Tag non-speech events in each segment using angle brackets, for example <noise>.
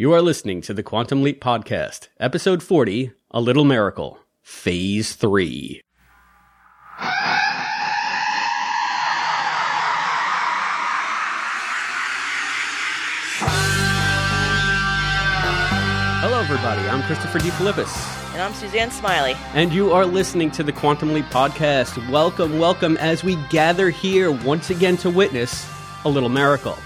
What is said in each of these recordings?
You are listening to the Quantum Leap Podcast, Episode 40 A Little Miracle, Phase 3. Hello, everybody. I'm Christopher D. Philippus. And I'm Suzanne Smiley. And you are listening to the Quantum Leap Podcast. Welcome, welcome as we gather here once again to witness a little miracle.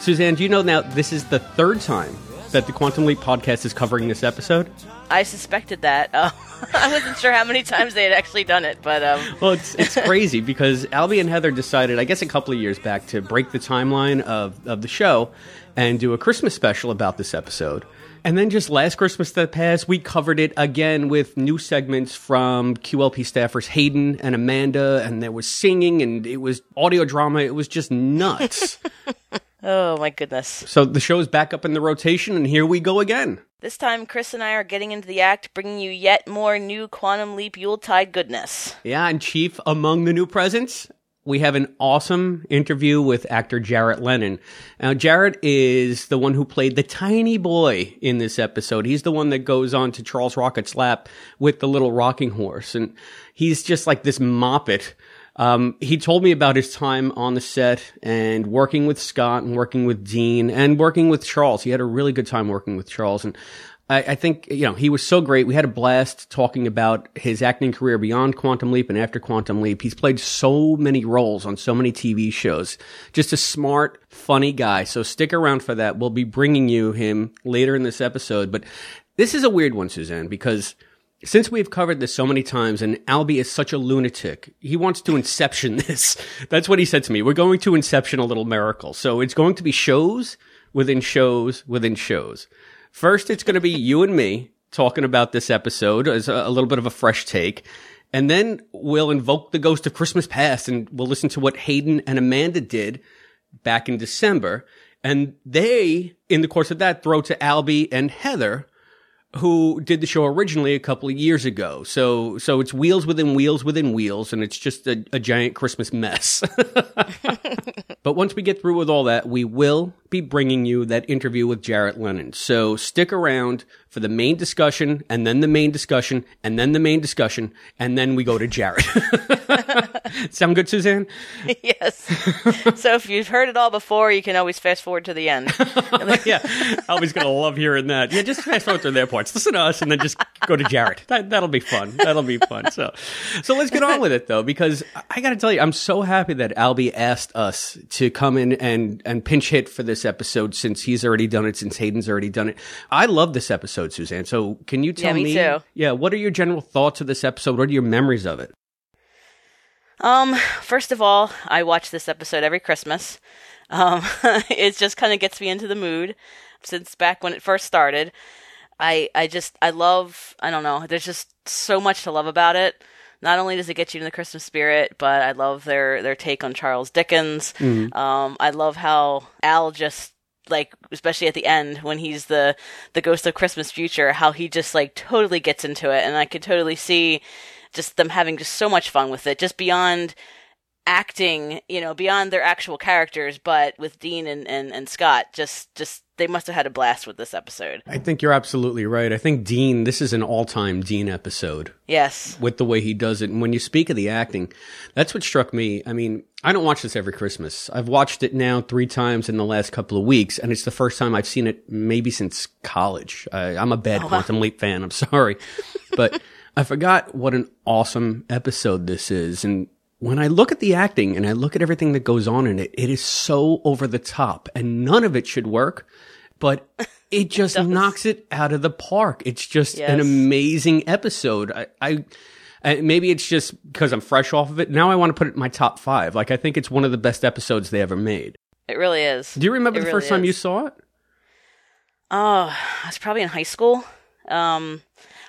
Suzanne, do you know now this is the third time that the Quantum Leap Podcast is covering this episode? I suspected that. Uh, <laughs> I wasn't sure how many times they had actually done it, but um. well, it's it's <laughs> crazy because Albie and Heather decided, I guess, a couple of years back, to break the timeline of of the show and do a Christmas special about this episode. And then just last Christmas that passed, we covered it again with new segments from QLP staffers Hayden and Amanda, and there was singing and it was audio drama. It was just nuts. <laughs> oh my goodness. So the show's back up in the rotation, and here we go again. This time, Chris and I are getting into the act, bringing you yet more new Quantum Leap Yuletide goodness. Yeah, and Chief, among the new presents, we have an awesome interview with actor Jarrett Lennon. Now, Jarrett is the one who played the tiny boy in this episode. He's the one that goes on to Charles Rocket's lap with the little rocking horse. And he's just like this moppet. Um, he told me about his time on the set and working with Scott and working with Dean and working with Charles. He had a really good time working with Charles. And I, I, think, you know, he was so great. We had a blast talking about his acting career beyond Quantum Leap and after Quantum Leap. He's played so many roles on so many TV shows. Just a smart, funny guy. So stick around for that. We'll be bringing you him later in this episode. But this is a weird one, Suzanne, because since we've covered this so many times and Albie is such a lunatic, he wants to inception <laughs> this. That's what he said to me. We're going to inception a little miracle. So it's going to be shows within shows within shows. First, it's going to be you and me talking about this episode as a, a, little bit of a fresh take. And then we'll invoke the ghost of Christmas past and we'll listen to what Hayden and Amanda did back in December. And they, in the course of that, throw to Albie and Heather who did the show originally a couple of years ago. So so it's wheels within wheels within wheels, and it's just a, a giant Christmas mess. <laughs> but once we get through with all that, we will be bringing you that interview with Jarrett Lennon. So stick around for the main discussion, and then the main discussion, and then the main discussion, and then we go to Jarrett. <laughs> Sound good, Suzanne? <laughs> yes. so if you've heard it all before, you can always fast forward to the end. <laughs> yeah, Albie's gonna love hearing that. Yeah, just fast forward through their parts. Listen to us, and then just go to Jarrett. That that'll be fun. That'll be fun. So, so let's get on with it though, because I got to tell you, I'm so happy that Albie asked us to come in and and pinch hit for this episode since he's already done it, since Hayden's already done it. I love this episode, Suzanne. So can you tell yeah, me, me too. yeah, what are your general thoughts of this episode? What are your memories of it? Um, first of all, I watch this episode every Christmas. Um, <laughs> it just kind of gets me into the mood since back when it first started. I I just I love I don't know. There's just so much to love about it. Not only does it get you in the Christmas spirit, but I love their their take on Charles Dickens. Mm-hmm. Um, I love how Al just like especially at the end when he's the the ghost of Christmas future, how he just like totally gets into it, and I could totally see just them having just so much fun with it, just beyond acting, you know, beyond their actual characters, but with Dean and, and, and Scott, just just they must have had a blast with this episode. I think you're absolutely right. I think Dean, this is an all time Dean episode. Yes. With the way he does it. And when you speak of the acting, that's what struck me. I mean, I don't watch this every Christmas. I've watched it now three times in the last couple of weeks, and it's the first time I've seen it maybe since college. I, I'm a bad oh, Quantum wow. Leap fan. I'm <laughs> sorry. But I forgot what an awesome episode this is. And when I look at the acting and I look at everything that goes on in it, it is so over the top and none of it should work, but <laughs> it just it knocks it out of the park. It's just yes. an amazing episode. I, I, maybe it's just because I'm fresh off of it. Now I want to put it in my top five. Like I think it's one of the best episodes they ever made. It really is. Do you remember it the really first time you saw it? Oh, I was probably in high school. Um,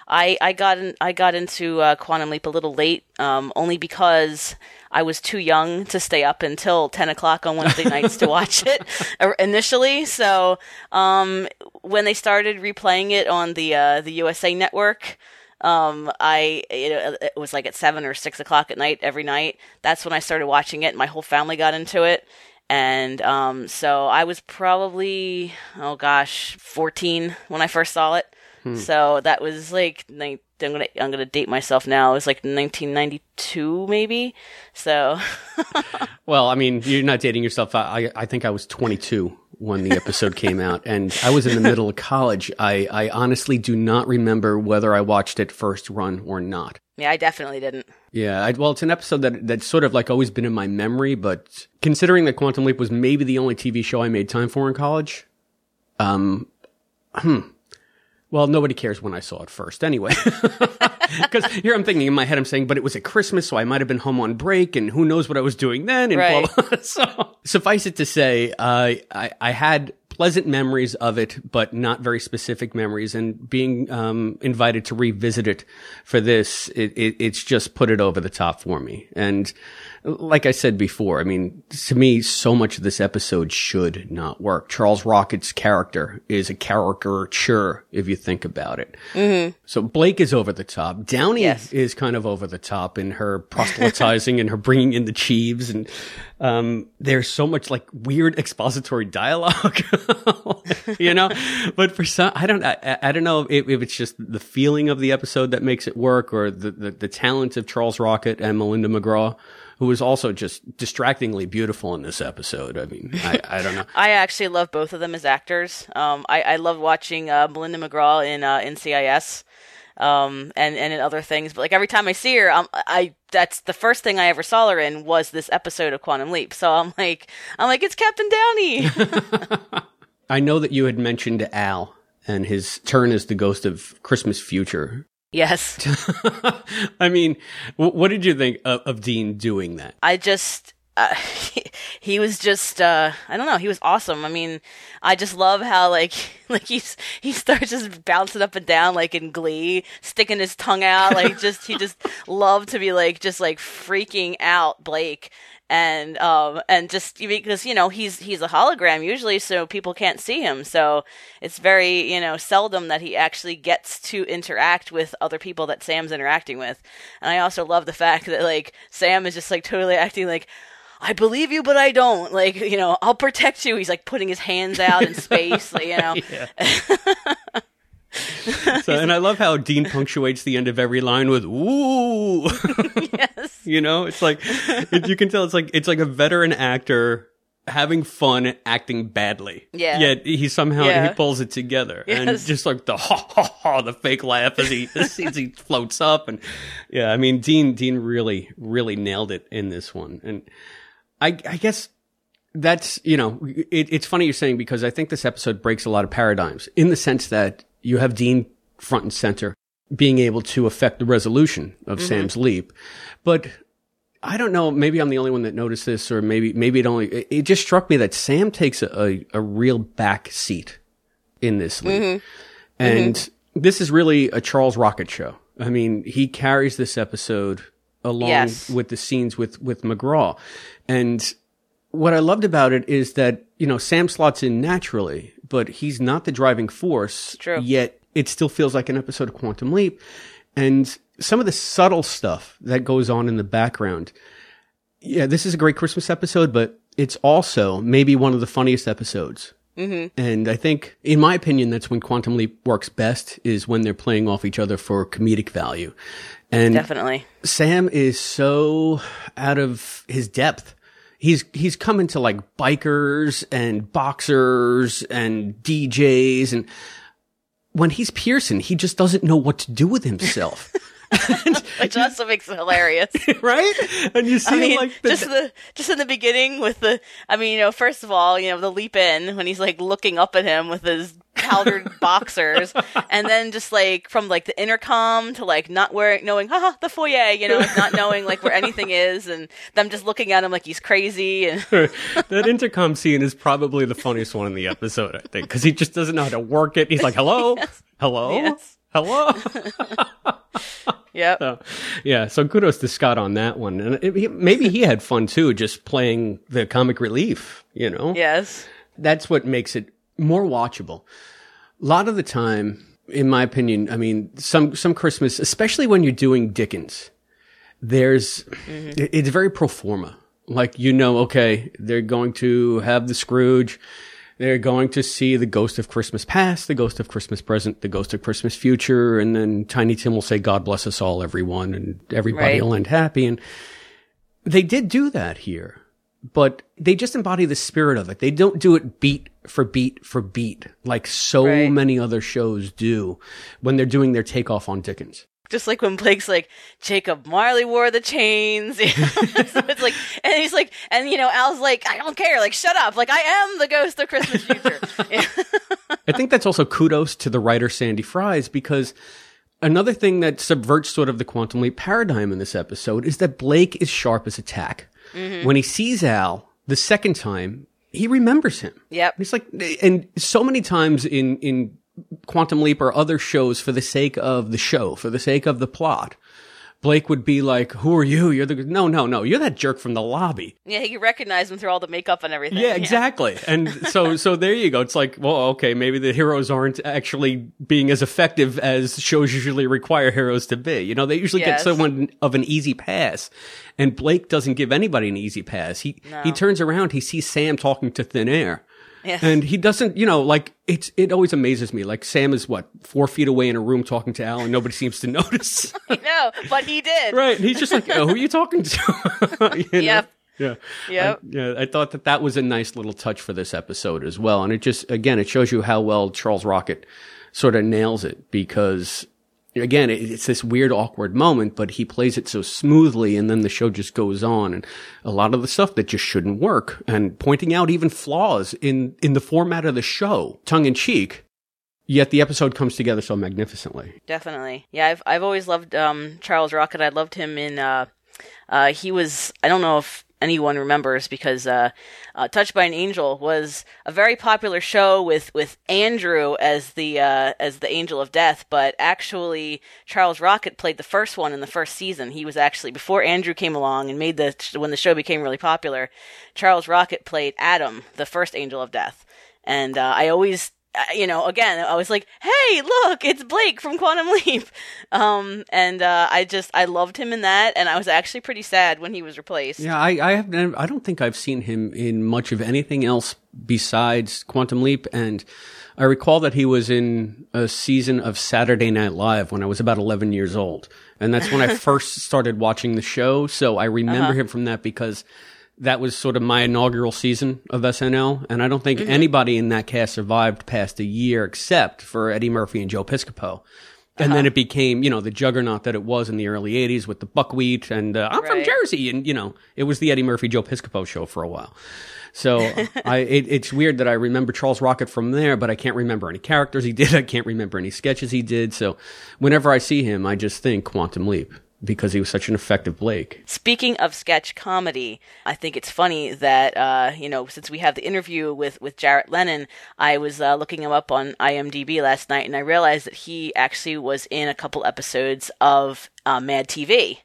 I I got in, I got into uh, Quantum Leap a little late, um, only because I was too young to stay up until ten o'clock on Wednesday <laughs> nights to watch it initially. So um, when they started replaying it on the uh, the USA Network. Um, I you know, it was like at seven or six o'clock at night every night. That's when I started watching it. My whole family got into it, And um, so I was probably, oh gosh, 14 when I first saw it. So that was like, I'm gonna I'm gonna date myself now. It was like 1992 maybe. So <laughs> Well, I mean, you're not dating yourself. I, I- I think I was 22 when the episode came out, and I was in the middle of college. I, I honestly do not remember whether I watched it first run or not. yeah, I definitely didn't. Yeah, I, well, it's an episode that that's sort of like always been in my memory, but considering that Quantum Leap was maybe the only TV show I made time for in college, um, <clears throat> hmm. Well, nobody cares when I saw it first, anyway. <laughs> Because here I'm thinking in my head, I'm saying, but it was at Christmas, so I might have been home on break, and who knows what I was doing then, and Right. blah, blah. <laughs> So suffice it to say, uh, I I had pleasant memories of it, but not very specific memories. And being um, invited to revisit it for this, it, it, it's just put it over the top for me. And like I said before, I mean, to me, so much of this episode should not work. Charles Rocket's character is a caricature if you think about it. Mm-hmm. So Blake is over the top. Downey Yes. is kind of over the top in her proselytizing and her bringing in the Chiefs. And um, there's so much like weird <laughs> expository dialogue, <laughs> you know. But for some, I don't, I, I don't know if, if it's just the feeling of the episode that makes it work, or the the, the talent of Charles Rocket and Melinda McGraw. Who was also just distractingly beautiful in this episode? I mean, I, I don't know. <laughs> I actually love both of them as actors. Um, I, I love watching uh, Melinda McGraw in uh, NCIS, um, and and in other things. But like every time I see her, um, I that's the first thing I ever saw her in was this episode of Quantum Leap. So I'm like, I'm like, it's Captain Downey. <laughs> I know that you had mentioned Al and his turn as the ghost of Christmas future. yes, <laughs> I mean, wh- what did you think of, of Dean doing that? I just. Uh, he, <laughs> he was just uh I don't know he was awesome. I mean I just love how like <laughs> like he's he starts just bouncing up and down like in glee sticking his tongue out like <laughs> just he just loved to be like just like freaking out Blake. And um and just because you know he's he's a hologram usually so people can't see him. So it's very you know seldom that he actually gets to interact with other people that Sam's interacting with. And I also love the fact that like Sam is just like totally acting like I believe you, but I don't. Like, you know, I'll protect you. He's like putting his hands out in space, like, you know. <laughs> <laughs> So, and I love how Dean punctuates the end of every line with "ooh." <laughs> yes. you know, it's like it, you can tell it's like it's like a veteran actor having fun acting badly. Yeah. Yet he somehow Yeah. he pulls it together, and just like the ha ha ha, the fake laugh as he as he floats up, and yeah, I mean Dean Dean really really nailed it in this one, and I I guess that's you know it, it's funny you're saying because I think this episode breaks a lot of paradigms in the sense that you have Dean front and center being able to affect the resolution of mm-hmm. Sam's leap, but I don't know. Maybe I'm the only one that noticed this, or maybe maybe it only. It, it just struck me that Sam takes a, a, a real back seat in this league, mm-hmm. and mm-hmm. this is really a Charles Rocket show. I mean, he carries this episode along Yes. with the scenes with with McGraw, and what I loved about it is that you know Sam slots in naturally, but he's not the driving force. True. Yet it still feels like an episode of Quantum Leap, and some of the subtle stuff that goes on in the background. Yeah, this is a great Christmas episode, but it's also maybe one of the funniest episodes. Mm-hmm. And I think, in my opinion, that's when Quantum Leap works best is when they're playing off each other for comedic value. And Definitely. Sam is so out of his depth. He's he's come into like bikers and boxers and DJs and when he's Pearson, he just doesn't know what to do with himself. <laughs> <laughs> Which also makes it hilarious. <laughs> right? And you see I mean, him like the, just the just in the beginning with the, I mean, you know, first of all, you know, the leap in when he's like looking up at him with his powdered <laughs> boxers, and then just like from like the intercom to like not wearing, knowing, haha, the foyer, you know, like not knowing like where anything is, and them just looking at him like he's crazy, and <laughs> that intercom scene is probably the funniest one in the episode, I think, because he just doesn't know how to work it. He's like, "Hello, <laughs> hello, Yes. hello." yep, So, yeah, so kudos to Scott on that one, and it, he- maybe he had fun too, just playing the comic relief. You know, yes, that's what makes it more watchable. A lot of the time, in my opinion, I mean, some some Christmas, especially when you're doing Dickens, there's mm-hmm. it- it's very pro forma. Like, you know, okay, they're going to have the Scrooge. They're going to see the ghost of Christmas past, the ghost of Christmas present, the ghost of Christmas future. And then Tiny Tim will say, God bless us all, everyone. And everybody Right. will end happy. And they did do that here, but they just embody the spirit of it. They don't do it beat for beat for beat like so Right. many other shows do when they're doing their takeoff on Dickens. Just like when Blake's like, Jacob Marley wore the chains. You <laughs> know? so it's like, and he's like, and you know, Al's like, I don't care. Like, shut up. Like, I am the ghost of Christmas future. <laughs> I think that's also kudos to the writer Sandy Fries because another thing that subverts sort of the quantum leap paradigm in this episode is that Blake is sharp as a tack. Mm-hmm. When he sees Al the second time, he remembers him. Yep. It's like, and so many times in, in Quantum Leap or other shows for the sake of the show, for the sake of the plot, Blake would be like, who are you? You're the, no, no, no, you're that jerk from the lobby. yeah, he recognized him through all the makeup and everything. Yeah, exactly. And so, <laughs> so there you go. It's like, well, okay, maybe the heroes aren't actually being as effective as shows usually require heroes to be. You know, they usually Yes. get someone of an easy pass, and Blake doesn't give anybody an easy pass. He he turns around, he sees Sam talking to thin air. Yeah. And he doesn't, you know, like it's, it always amazes me. Like Sam is what, four feet away in a room talking to Al and nobody seems to <laughs> notice. I know, but he did. right. And he's just like, oh, who are you talking to? <laughs> You know? Yep. Yeah. Yep. I, yeah, I thought that that was a nice little touch for this episode as well. And it just, again, it shows you how well Charles Rocket sort of nails it because, again, it's this weird, awkward moment, but he plays it so smoothly and then the show just goes on and a lot of the stuff that just shouldn't work and pointing out even flaws in, in the format of the show, tongue in cheek. Yet the episode comes together so magnificently. Definitely. Yeah, I've I've always loved um, Charles Rocket. I loved him in uh, uh, he was I don't know if anyone remembers because uh, uh, Touched by an Angel was a very popular show with with Andrew as the uh, as the angel of death, but actually Charles Rocket played the first one in the first season. He was actually before Andrew came along and made the when the show became really popular. Charles Rocket played Adam, the first angel of death, and uh, I always you know, again, I was like, "Hey, look, it's Blake from Quantum Leap," <laughs> um, and uh, I just I loved him in that, and I was actually pretty sad when he was replaced. Yeah, I, I have. I don't think I've seen him in much of anything else besides Quantum Leap, and I recall that he was in a season of Saturday Night Live when I was about 11 years old, and that's when I <laughs> first started watching the show. So I remember him from that because that was sort of my inaugural season of SNL, and I don't think anybody in that cast survived past a year except for Eddie Murphy and Joe Piscopo. And then it became, you know, the juggernaut that it was in the early '80s with the buckwheat and uh, I'm from Jersey, and you know, it was the Eddie Murphy Joe Piscopo show for a while. So <laughs> I, it, it's weird that I remember Charles Rocket from there, but I can't remember any characters he did. <laughs> I can't remember any sketches he did. So whenever I see him, I just think Quantum Leap because he was such an effective Blake. Speaking of sketch comedy, I think it's funny that uh, you know since we have the interview with with Jarrett Lennon, I was uh, looking him up on IMDb last night, and I realized that he actually was in a couple episodes of uh, Mad TV.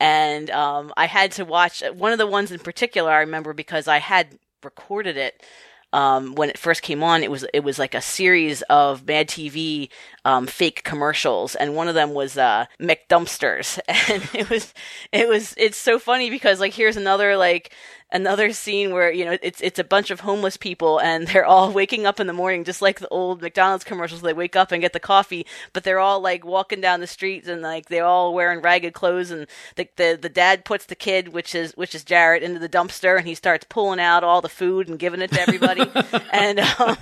And um, I had to watch one of the ones in particular. I remember because I had recorded it um, when it first came on. It was it was like a series of Mad TV um, fake commercials, and one of them was uh, McDumpsters, <laughs> and it was it was it's so funny because like here's another like another scene where you know it's it's a bunch of homeless people and they're all <laughs> waking up in the morning just like the old McDonald's commercials. They wake up and get the coffee but they're all like walking down the streets and like they're all wearing ragged clothes and the the, the dad puts the kid which is which is Jarrett into the dumpster and he starts pulling out all the food and giving it to everybody. <laughs> And um,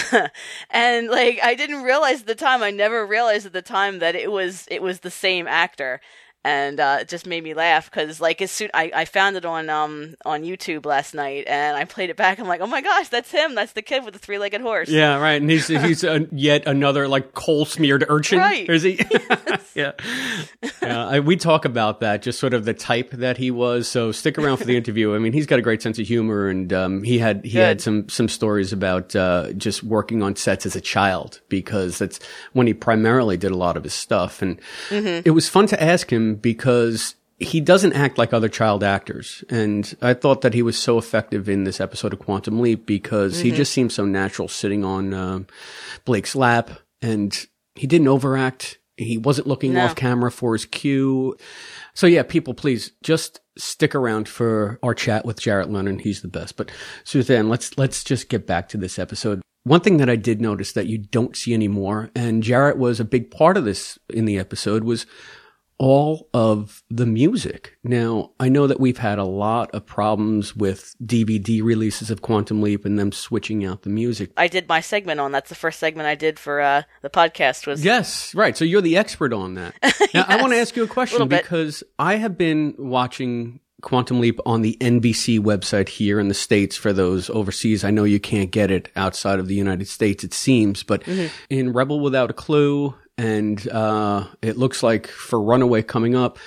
<laughs> and like I didn't realize at the time I never realized at the time that it was it was the same actor and uh, it just made me laugh because like as soon I, I found it on um on YouTube last night and I played it back. I'm like, oh my gosh, that's him. That's the kid with the three legged horse. Yeah, right. And he's he's uh, yet another like coal smeared urchin. Right. Is he? <laughs> <laughs> yeah. Yeah. I, we talk about that, just sort of the type that he was. So stick around for the interview. I mean, he's got a great sense of humor, and um, he had he had some some stories about uh, just working on sets as a child because that's when he primarily did a lot of his stuff, and it was fun to ask him because he doesn't act like other child actors. And I thought that he was so effective in this episode of Quantum Leap because he just seemed so natural sitting on um Blake's lap and he didn't overact. He wasn't looking No. off camera for his cue. So yeah, people, please just stick around for our chat with Jarrett Lennon. He's the best. But Suzanne, let's let's just get back to this episode. One thing that I did notice that you don't see anymore, and Jarrett was a big part of this in the episode, was all of the music. Now, I know that we've had a lot of problems with DVD releases of Quantum Leap and them switching out the music. I did my segment on that's the first segment I did for uh, the podcast was Yes, right. So you're the expert on that. <laughs> Now, I want to ask you a question bit. because I have been watching Quantum Leap on the NBC website here in the States for those overseas. I know you can't get it outside of the United States, it seems, but Mm-hmm. in Rebel Without a Clue, and uh, it looks like for Runaway coming up,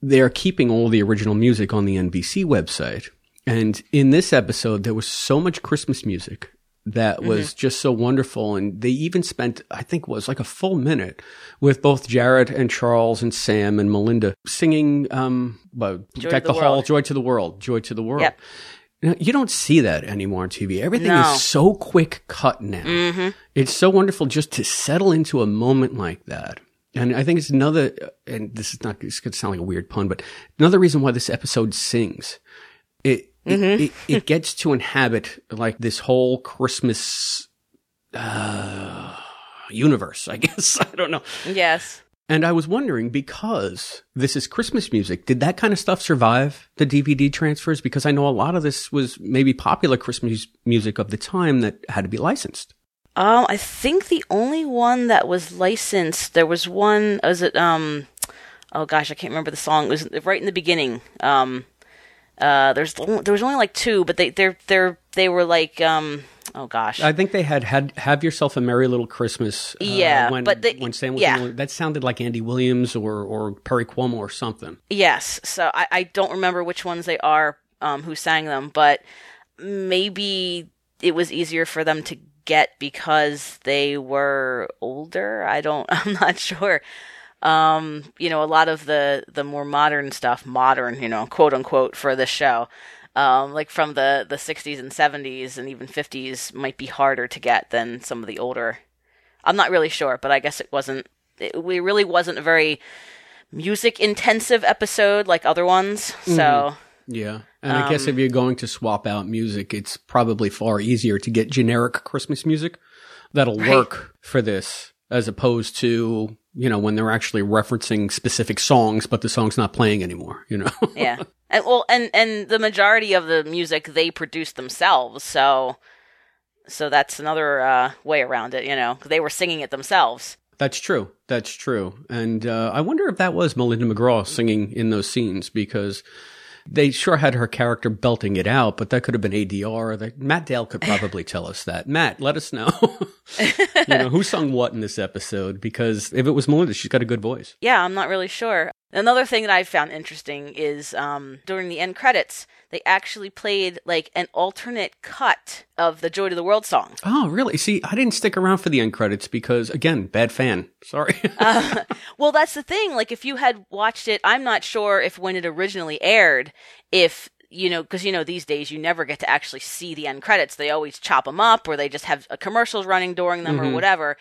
they're keeping all the original music on the NBC website. And in this episode, there was so much Christmas music that was just so wonderful. And they even spent, I think, it was like a full minute with both Jarrett and Charles and Sam and Melinda singing, um, well, Joy Deck the, the Hall, World. Joy to the World, Joy to the World. Yep. You don't see that anymore on TV. Everything No. Mm-hmm. is so quick cut now. It's so wonderful just to settle into a moment like that. And I think it's another, and this is not, it's going to sound like a weird pun, but another reason why this episode sings. It, Mm-hmm. it, it, it <laughs> gets to inhabit like this whole Christmas, uh, universe, I <laughs> guess. I don't know. yes. And I was wondering because this is Christmas music, did that kind of stuff survive the DVD transfers? Because I know a lot of this was maybe popular Christmas music of the time that had to be licensed. Um, I think the only one that was licensed, there was one. Was it um? Oh gosh, I can't remember the song. It was right in the beginning. Um, uh, there's there was only like two, but they they're they're they were like um. Oh gosh. I think they had had "Have Yourself a Merry Little Christmas." uh, Yeah, when, but they- when Sam was yeah. in that sounded like Andy Williams or or Perry Como or something. Yes. So I, I don't remember which ones they are um, who sang them, but maybe it was easier for them to get because they were older. I don't. <laughs> I'm not sure. Um, you know, a lot of the the more modern stuff, modern, you know, quote unquote, for this show. Um, like from the, the 60s and 70s and even 50s might be harder to get than some of the older. I'm not really sure, but I guess it wasn't. It, we really wasn't a very music intensive episode like other ones. So Yeah, and I Um, guess if you're going to swap out music, it's probably far easier to get generic Christmas music that'll Right. work for this, as opposed to you know when they're actually referencing specific songs, but the song's not playing anymore. You know. <laughs> yeah, and well, and and the majority of the music they produce themselves. So so that's another uh, way around it. You know, they were singing it themselves. That's true. That's true. And uh, I wonder if that was Melinda McGraw singing in those scenes because they sure had her character belting it out, but that could have been ADR. That Matt Dale could probably tell us that. Matt, let us know. <laughs> <laughs> you know who sung what in this episode? Because if it was Melinda, she's got a good voice. Yeah, I'm not really sure. Another thing that I found interesting is um, during the end credits, they actually played like an alternate cut of the "Joy to the World" song. Oh, really? See, I didn't stick around for the end credits because, again, bad fan. Sorry. <laughs> Uh, well, that's the thing. Like, if you had watched it, I'm not sure if when it originally aired, if you know, because you know these days you never get to actually see the end credits. They always chop them up, or they just have uh, commercials running during them, or whatever.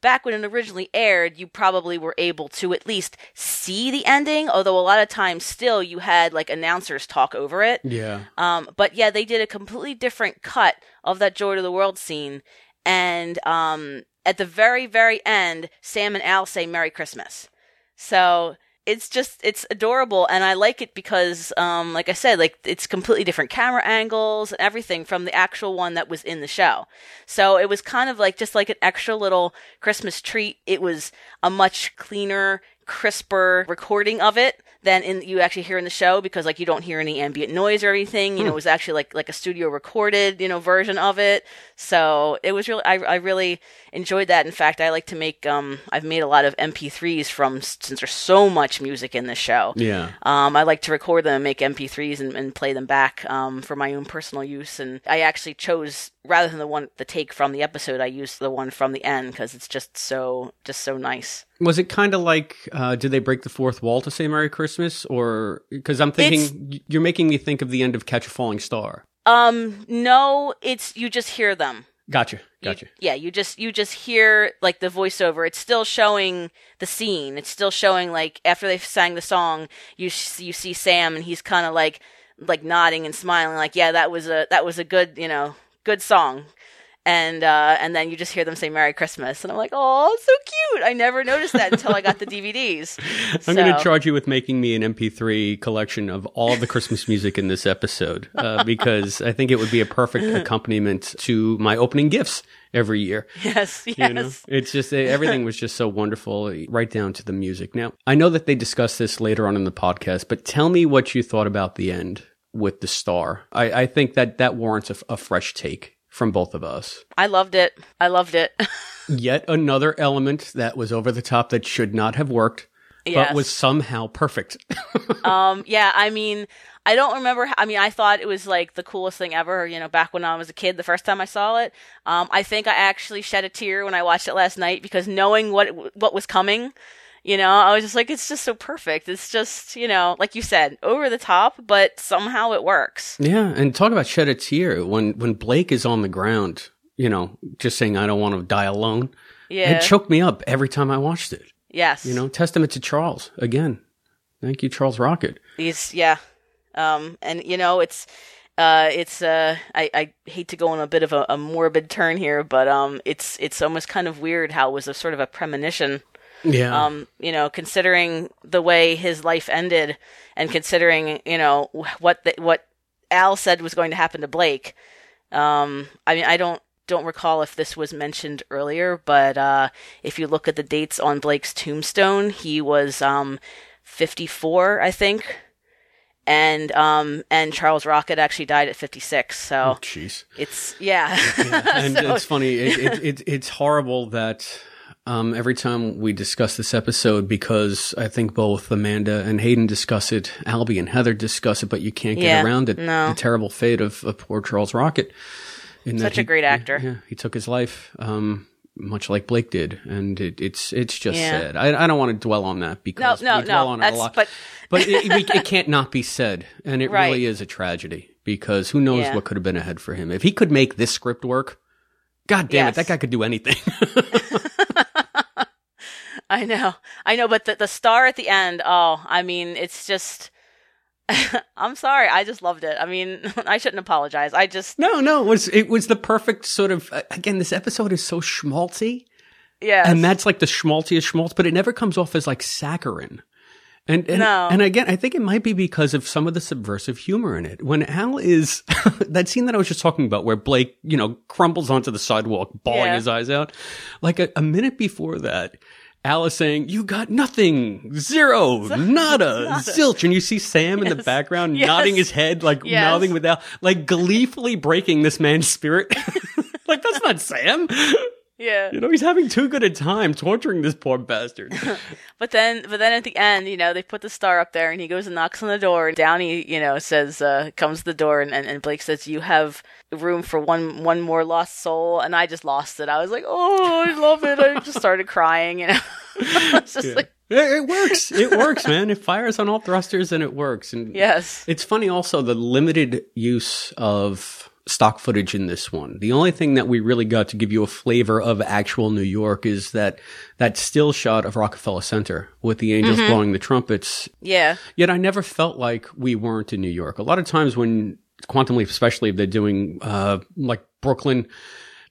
Back when it originally aired, you probably were able to at least see the ending. Although a lot of times, still you had like announcers talk over it. yeah. Um, but yeah, they did a completely different cut of that Joy to the World scene. And um, at the very, very end, Sam and Al say Merry Christmas. So it's just, it's adorable. And I like it because, um, like I said, like it's completely different camera angles and everything from the actual one that was in the show. So it was kind of like just like an extra little Christmas treat. It was a much cleaner, crisper recording of it than in you actually hear in the show because like you don't hear any ambient noise or anything. You know, it was actually like like a studio recorded, you know, version of it. So it was really I I really enjoyed that. In fact, I like to make um I've made a lot of MP3s from since there's so much music in this show. Yeah. Um, I like to record them and make MP3s and, and play them back um, for my own personal use. And I actually chose rather than the one the take from the episode, I used the one from the end because it's just so just so nice. Was it kind of like, uh, did they break the fourth wall to say Merry Christmas? Or, because I'm thinking, y- you're making me think of the end of Catch a Falling Star. Um, no, it's you just hear them. Gotcha. You- Gotcha. yeah, you just you just hear like the voiceover. It's still showing the scene. It's still showing like after they've sang the song, you s- you see Sam and he's kind of like like nodding and smiling, like yeah, that was a that was a good you know good song. And uh, and then you just hear them say "Merry Christmas," and I'm like, "Oh, so cute!" I never noticed that until I got the <laughs> DVDs. I'm going to charge you with making me an MP3 collection of all the Christmas music in this episode uh, <laughs> because I think it would be a perfect <laughs> accompaniment to my opening gifts every year. Yes, yes. You know, it's just eh, everything was just so wonderful, right down to the music. Now, I know that they discuss this later on in the podcast, but tell me what you thought about the end with the star. I, I think that that warrants a, a fresh take from both of us. I loved it. I loved it. <laughs> Yet another element that was over the top that should not have worked, Yes. but was somehow perfect. <laughs> Um, yeah, I mean, I don't remember. I mean, I thought it was like the coolest thing ever. You know, back when I was a kid, the first time I saw it. Um, I think I actually shed a tear when I watched it last night because knowing what it, what was coming, you know, I was just like, it's just so perfect. It's just, you know, like you said, over the top, but somehow it works. Yeah, and talk about shed a tear when when Blake is on the ground, you know, just saying I don't want to die alone. Yeah. It choked me up every time I watched it. yes. You know, testament to Charles again. Thank you, Charles Rocket. He's yeah. Um, and you know, it's uh, it's uh, I, I hate to go on a bit of a, a morbid turn here, but um, it's it's almost kind of weird how it was a sort of a premonition. Yeah, Um, you know, considering the way his life ended, and considering you know what the, what Al said was going to happen to Blake. Um, I mean, I don't don't recall if this was mentioned earlier, but uh, if you look at the dates on Blake's tombstone, he was um, 54, I think, and um, and Charles Rocket actually died at 56. So Oh, jeez. it's yeah, <laughs> and So- it's funny. It, it, it, it's horrible that um, every time we discuss this episode, because I think both Amanda and Hayden discuss it, Albie and Heather discuss it, but you can't get Yeah, around it. no. The terrible fate of, of poor Charles Rocket. Such a he- great actor. Yeah, he took his life, um, much like Blake did, and it, it's it's just Yeah. sad. I, I don't want to dwell on that because no, we dwell no, on it a lot. but but it, it <laughs> can't not be said, and it Right. really is a tragedy because who knows Yeah. what could have been ahead for him if he could make this script work. God damn Yes. it, that guy could do anything. <laughs> I know, I know, but the the star at the end, oh, I mean, it's just. <laughs> I'm sorry, I just loved it. I mean, <laughs> I shouldn't apologize. I just, no, no, it was it was the perfect sort of uh, again. This episode is so schmaltzy, yeah, and that's like the schmaltziest schmaltz, but it never comes off as like saccharine. And and, No. and again, I think it might be because of some of the subversive humor in it. When Al is <laughs> that scene that I was just talking about, where Blake, you know, crumbles onto the sidewalk, bawling Yeah. his eyes out, like a, a minute before that. Al is saying, "You got nothing, zero, <laughs> nada, zilch," and you see Sam in the background Yes. nodding his head, like Yes. mouthing with Al, like gleefully breaking this man's spirit. <laughs> like that's not Sam. Yeah. You know, he's having too good a time torturing this poor bastard. <laughs> But then, but then at the end, you know, they put the star up there, and he goes and knocks on the door, and Downey, you know, says, uh, comes to the door, and, and, and Blake says, "You have room for one one more lost soul," and I just lost it. I was like, "Oh, I love it!" I just started crying, you know. <laughs> it's just like, It, it works. It works, man. It fires on all thrusters and it works. And yes, it's funny also the limited use of stock footage in this one. The only thing that we really got to give you a flavor of actual New York is that that still shot of Rockefeller Center with the angels blowing the trumpets. yeah, Yet I never felt like we weren't in New York. A lot of times when Quantum Leap, especially if they're doing uh, like Brooklyn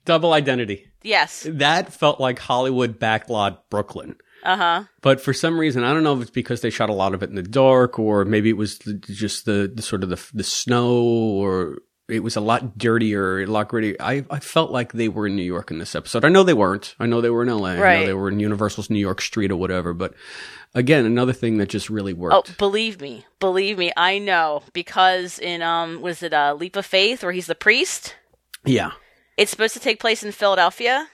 double identity, yes, that felt like Hollywood backlot Brooklyn. uh huh, But for some reason, I don't know if it's because they shot a lot of it in the dark, or maybe it was just the, the sort of the the snow, or it was a lot dirtier, a lot grittier. I I felt like they were in New York in this episode. I know they weren't. I know they were in L.A. I know Right. they were in Universal's New York Street or whatever. But again, another thing that just really worked. Oh, believe me, believe me, I know because in um, was it uh, Leap of Faith where he's the priest? yeah. It's supposed to take place in Philadelphia,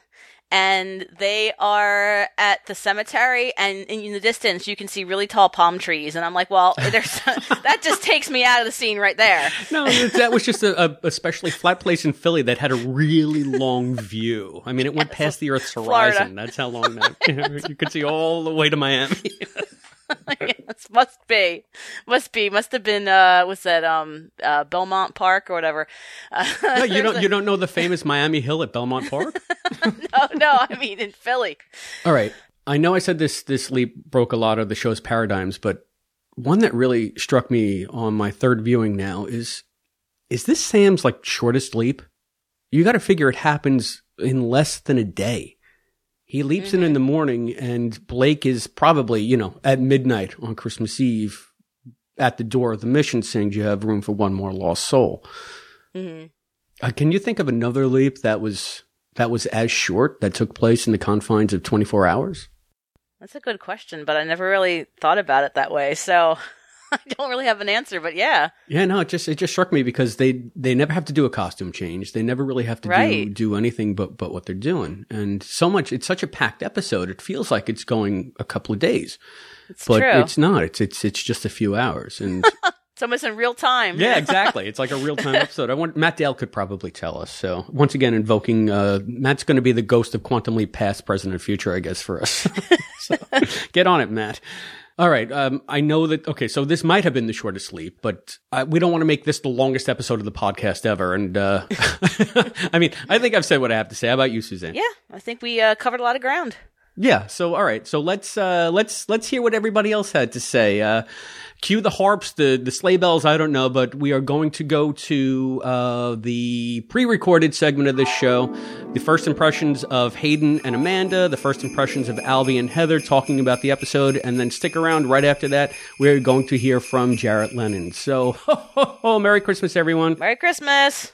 and they are at the cemetery, and in the distance you can see really tall palm trees, and I'm like, well, <laughs> there's that just takes me out of the scene right there. No, that was just a, a especially flat place in Philly that had a really long view. I mean, it went past the Earth's Florida. horizon. That's how long that <laughs> you could see all the way to Miami. <laughs> <laughs> Must must be, must be, must have been. Uh, what's that? Um, uh, Belmont Park or whatever. Uh, <laughs> No, you don't you don't know the famous Miami Hill at Belmont Park? <laughs> No, no. I mean in Philly. All right. I know I said this this leap broke a lot of the show's paradigms, but one that really struck me on my third viewing now is is this Sam's like shortest leap? You got to figure it happens in less than a day. He leaps in in the morning and Blake is probably, you know, at midnight on Christmas Eve at the door of the mission saying Do you have room for one more lost soul. hmm Uh, can you think of another leap that was that was as short that took place in the confines of 24 hours? That's a good question, but I never really thought about it that way. So <laughs> I don't really have an answer. But yeah, Yeah, no, it just it just struck me because they they never have to do a costume change. They never really have to do do anything but but what they're doing. And so much it's such a packed episode. It feels like it's going a couple of days. it's But true. it's not. It's it's it's just a few hours. And <laughs> It's almost in real time. yeah, <laughs> exactly. It's like a real-time episode. I want Matt Dale could probably tell us. So, once again invoking uh Matt's going to be the ghost of Quantum Leap past, present and future, I guess for us. so, get on it, Matt. All right. Um, I know that. Okay, so this might have been the shortest sleep, but uh, we don't want to make this the longest episode of the podcast ever. And uh, <laughs> I mean, I think I've said what I have to say. How about you, Suzanne? Yeah, I think we uh, covered a lot of ground. Yeah. So all right. So let's uh, let's let's hear what everybody else had to say. Uh, cue the harps, the the sleigh bells. I don't know, but we are going to go to uh, the pre-recorded segment of this show. The first impressions of Hayden and Amanda. The first impressions of Albie and Heather talking about the episode, and then stick around. Right after that, we're going to hear from Jarrett Lennon. So, <laughs> ho, ho, ho, Merry Christmas, everyone. Merry Christmas.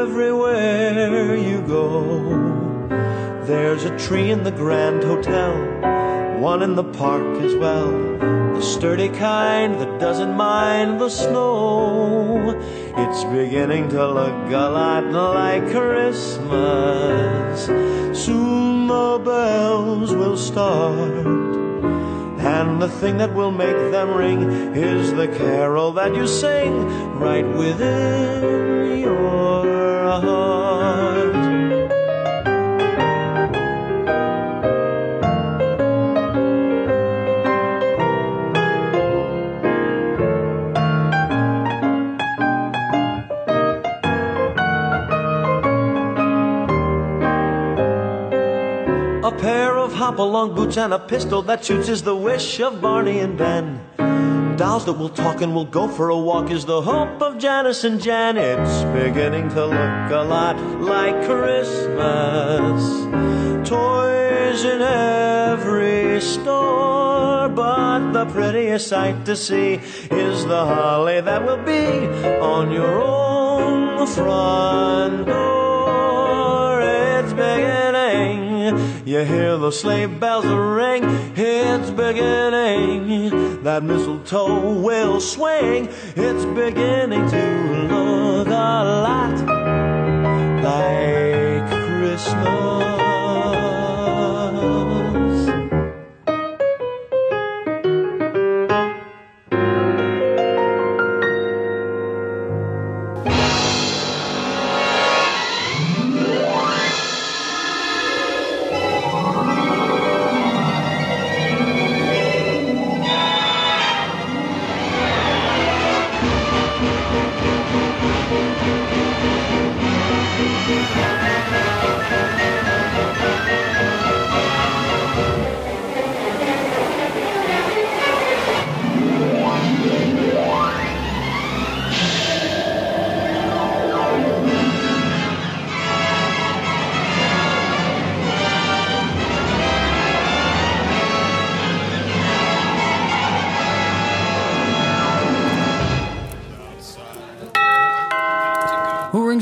everywhere you go. There's a tree in the Grand Hotel, one in the park as well. The sturdy kind that doesn't mind the snow. It's beginning to look a lot like Christmas. Soon the bells will start. And the thing that will make them ring is the carol that you sing right within your heart. A pair of hop-along boots and a pistol that shoots is the wish of Barney and Ben. Dolls that will talk and will go for a walk is the hope of Janice and Jan. It's beginning to look a lot like Christmas. Toys in every store, but the prettiest sight to see is the holly that will be on your own front door. It's beginning. You hear the sleigh bells ring. It's beginning. That mistletoe will swing. It's beginning to look a lot like Christmas.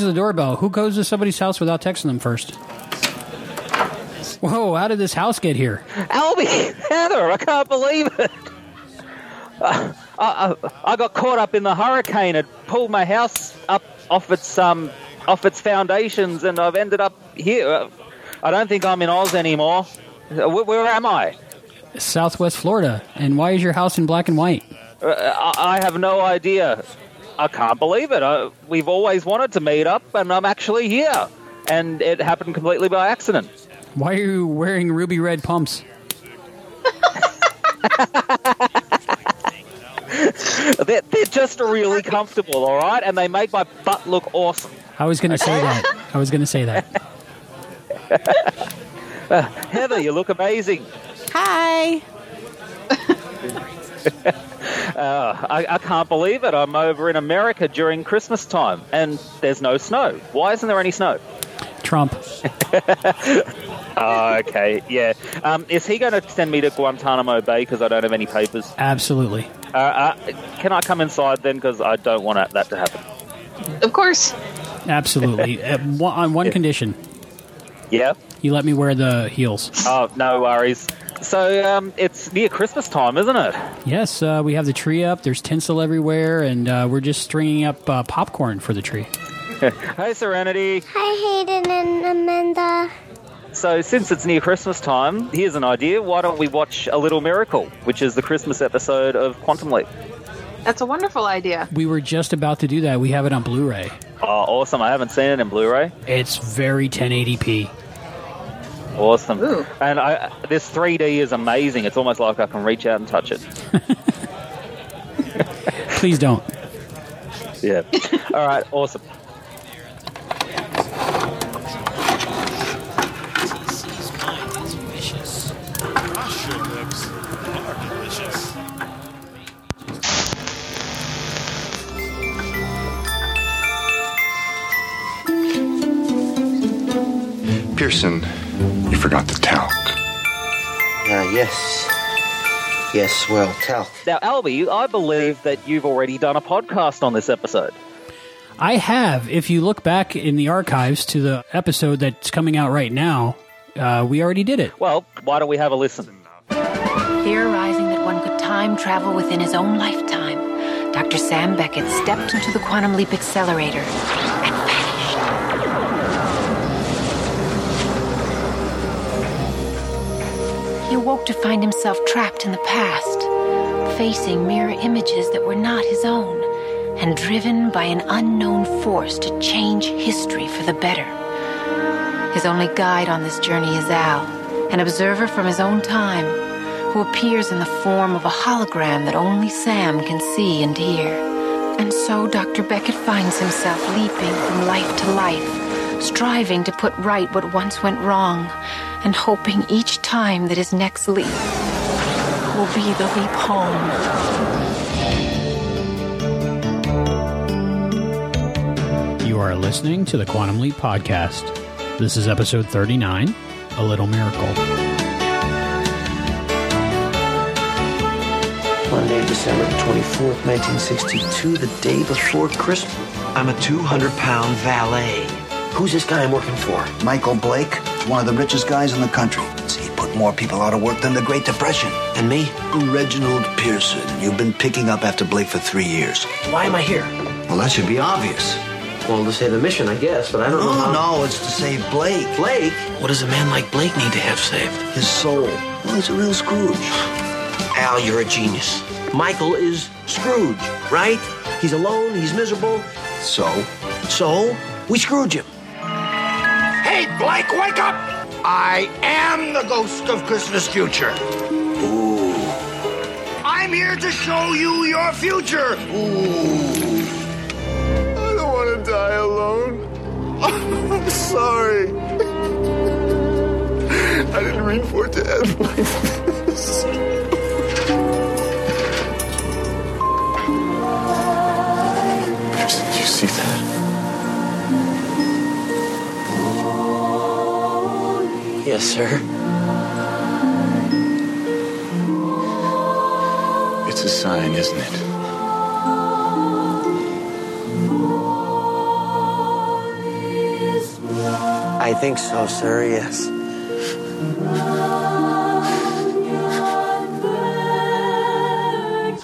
The doorbell. Who goes to somebody's house without texting them first? Whoa, how did this house get here? Albie, Heather, I can't believe it. Uh, I, I, I got caught up in the hurricane. It pulled my house up off its um off its foundations, and I've ended up here. Uh, I don't think I'm in Oz anymore. Uh, Where, where am I? Southwest Florida. And why is your house in black and white? Uh, I, I have no idea. I can't believe it. I, we've always wanted to meet up, and I'm actually here. And it happened completely by accident. Why are you wearing ruby red pumps? <laughs> They're, they're just really comfortable, all right, and they make my butt look awesome. I was going to say that. I was going to say that. <laughs> Heather, you look amazing. Hi. <laughs> Uh, I, I can't believe it. I'm over in America during Christmas time, and there's no snow. Why isn't there any snow? Trump. Oh, <laughs> okay, yeah. Um, is he going to send me to Guantanamo Bay because I don't have any papers? Absolutely. Uh, uh, can I come inside then? Because I don't want that to happen. Of course. Absolutely. <laughs> Uh, one- on one condition. Yeah. You let me wear the heels. Oh, no worries. So um, it's near Christmas time, isn't it? Yes, uh, we have the tree up. There's tinsel everywhere, and uh, we're just stringing up uh, popcorn for the tree. <laughs> Hey, Serenity. Hi, Hayden and Amanda. So since it's near Christmas time, here's an idea. Why don't we watch A Little Miracle, which is the Christmas episode of Quantum Leap? That's a wonderful idea. We were just about to do that. We have it on Blu-ray. Oh, awesome. I haven't seen it in Blu-ray. It's very 1080p. Awesome. Ooh. And I, this 3D is amazing. It's almost like I can reach out and touch it. <laughs> Please don't. Yeah. All right. Awesome. Pearson, you forgot the talc. Uh, yes. Yes, well, talc. Now, Albie, I believe that you've already done a podcast on this episode. I have. If you look back in the archives to the episode that's coming out right now, uh, we already did it. Well, why don't we have a listen? Theorizing that one could time travel within his own lifetime, Dr. Sam Beckett stepped into the quantum leap accelerator He awoke to find himself trapped in the past, facing mirror images that were not his own, and driven by an unknown force to change history for the better. His only guide on this journey is Al, an observer from his own time, who appears in the form of a hologram that only Sam can see and hear. And so Dr. Beckett finds himself leaping from life to life, striving to put right what once went wrong, and hoping each time that his next leap will be the leap home. You are listening to the Quantum Leap Podcast. This is episode 39 A Little Miracle. Monday, December 24th, 1962, the day before Christmas. I'm a 200 pound valet. Who's this guy I'm working for? Michael Blake, one of the richest guys in the country. He put more people out of work than the Great Depression. And me? Reginald Pearson. You've been picking up after Blake for three years. Why am I here? Well, that should be obvious. Well, to save the mission, I guess, but I don't know how. No, no, it's to save Blake. Blake? What does a man like Blake need to have saved? His soul. Well, he's a real Scrooge. Al, you're a genius. Michael is Scrooge, right? He's alone, he's miserable. So? So, we Scrooge him. Hey, Blake, wake up! I am the ghost of Christmas future. Ooh. I'm here to show you your future. Ooh. I don't want to die alone. <laughs> I'm sorry. I didn't mean for it to end like this. Yes, sir. It's a sign, isn't it? I think so, sir, yes.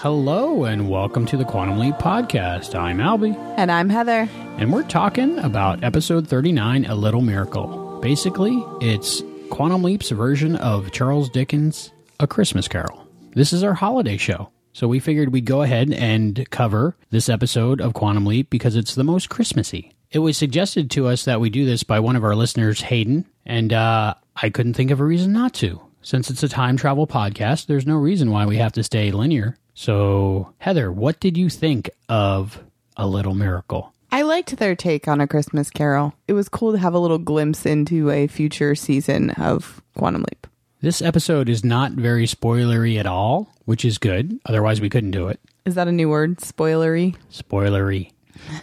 Hello and welcome to the Quantum Leap Podcast. I'm Albie. And I'm Heather. And we're talking about episode 39, A Little Miracle. Basically, it's Quantum Leap's version of Charles Dickens' A Christmas Carol. This is our holiday show. So we figured we'd go ahead and cover this episode of Quantum Leap because it's the most Christmassy. It was suggested to us that we do this by one of our listeners, Hayden, and uh, I couldn't think of a reason not to. Since it's a time travel podcast, there's no reason why we have to stay linear. So, Heather, what did you think of A Little Miracle? I liked their take on A Christmas Carol. It was cool to have a little glimpse into a future season of Quantum Leap. This episode is not very spoilery at all, which is good. Otherwise, we couldn't do it. Is that a new word? Spoilery? Spoilery.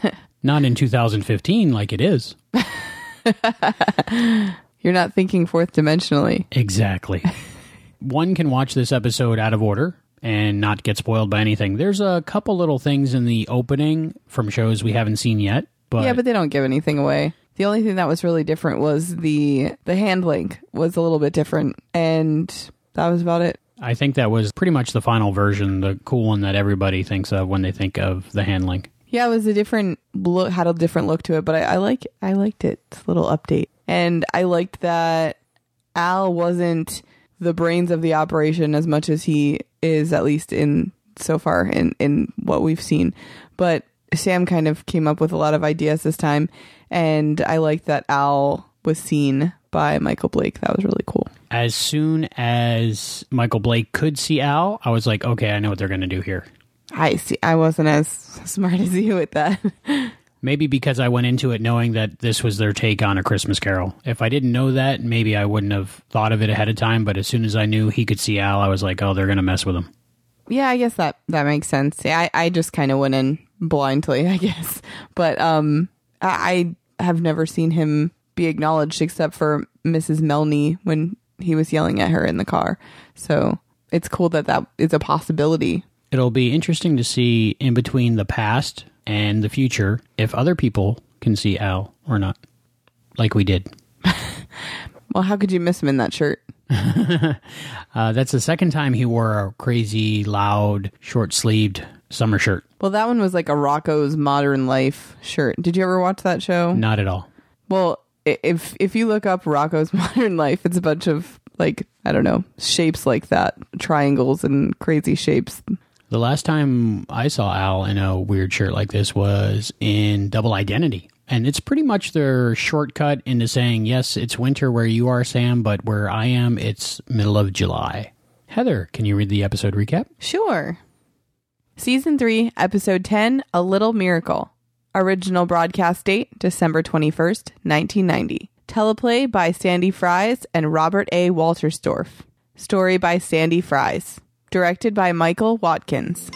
<laughs> not in 2015 like it is. <laughs> You're not thinking fourth dimensionally. Exactly. <laughs> One can watch this episode out of order and not get spoiled by anything. There's a couple little things in the opening from shows we haven't seen yet, but yeah, but they don't give anything away. The only thing that was really different was the the hand link was a little bit different, and that was about it. I think that was pretty much the final version, the cool one that everybody thinks of when they think of the hand link. Yeah, it was a different look, had a different look to it, but I, I like I liked it. It's a little update, and I liked that Al wasn't the brains of the operation as much as he is, at least in so far in in what we've seen. But Sam kind of came up with a lot of ideas this time, and I liked that Al was seen by Michael Blake. That was really cool. As soon as Michael Blake could see Al, I was like, okay, I know what they're going to do here. I see. I wasn't as <laughs> smart as you with that. <laughs> Maybe because I went into it knowing that this was their take on A Christmas Carol. If I didn't know that, maybe I wouldn't have thought of it ahead of time. But as soon as I knew he could see Al, I was like, oh, they're going to mess with him. Yeah, I guess that that makes sense. Yeah, I, I just kind of went in blindly, <laughs> I guess. But um, I, I have never seen him be acknowledged except for Mrs. Melny when he was yelling at her in the car. So it's cool that that is a possibility. It'll be interesting to see in between the past and the future if other people can see Al or not, like we did. <laughs> Well, how could you miss him in that shirt? <laughs> Uh, that's the second time he wore a crazy, loud, short sleeved summer shirt. Well, that one was like a Rocko's Modern Life shirt. Did you ever watch that show? Not at all. Well, if if you look up Rocko's <laughs> Modern Life, it's a bunch of like I don't know shapes like that, triangles and crazy shapes. The last time I saw Al in a weird shirt like this was in Double Identity. And it's pretty much their shortcut into saying, yes, it's winter where you are, Sam, but where I am, it's middle of July. Heather, can you read the episode recap? Sure. Season 3, Episode 10 A Little Miracle. Original broadcast date December 21st, 1990. Teleplay by Sandy Fries and Robert A. Wolterstorff. Story by Sandy Fries. Directed by Michael Watkins.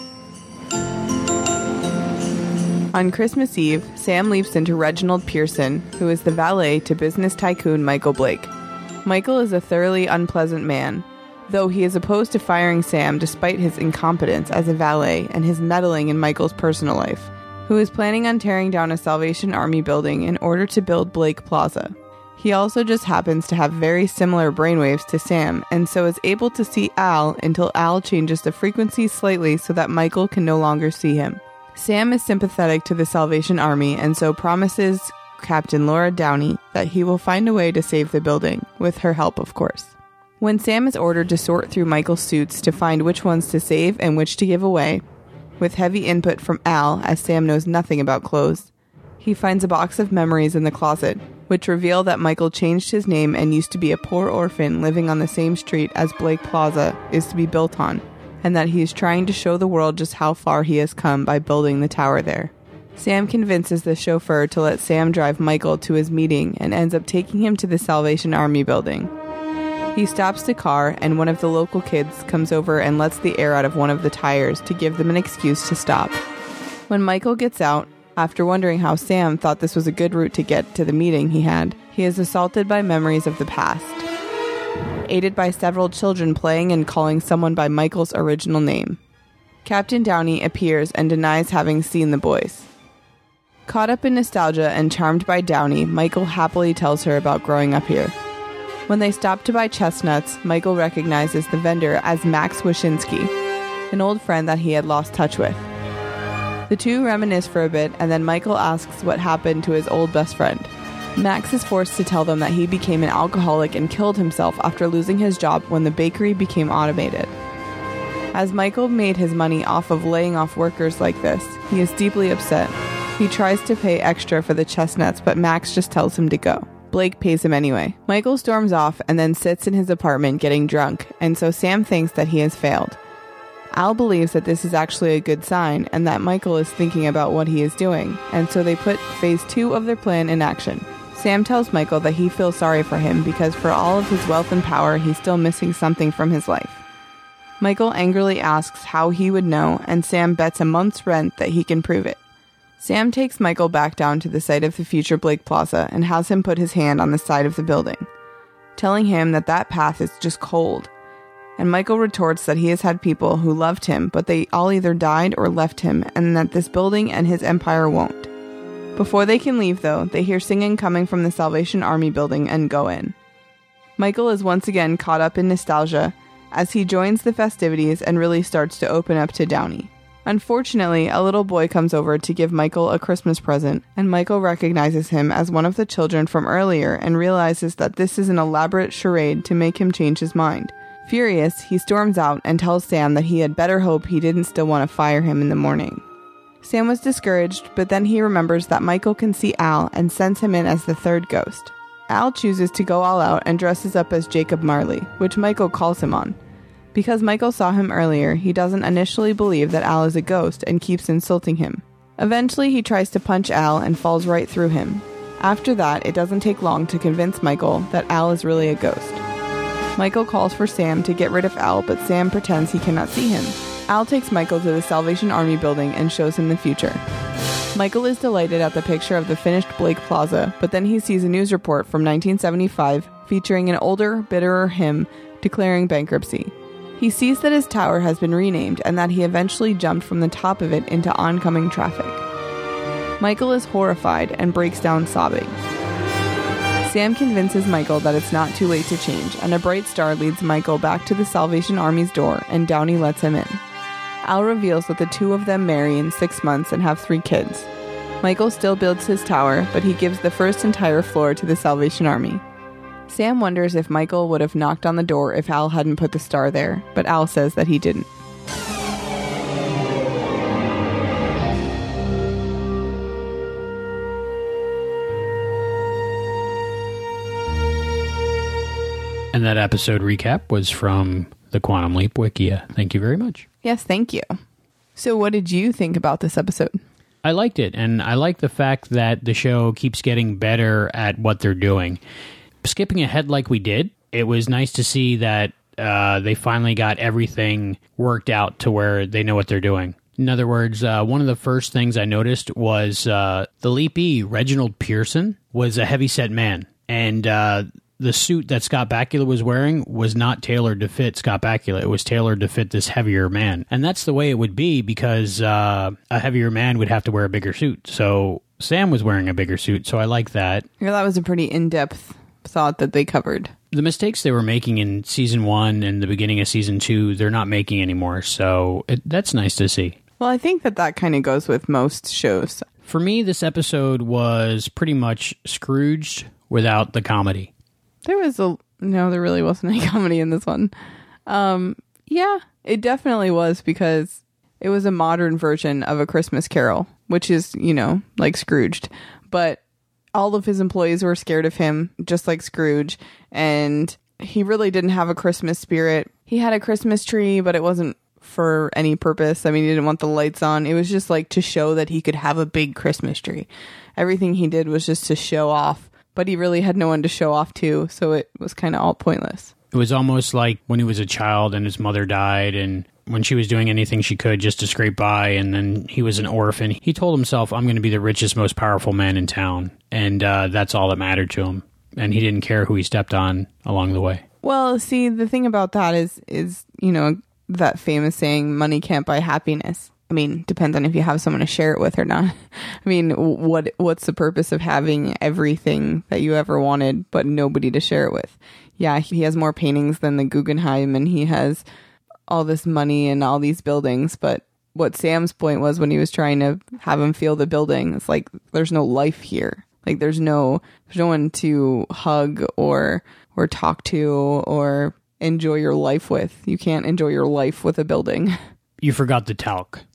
On Christmas Eve, Sam leaps into Reginald Pearson, who is the valet to business tycoon Michael Blake. Michael is a thoroughly unpleasant man, though he is opposed to firing Sam despite his incompetence as a valet and his meddling in Michael's personal life, who is planning on tearing down a Salvation Army building in order to build Blake Plaza. He also just happens to have very similar brainwaves to Sam, and so is able to see Al until Al changes the frequency slightly so that Michael can no longer see him. Sam is sympathetic to the Salvation Army and so promises Captain Laura Downey that he will find a way to save the building, with her help, of course. When Sam is ordered to sort through Michael's suits to find which ones to save and which to give away, with heavy input from Al, as Sam knows nothing about clothes, he finds a box of memories in the closet, which reveal that Michael changed his name and used to be a poor orphan living on the same street as Blake Plaza is to be built on, and that he is trying to show the world just how far he has come by building the tower there. Sam convinces the chauffeur to let Sam drive Michael to his meeting and ends up taking him to the Salvation Army building. He stops the car, and one of the local kids comes over and lets the air out of one of the tires to give them an excuse to stop. When Michael gets out, after wondering how Sam thought this was a good route to get to the meeting he had, he is assaulted by memories of the past. Aided by several children playing and calling someone by Michael's original name. Captain Downey appears and denies having seen the boys. Caught up in nostalgia and charmed by Downey, Michael happily tells her about growing up here. When they stop to buy chestnuts, Michael recognizes the vendor as Max Wyszynski, an old friend that he had lost touch with. The two reminisce for a bit, and then Michael asks what happened to his old best friend. Max is forced to tell them that he became an alcoholic and killed himself after losing his job when the bakery became automated. As Michael made his money off of laying off workers like this, he is deeply upset. He tries to pay extra for the chestnuts, but Max just tells him to go. Blake pays him anyway. Michael storms off and then sits in his apartment getting drunk, and so Sam thinks that he has failed. Al believes that this is actually a good sign and that Michael is thinking about what he is doing, and so they put phase two of their plan in action. Sam tells Michael that he feels sorry for him because for all of his wealth and power, he's still missing something from his life. Michael angrily asks how he would know, and Sam bets a month's rent that he can prove it. Sam takes Michael back down to the site of the future Blake Plaza and has him put his hand on the side of the building, telling him that that path is just cold. And Michael retorts that he has had people who loved him, but they all either died or left him, and that this building and his empire won't. Before they can leave, though, they hear singing coming from the Salvation Army building and go in. Michael is once again caught up in nostalgia as he joins the festivities and really starts to open up to Downey. Unfortunately, a little boy comes over to give Michael a Christmas present, and Michael recognizes him as one of the children from earlier and realizes that this is an elaborate charade to make him change his mind. Furious, he storms out and tells Sam that he had better hope he didn't still want to fire him in the morning. Sam was discouraged, but then he remembers that Michael can see Al and sends him in as the third ghost. Al chooses to go all out and dresses up as Jacob Marley, which Michael calls him on. Because Michael saw him earlier, he doesn't initially believe that Al is a ghost and keeps insulting him. Eventually, he tries to punch Al and falls right through him. After that, it doesn't take long to convince Michael that Al is really a ghost. Michael calls for Sam to get rid of Al, but Sam pretends he cannot see him. Al takes Michael to the Salvation Army building and shows him the future. Michael is delighted at the picture of the finished Blake Plaza, but then he sees a news report from 1975 featuring an older, bitterer him declaring bankruptcy. He sees that his tower has been renamed and that he eventually jumped from the top of it into oncoming traffic. Michael is horrified and breaks down sobbing. Sam convinces Michael that it's not too late to change, and a bright star leads Michael back to the Salvation Army's door, and Downey lets him in. Al reveals that the two of them marry in six months and have three kids. Michael still builds his tower, but he gives the first entire floor to the Salvation Army. Sam wonders if Michael would have knocked on the door if Al hadn't put the star there, but Al says that he didn't. And that episode recap was from the Quantum Leap Wikia. Thank you very much. Yes, thank you. So, what did you think about this episode? I liked it, and I like the fact that the show keeps getting better at what they're doing. Skipping ahead like we did, it was nice to see that uh, they finally got everything worked out to where they know what they're doing. In other words, uh, one of the first things I noticed was uh, the leapee, Reginald Pearson, was a heavyset man. And uh, the suit that Scott Bakula was wearing was not tailored to fit Scott Bakula. It was tailored to fit this heavier man. And that's the way it would be because uh, a heavier man would have to wear a bigger suit. So Sam was wearing a bigger suit. So I like that. Yeah, that was a pretty in depth thought that they covered. The mistakes they were making in season one and the beginning of season two, they're not making anymore. So it, that's nice to see. Well, I think that that kind of goes with most shows. For me, this episode was pretty much Scrooged without the comedy. There was a no, there really wasn't any <laughs> comedy in this one. Um, yeah, it definitely was because it was a modern version of a Christmas Carol, which is you know like Scrooged, but all of his employees were scared of him, just like Scrooge, and he really didn't have a Christmas spirit. He had a Christmas tree, but it wasn't for any purpose. I mean, he didn't want the lights on. It was just like to show that he could have a big Christmas tree. Everything he did was just to show off, but he really had no one to show off to, so it was kind of all pointless. It was almost like when he was a child and his mother died and when she was doing anything she could just to scrape by and then he was an orphan he told himself i'm going to be the richest most powerful man in town and uh, that's all that mattered to him and he didn't care who he stepped on along the way Well, see, the thing about that is is, you know, that famous saying money can't buy happiness. I mean, depends on if you have someone to share it with or not. <laughs> I mean, what what's the purpose of having everything that you ever wanted but nobody to share it with? Yeah, he has more paintings than the Guggenheim and he has all this money and all these buildings, but what Sam's point was when he was trying to have him feel the building, it's like there's no life here. Like there's no there's no one to hug or or talk to or enjoy your life with. You can't enjoy your life with a building. <laughs> You forgot the talc.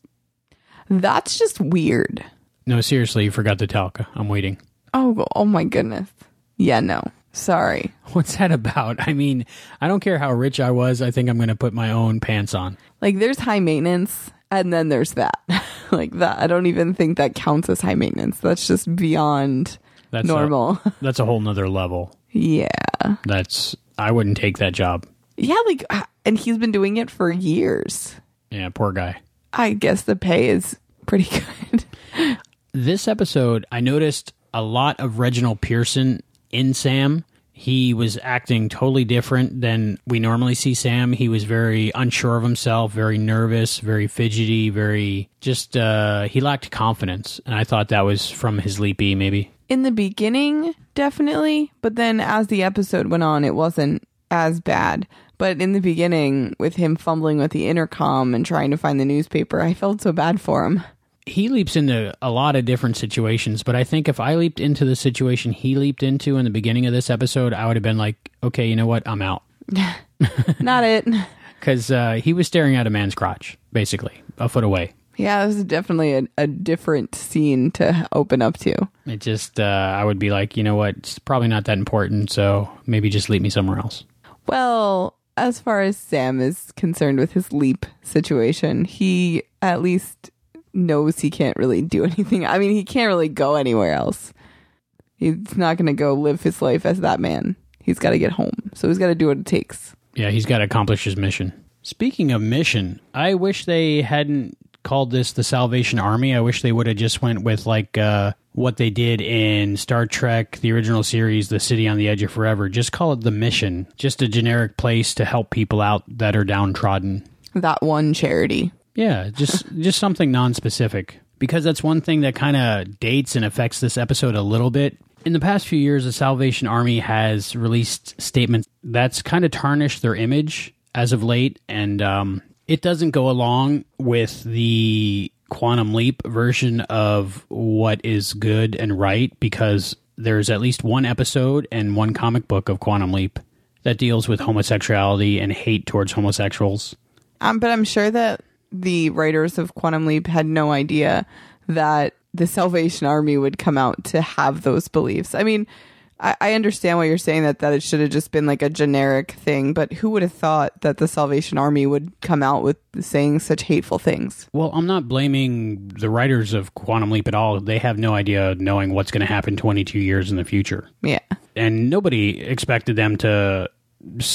That's just weird. No, seriously, you forgot the talc. I'm waiting. Oh, oh my goodness. Yeah, no. Sorry. <laughs> What's that about? I mean, I don't care how rich I was. I think I'm going to put my own pants on. Like there's high maintenance and then there's that. <laughs> like that. I don't even think that counts as high maintenance. That's just beyond That's normal. A, <laughs> that's a whole nother level. yeah. That's I wouldn't take that job. Yeah, like uh, and he's been doing it for years. Yeah, poor guy. I guess the pay is pretty <laughs> good. This episode, I noticed a lot of Reginald Pearson in Sam. He was acting totally different than we normally see Sam. He was very unsure of himself, very nervous, very fidgety, very just uh he lacked confidence. And I thought that was from his leapy maybe. In the beginning, definitely, but then as the episode went on, it wasn't as bad. But in the beginning, with him fumbling with the intercom and trying to find the newspaper, I felt so bad for him. he leaps into a lot of different situations, but I think if I leaped into the situation he leaped into in the beginning of this episode, I would have been like, okay, you know what? I'm out. <laughs> <laughs> Not it. Because uh, he was staring at a man's crotch, basically, a foot away. Yeah, this is definitely a, a different scene to open up to. It just, uh, I would be like, you know what? It's probably not that important, so maybe just leave me somewhere else. Well, as far as Sam is concerned with his leap situation, he at least knows he can't really do <laughs> anything. I mean, he can't really go anywhere else. He's not going to go live his life as that man. He's got to get home. So he's got to do what it takes. Yeah, he's got to accomplish his mission. Speaking of mission, I wish they hadn't called this the Salvation Army. I wish they would have just went with like uh, what they did in Star Trek, the original series, The City on the Edge of Forever. Just call it the mission. Just a generic place to help people out that are downtrodden. That one charity. Yeah, just <laughs> just something non-specific because that's one thing that kind of dates and affects this episode a little bit. In the past few years, the Salvation Army has released statements that's kind of tarnished their image as of late, and um, it doesn't go along with the Quantum Leap version of what is good and right because there's at least one episode and one comic book of Quantum Leap that deals with homosexuality and hate towards homosexuals. Um, but I'm sure that the writers of Quantum Leap had no idea that the Salvation Army would come out to have those beliefs. I mean, I, I understand what you're saying that that it should have just been like a generic thing, but who would have thought that the Salvation Army would come out with saying such hateful things? Well, I'm not blaming the writers of Quantum Leap at all. They have no idea knowing what's going to happen 22 years in the future. Yeah. And nobody expected them to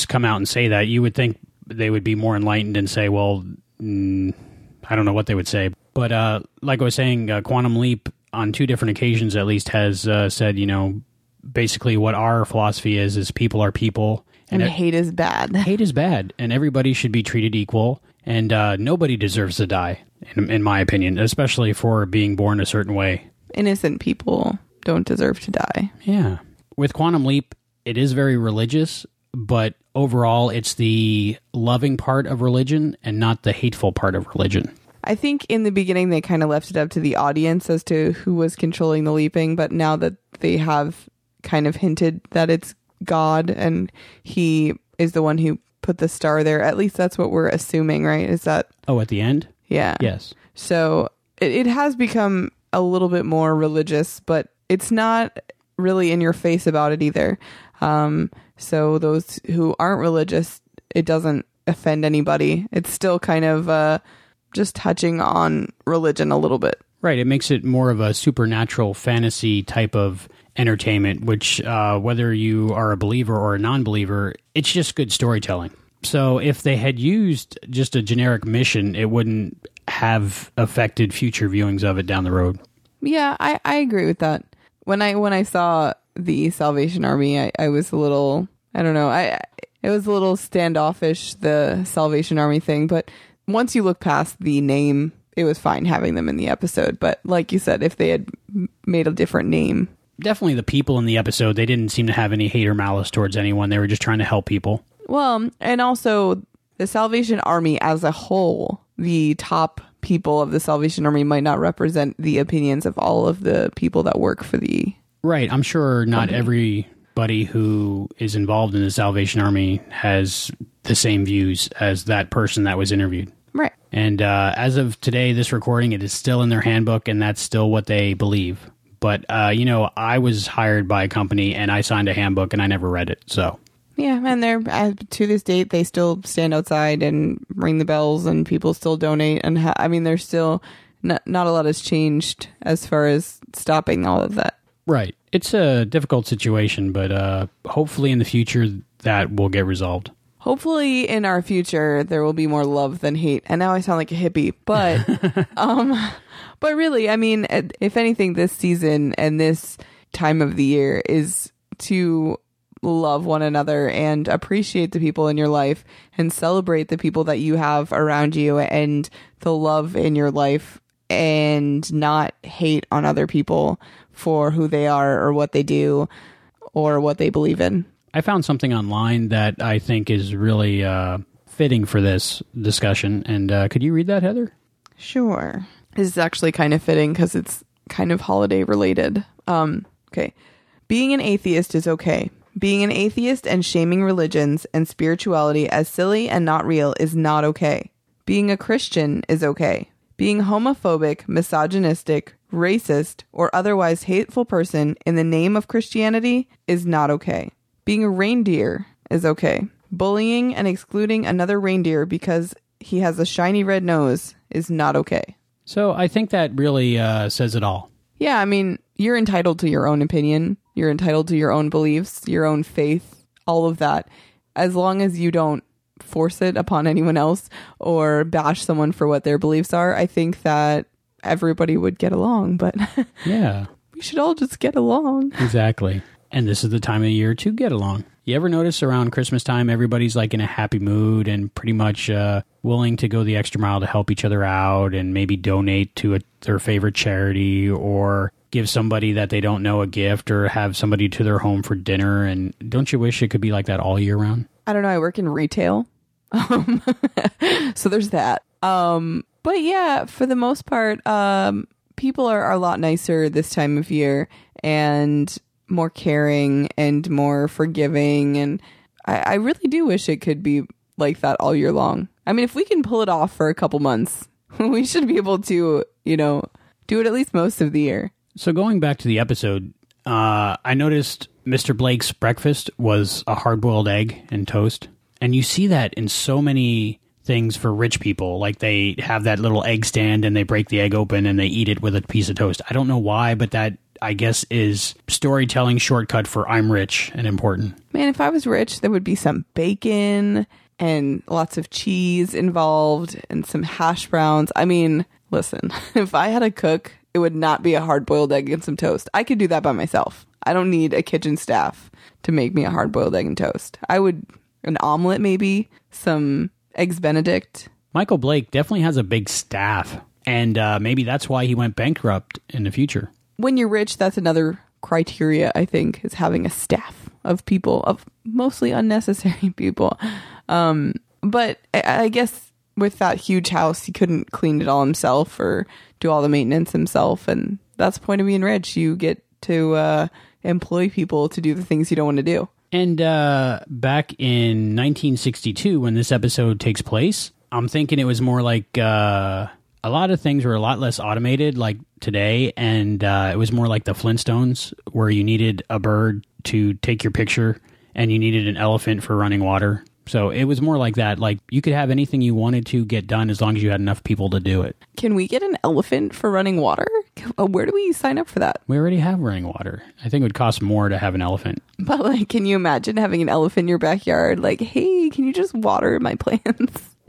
come out and say that. You would think they would be more enlightened and say, well, mm, I don't know what they would say. But uh, like I was saying, uh, Quantum Leap on two different occasions at least has uh, said, you know, basically what our philosophy is is people are people And, it- hate is bad. <laughs> hate is bad and everybody should be treated equal and uh, nobody deserves to die in, in my opinion especially for being born a certain way Innocent people don't deserve to die. yeah with quantum leap it is very religious but overall it's the loving part of religion and not the hateful part of religion I think in the beginning they kind of left it up to the audience as to who was controlling the leaping, but now that they have kind of hinted that it's God and he is the one who put the star there, at least that's what we're assuming, right? Is that, oh at the end yeah. yes So it, it has become a little bit more religious, but it's not really in your face about it either. Um, so those who aren't religious, it doesn't offend anybody. It's still kind of uh, just touching on religion a little bit. Right. It makes it more of a supernatural fantasy type of entertainment, which, uh, whether you are a believer or a non believer, it's just good storytelling. So if they had used just a generic mission, it wouldn't have affected future viewings of it down the road. Yeah, I, I agree with that. When I when I saw the Salvation Army, I, I was a little I don't know I it was a little standoffish the Salvation Army thing, but once you look past the name, it was fine having them in the episode. But like you said, if they had made a different name, Definitely the people in the episode, they didn't seem to have any hate or malice towards anyone. They were just trying to help people. Well, and also the Salvation Army as a whole, the top people of the Salvation Army might not represent the opinions of all of the people that work for the. Right. I'm sure not everybody who is involved in the Salvation Army has the same views as that person that was interviewed. Right. And uh, as of today, this recording, it is still in their handbook, and that's still what they believe. But, uh, you know, I was hired by a company and I signed a handbook and I never read it. So, Yeah, and they're uh, to this date they still stand outside and ring the bells, and people still donate. And ha- I mean, there's still not, not a lot has changed as far as stopping all of that. right. It's a difficult situation, but uh, hopefully in the future that will get resolved. Hopefully, in our future, there will be more love than hate. And now I sound like a hippie, but, <laughs> um, but really, I mean, eh, if anything, this season and this time of the year is to love one another and appreciate the people in your life and celebrate the people that you have around you and the love in your life and not hate on other people for who they are or what they do or what they believe in. I found something online that I think is really uh, fitting for this discussion. And uh, could you read that, Heather? Sure. This is actually kind of fitting because it's kind of holiday related. Um, okay. Being an atheist is okay. Being an atheist and shaming religions and spirituality as silly and not real is not okay. Being a Christian is okay. Being homophobic, misogynistic, racist, or otherwise hateful person in the name of Christianity is not okay. Being a reindeer is okay. Bullying and excluding another reindeer because he has a shiny red nose is not okay. So I think that really uh, says it all. Yeah, I mean, you're entitled to your own opinion. You're entitled to your own beliefs, your own faith, all of that. As long as you don't force it upon anyone else or bash someone for what their beliefs are, I think that everybody would get along. But <laughs> Yeah, we should all just get along. exactly. And this is the time of year to get along. You ever notice around Christmas time, everybody's like in a happy mood and pretty much uh, willing to go the extra mile to help each other out and maybe donate to a, their favorite charity or give somebody that they don't know a gift or have somebody to their home for dinner. And don't you wish it could be like that all year round? I don't know. I work in retail. <laughs> Um, <laughs> so there's that. Um, but yeah, for the most part, um, people are, are a lot nicer this time of year and more caring and more forgiving. And I, I really do wish it could be like that all year long. I mean, if we can pull it off for a couple months, <laughs> we should be able to, you know, do it at least most of the year. So going back to the episode, uh, I noticed Mr. Blake's breakfast was a hard-boiled egg and toast, and you see that in so many things for rich people. Like they have that little egg stand and they break the egg open and they eat it with a piece of toast. I don't know why, but that I guess is storytelling shortcut for I'm rich and important. Man, if I was rich, there would be some bacon and lots of cheese involved and some hash browns. I mean, listen, <laughs> if I had a cook, it would not be a hard boiled egg and some toast. I could do that by myself. I don't need a kitchen staff to make me a hard boiled egg and toast. I would, an omelet maybe, some eggs Benedict. Michael Blake definitely has a big staff, and uh, maybe that's why he went bankrupt in the future. When you're rich, that's another criteria, I think, is having a staff of people, of mostly unnecessary <laughs> people. Um, but I, I guess with that huge house, he couldn't clean it all himself or do all the maintenance himself. And that's the point of being rich. You get to uh, employ people to do the things you don't want to do. And uh, back in 1962, when this episode takes place, I'm thinking it was more like uh, a lot of things were a lot less automated, like today, and uh, it was more like the Flintstones, where you needed a bird to take your picture, and you needed an elephant for running water. So it was more like that. Like you could have anything you wanted to get done as long as you had enough people to do it. Can we get an elephant for running water? <laughs> Uh, Where do we sign up for that? We already have running water. I think it would cost more to have an elephant. But like, can you imagine having an elephant in your backyard? Like, hey, can you just water my <laughs> plants? <laughs>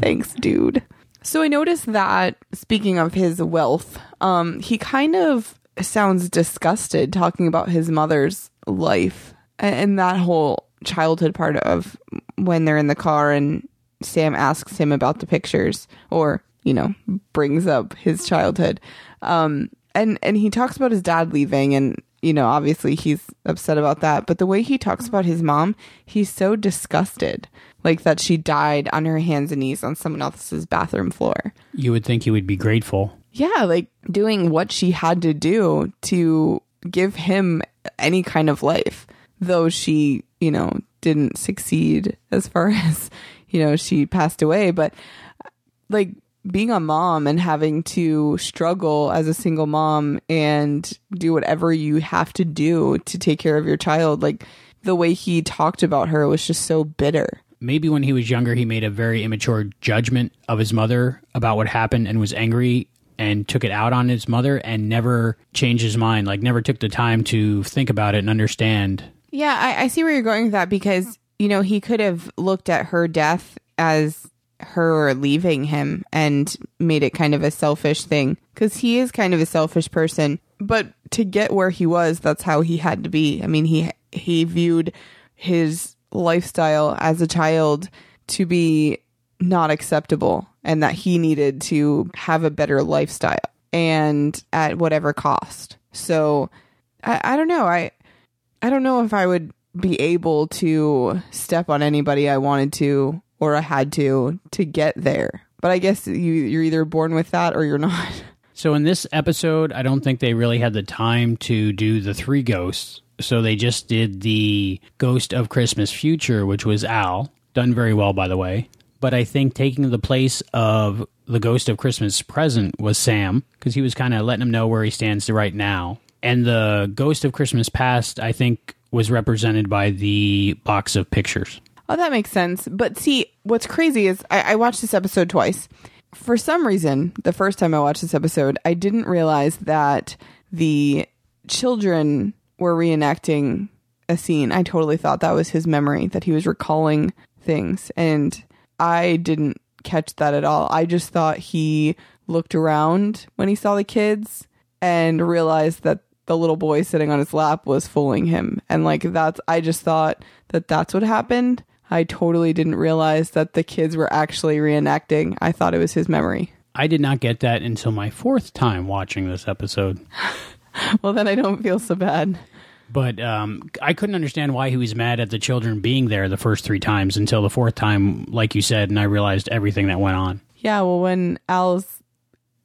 Thanks, dude. So I noticed that speaking of his wealth, um, he kind of sounds disgusted talking about his mother's life and that whole childhood part of when they're in the car and Sam asks him about the pictures or you know, brings up his childhood. Um, and and he talks about his dad leaving, and you know, obviously he's upset about that. But the way he talks about his mom, he's so disgusted, like that she died on her hands and knees on someone else's bathroom floor. You would think he would be grateful. Yeah, like doing what she had to do to give him any kind of life, though she, you know, didn't succeed as far <laughs> as, you know, she passed away. But like being a mom and having to struggle as a single mom and do whatever you have to do to take care of your child, like the way he talked about her was just so bitter. Maybe when he was younger, he made a very immature judgment of his mother about what happened and was angry and took it out on his mother and never changed his mind, like never took the time to think about it and understand. Yeah, I, I see where you're going with that because, you know, he could have looked at her death as her leaving him and made it kind of a selfish thing because he is kind of a selfish person. But to get where he was, that's how he had to be. I mean, he he viewed his lifestyle as a child to be not acceptable and that he needed to have a better lifestyle and at whatever cost. So I, I don't know. I I don't know if I would be able to step on anybody I wanted to or I had to to get there. But I guess you you're either born with that or you're not. <laughs> So in this episode, I don't think they really had the time to do the three ghosts. So they just did the Ghost of Christmas Future, which was Al, done very well by the way. But I think taking the place of the Ghost of Christmas Present was Sam because he was kind of letting him know where he stands right now. And the Ghost of Christmas Past, I think, was represented by the box of pictures. Oh, that makes sense. But see, what's crazy is I, I watched this episode twice. For some reason, the first time I watched this episode, I didn't realize that the children were reenacting a scene. I totally thought that was his memory, that he was recalling things. And I didn't catch that at all. I just thought he looked around when he saw the kids and realized that the little boy sitting on his lap was fooling him. And like that's, I just thought that that's what happened. I totally didn't realize that the kids were actually reenacting. I thought it was his memory. I did not get that until my fourth time watching this episode. <laughs> <laughs> well, then I don't feel so bad. But um, I couldn't understand why he was mad at the children being there the first three times until the fourth time, like you said, and I realized everything that went on. Yeah, well, when Al's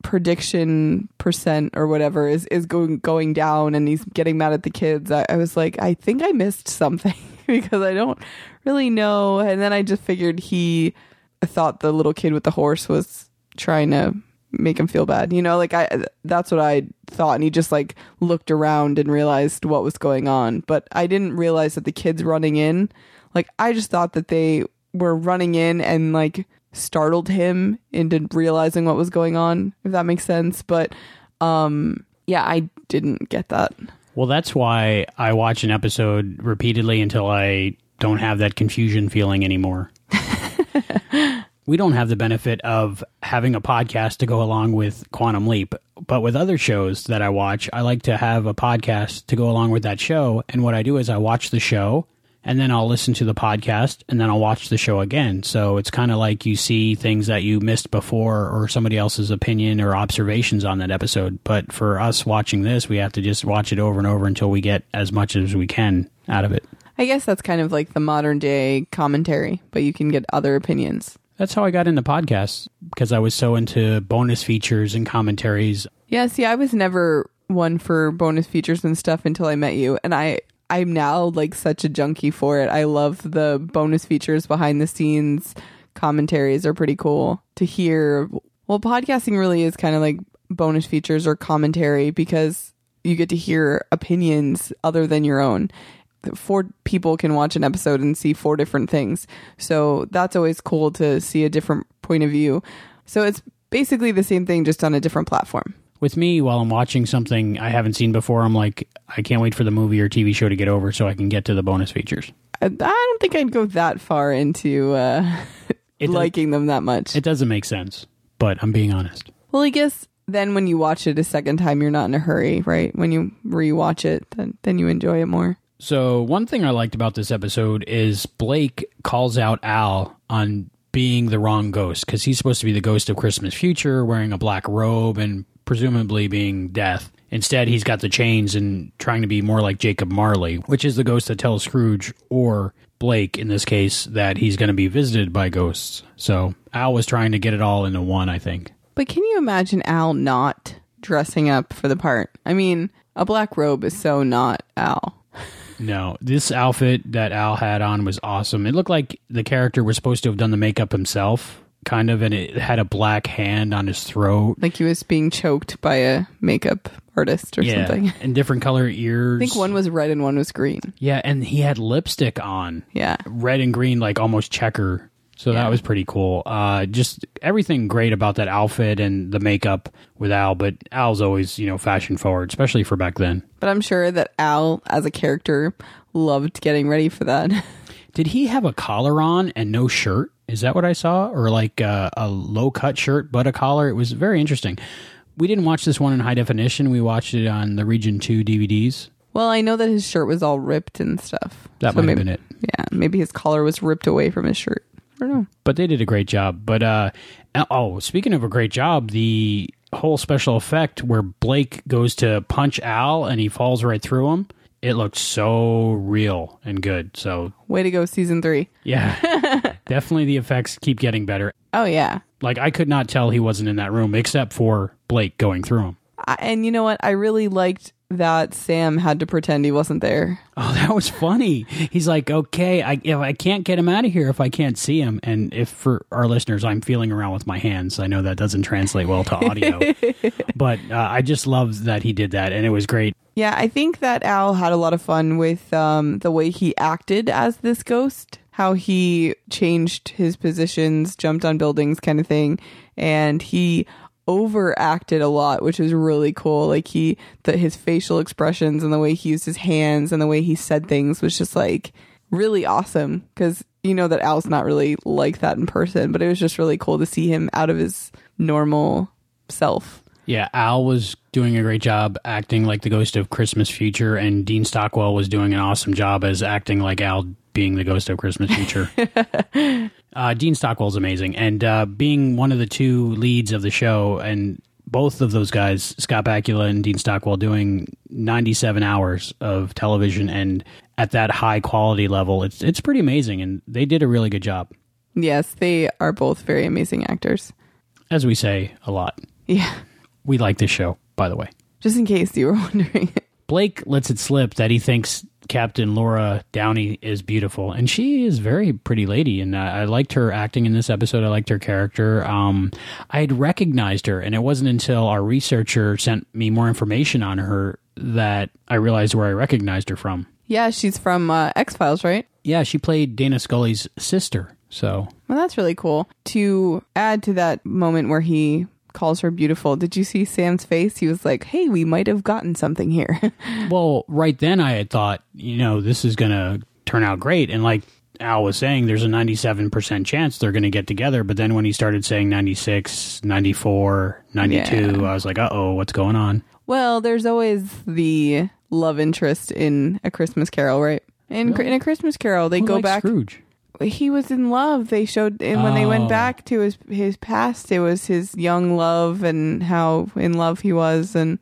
prediction percent or whatever is is going going down and he's getting mad at the kids, I, I was like, I think I missed something <laughs> because I don't really know. And then I just figured he thought the little kid with the horse was trying to make him feel bad. You know, like I that's what I thought and he just like looked around and realized what was going on. But I didn't realize that the kids running in, like I just thought that they were running in and like startled him into realizing what was going on, if that makes sense. But um yeah, I didn't get that. Well, that's why I watch an episode repeatedly until I don't have that confusion feeling anymore. <laughs> we don't have the benefit of having a podcast to go along with Quantum Leap, but with other shows that I watch, I like to have a podcast to go along with that show. And what I do is I watch the show and then I'll listen to the podcast and then I'll watch the show again. So it's kind of like you see things that you missed before or somebody else's opinion or observations on that episode. But for us watching this, we have to just watch it over and over until we get as much as we can out of it. I guess that's kind of like the modern day commentary, but you can get other opinions. That's how I got into podcasts because I was so into bonus features and commentaries. Yeah, see, I was never one for bonus features and stuff until I met you, and I I'm now like such a junkie for it. I love the bonus features behind the scenes commentaries are pretty cool to hear. Well, podcasting really is kind of like bonus features or commentary because you get to hear opinions other than your own. Four people can watch an episode and see four different things. So that's always cool to see a different point of view. So it's basically the same thing, just on a different platform. With me, while I'm watching something I haven't seen before, I'm like, I can't wait for the movie or TV show to get over so I can get to the bonus features. I, don't think I'd go that far into uh, <laughs> liking them that much. It doesn't make sense, but I'm being honest. Well, I guess then when you watch it a second time, you're not in a hurry, right? When you rewatch it, then, then you enjoy it more. So, one thing I liked about this episode is Blake calls out Al on being the wrong ghost because he's supposed to be the ghost of Christmas future, wearing a black robe and presumably being death. Instead, he's got the chains and trying to be more like Jacob Marley, which is the ghost that tells Scrooge or Blake in this case that he's going to be visited by ghosts. So Al was trying to get it all into one, I think. But can you imagine Al not dressing up for the part? I mean, a black robe is so not Al. No, this outfit that Al had on was awesome. It looked like the character was supposed to have done the makeup himself, kind of, and it had a black hand on his throat. Like he was being choked by a makeup artist or yeah, something. <laughs> and different color ears. I think one was red and one was green. Yeah, and he had lipstick on. Yeah. Red and green, like almost checker. So that was pretty cool. Uh, just everything great about that outfit and the makeup with Al, but Al's always, you know, fashion forward, especially for back then. But I'm sure that Al, as a character, loved getting ready for that. <laughs> Did he have a collar on and no shirt? Is that what I saw? Or like uh, a low cut shirt but a collar? It was very interesting. We didn't watch this one in high definition. We watched it on the Region 2 DVDs. well, I know that his shirt was all ripped and stuff. That So might have been it. Yeah, maybe his collar was ripped away from his shirt. I don't know. but they did a great job. But uh, oh, speaking of a great job, the whole special effect where Blake goes to punch Al and he falls right through him, it looked so real and good. So Way to go, season three. yeah, <laughs> definitely the effects keep getting better. Oh, yeah. Like I could not tell he wasn't in that room except for Blake going through him. I, and you know what? I really liked that Sam had to pretend he wasn't there. Oh, that was funny. He's like, okay, I if I can't get him out of here if I can't see him, and if for our listeners, I'm feeling around with my hands. I know that doesn't translate well to audio, <laughs> but uh, I just love that he did that, and it was great. Yeah, I think that Al had a lot of fun with um, the way he acted as this ghost, how he changed his positions, jumped on buildings, kind of thing, and he overacted a lot, which was really cool. Like he, that his facial expressions and the way he used his hands and the way he said things was just like really awesome. Because you know that Al's not really like that in person, but it was just really cool to see him out of his normal self. Yeah, Al was doing a great job acting like the ghost of Christmas Future, and Dean Stockwell was doing an awesome job as acting like Al being the ghost of Christmas Future. <laughs> uh, Dean Stockwell's amazing, and uh, being one of the two leads of the show, and both of those guys, Scott Bakula and Dean Stockwell, doing 97 hours of television and at that high quality level, it's it's pretty amazing, and they did a really good job, Yes, they are both very amazing actors. as we say a lot. Yeah. We like this show, by the way. Just in case you were <laughs> wondering. Blake lets it slip that he thinks Captain Laura Downey is beautiful, and she is very pretty lady. And uh, I liked her acting in this episode. I liked her character. Um, I had recognized her, and it wasn't until our researcher sent me more information on her that I realized where I recognized her from. Yeah, she's from uh, X Files, right? Yeah, she played Dana Scully's sister. So Well, that's really cool. To add to that moment where he calls her beautiful, did you see Sam's face? He was like, hey, we might have gotten something here. <laughs> Well, right then I had thought, you know, this is going to turn out great. And like Al was saying, there's a 97% chance they're going to get together. But then when he started saying 96, 94, 92, Yeah. I was like, uh oh, what's going on? well, there's always the love interest in A Christmas Carol, right? In, in A Christmas Carol, they Who go back. Scrooge? He was in love. They showed, and when they Oh. went back to his his past, it was his young love and how in love he was. And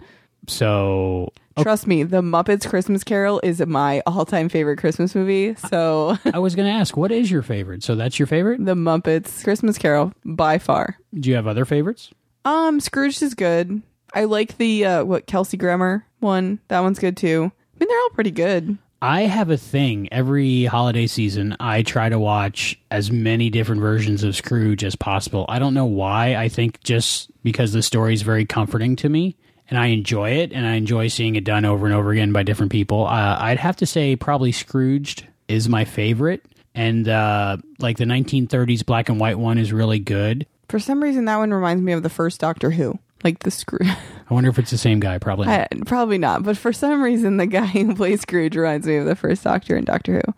So trust me, The Muppets Christmas Carol is my all time favorite Christmas movie. So <laughs> I was going to ask, what is your favorite? So that's your favorite? The Muppets Christmas Carol by far. Do you have other favorites? Um, Scrooge is good. I like the uh what Kelsey Grammer one. That one's good too. I mean, they're all pretty good. I have a thing every holiday season. I try to watch as many different versions of Scrooge as possible. I don't know why. I think just because the story is very comforting to me and I enjoy it and I enjoy seeing it done over and over again by different people. Uh, I'd have to say probably Scrooged is my favorite. And uh, like the 1930s black and white one is really good. For some reason, that one reminds me of the first Doctor Who. Like the Scrooge. <laughs> I wonder if it's the same guy. Probably. not. I, probably not, but for some reason, the guy who plays Scrooge reminds me of the first Doctor in Doctor Who.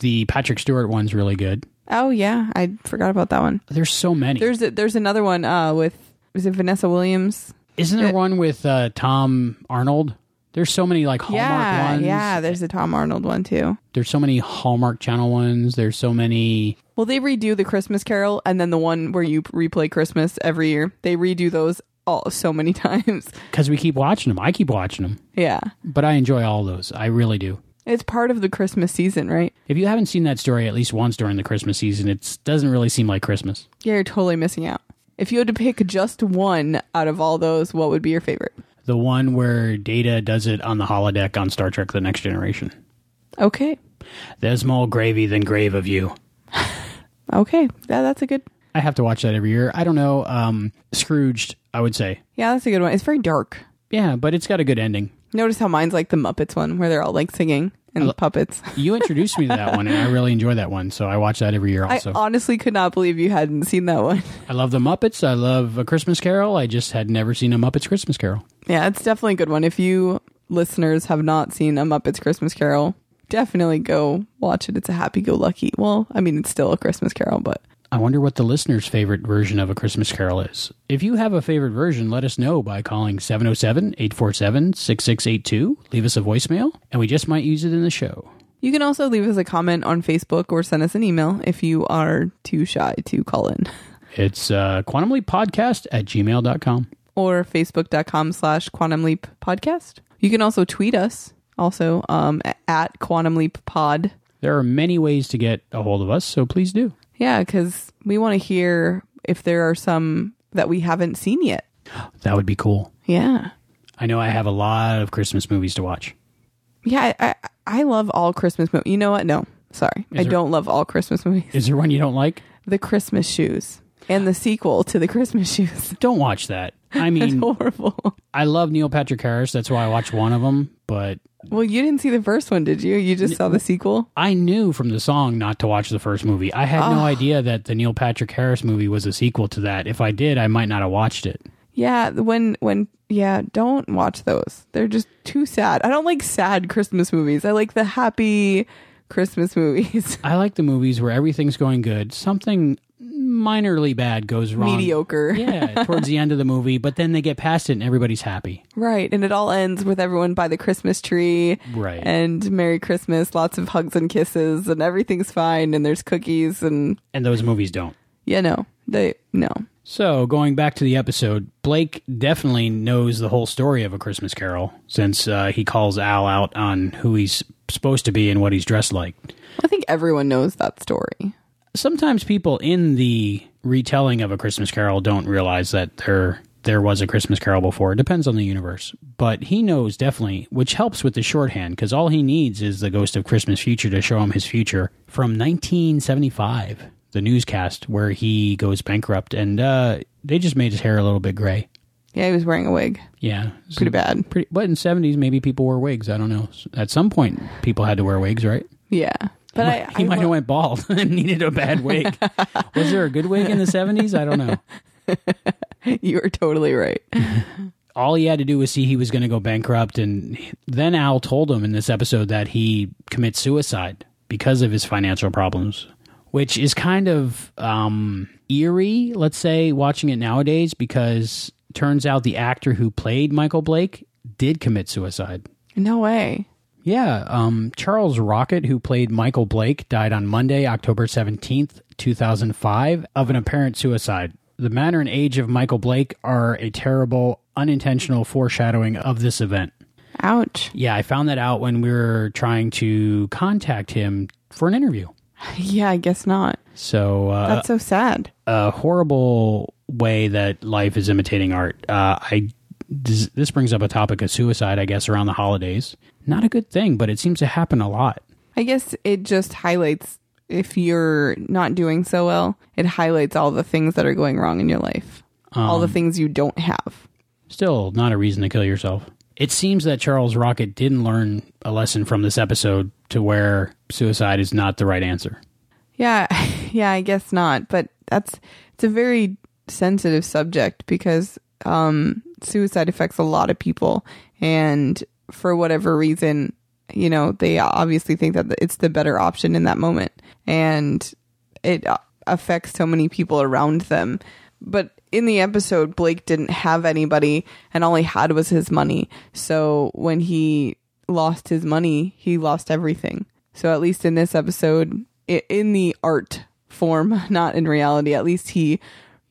the Patrick Stewart one's really good. Oh yeah, I forgot about that one. There's so many. There's a, there's another one uh, with is it Vanessa Williams? Isn't there one with uh, Tom Arnold? There's so many like Hallmark yeah, ones. yeah. There's a Tom Arnold one too. There's so many Hallmark Channel ones. There's so many Well, they redo the Christmas Carol and then the one where you replay Christmas every year. They redo those all so many <laughs> times. Because we keep watching them. I keep watching them. Yeah. But I enjoy all those. I really do. It's part of the Christmas season, right? If you haven't seen that story at least once during the Christmas season, it doesn't really seem like Christmas. Yeah, you're totally missing out. If you had to pick just one out of all those, what would be your favorite? The one where Data does it on the holodeck on Star Trek The Next Generation. Okay. There's more gravy than grave of you. <laughs> Okay. Yeah, that's a good. I have to watch that every year. I don't know. Um, Scrooged, I would say. Yeah, that's a good one. It's very dark. Yeah, but it's got a good ending. Notice how mine's like the Muppets one, where they're all like singing and puppets. <laughs> You introduced me to that one, and I really enjoy that one. So I watch that every year also. I honestly could not believe you hadn't seen that one. <laughs> I love the Muppets. I love A Christmas Carol. I just had never seen a Muppets Christmas Carol. Yeah, it's definitely a good one. If you listeners have not seen a Muppets Christmas Carol, definitely go watch it. It's a happy go lucky. Well, I mean, it's still a Christmas Carol, but I wonder what the listener's favorite version of A Christmas Carol is. If you have a favorite version, let us know by calling 707 847 6682. Leave us a voicemail, and we just might use it in the show. you can also leave us a comment on Facebook or send us an email if you are too shy to call in. It's uh, quantumleappodcast at gmail.com. Or facebook.com slash quantum leap podcast. You can also tweet us also um, at quantum leap pod. There are many ways to get a hold of us, so please do. Yeah, because we want to hear if there are some that we haven't seen yet. <gasps> That would be cool. Yeah. I know I have a lot of Christmas movies to watch. Yeah, I, I, I love all Christmas movies. You know what? No, sorry. Is I there- don't love all Christmas movies. Is there one you don't like? The Christmas Shoes and the sequel to The Christmas Shoes. <laughs> Don't watch that. I <laughs> mean, horrible. I love Neil Patrick Harris. That's why I watched one of them, but Well, you didn't see the first one, did you? You just saw the sequel? I knew from the song not to watch the first movie. I had no Ah. idea that the Neil Patrick Harris movie was a sequel to that. If I did, I might not have watched it. Yeah, when when yeah, don't watch those. They're just too sad. I don't like sad Christmas movies. I like the happy Christmas <laughs> movies. I like the movies where everything's going good. Something minorly bad goes wrong. Mediocre. <laughs> Yeah, towards the end of the movie, but then they get past it and everybody's happy. right, and it all ends with everyone by the Christmas tree. Right. And Merry Christmas, lots of hugs and kisses and everything's fine and there's cookies and And those movies don't. yeah, no. They no. So, going back to the episode, Blake definitely knows the whole story of A Christmas Carol since uh, he calls Al out on who he's supposed to be and what he's dressed like. I think everyone knows that story. Sometimes people in the retelling of A Christmas Carol don't realize that there there was a Christmas Carol before. It depends on the universe, but he knows definitely, which helps with the shorthand because all he needs is the Ghost of Christmas Future to show him his future from 1975, the newscast where he goes bankrupt, and uh, they just made his hair a little bit gray. Yeah, he was wearing a wig. Yeah, Pretty bad. Pretty, but in seventies, maybe people wore wigs. I don't know. At some point, people had to wear wigs, right? Yeah. But he I, might, he might have went bald <laughs> and needed a bad wig. Was there a good wig in the seventies? I don't know. <laughs> you are totally right. <laughs> All he had to do was see he was going to go bankrupt, and then Al told him in this episode that he commits suicide because of his financial problems, which is kind of um, eerie. Let's say watching it nowadays, because turns out the actor who played Michael Blake did commit suicide. No way. Yeah, um, Charles Rocket, who played Michael Blake, died on Monday, October 17th, 2005, of an apparent suicide. The manner and age of Michael Blake are a terrible, unintentional foreshadowing of this event. Ouch. Yeah, I found that out when we were trying to contact him for an interview. <laughs> Yeah, I guess not. So, uh, That's so sad. a horrible way that life is imitating art. Uh, I this, this brings up a topic of suicide, I guess, around the holidays. Not a good thing, but it seems to happen a lot. I guess it just highlights if you're not doing so well, it highlights all the things that are going wrong in your life. all the Um, things you don't have. Still, not a reason to kill yourself. It seems that Charles Rocket didn't learn a lesson from this episode to where suicide is not the right answer. Yeah, <laughs> yeah, I guess not. But that's it's a very sensitive subject because um, suicide affects a lot of people, and for whatever reason, you know, they obviously think that it's the better option in that moment, and it affects so many people around them. But in the episode, Blake didn't have anybody, and all he had was his money. So when he lost his money, he lost everything. So at least in this episode, in the art form, <laughs> not in reality. At least he,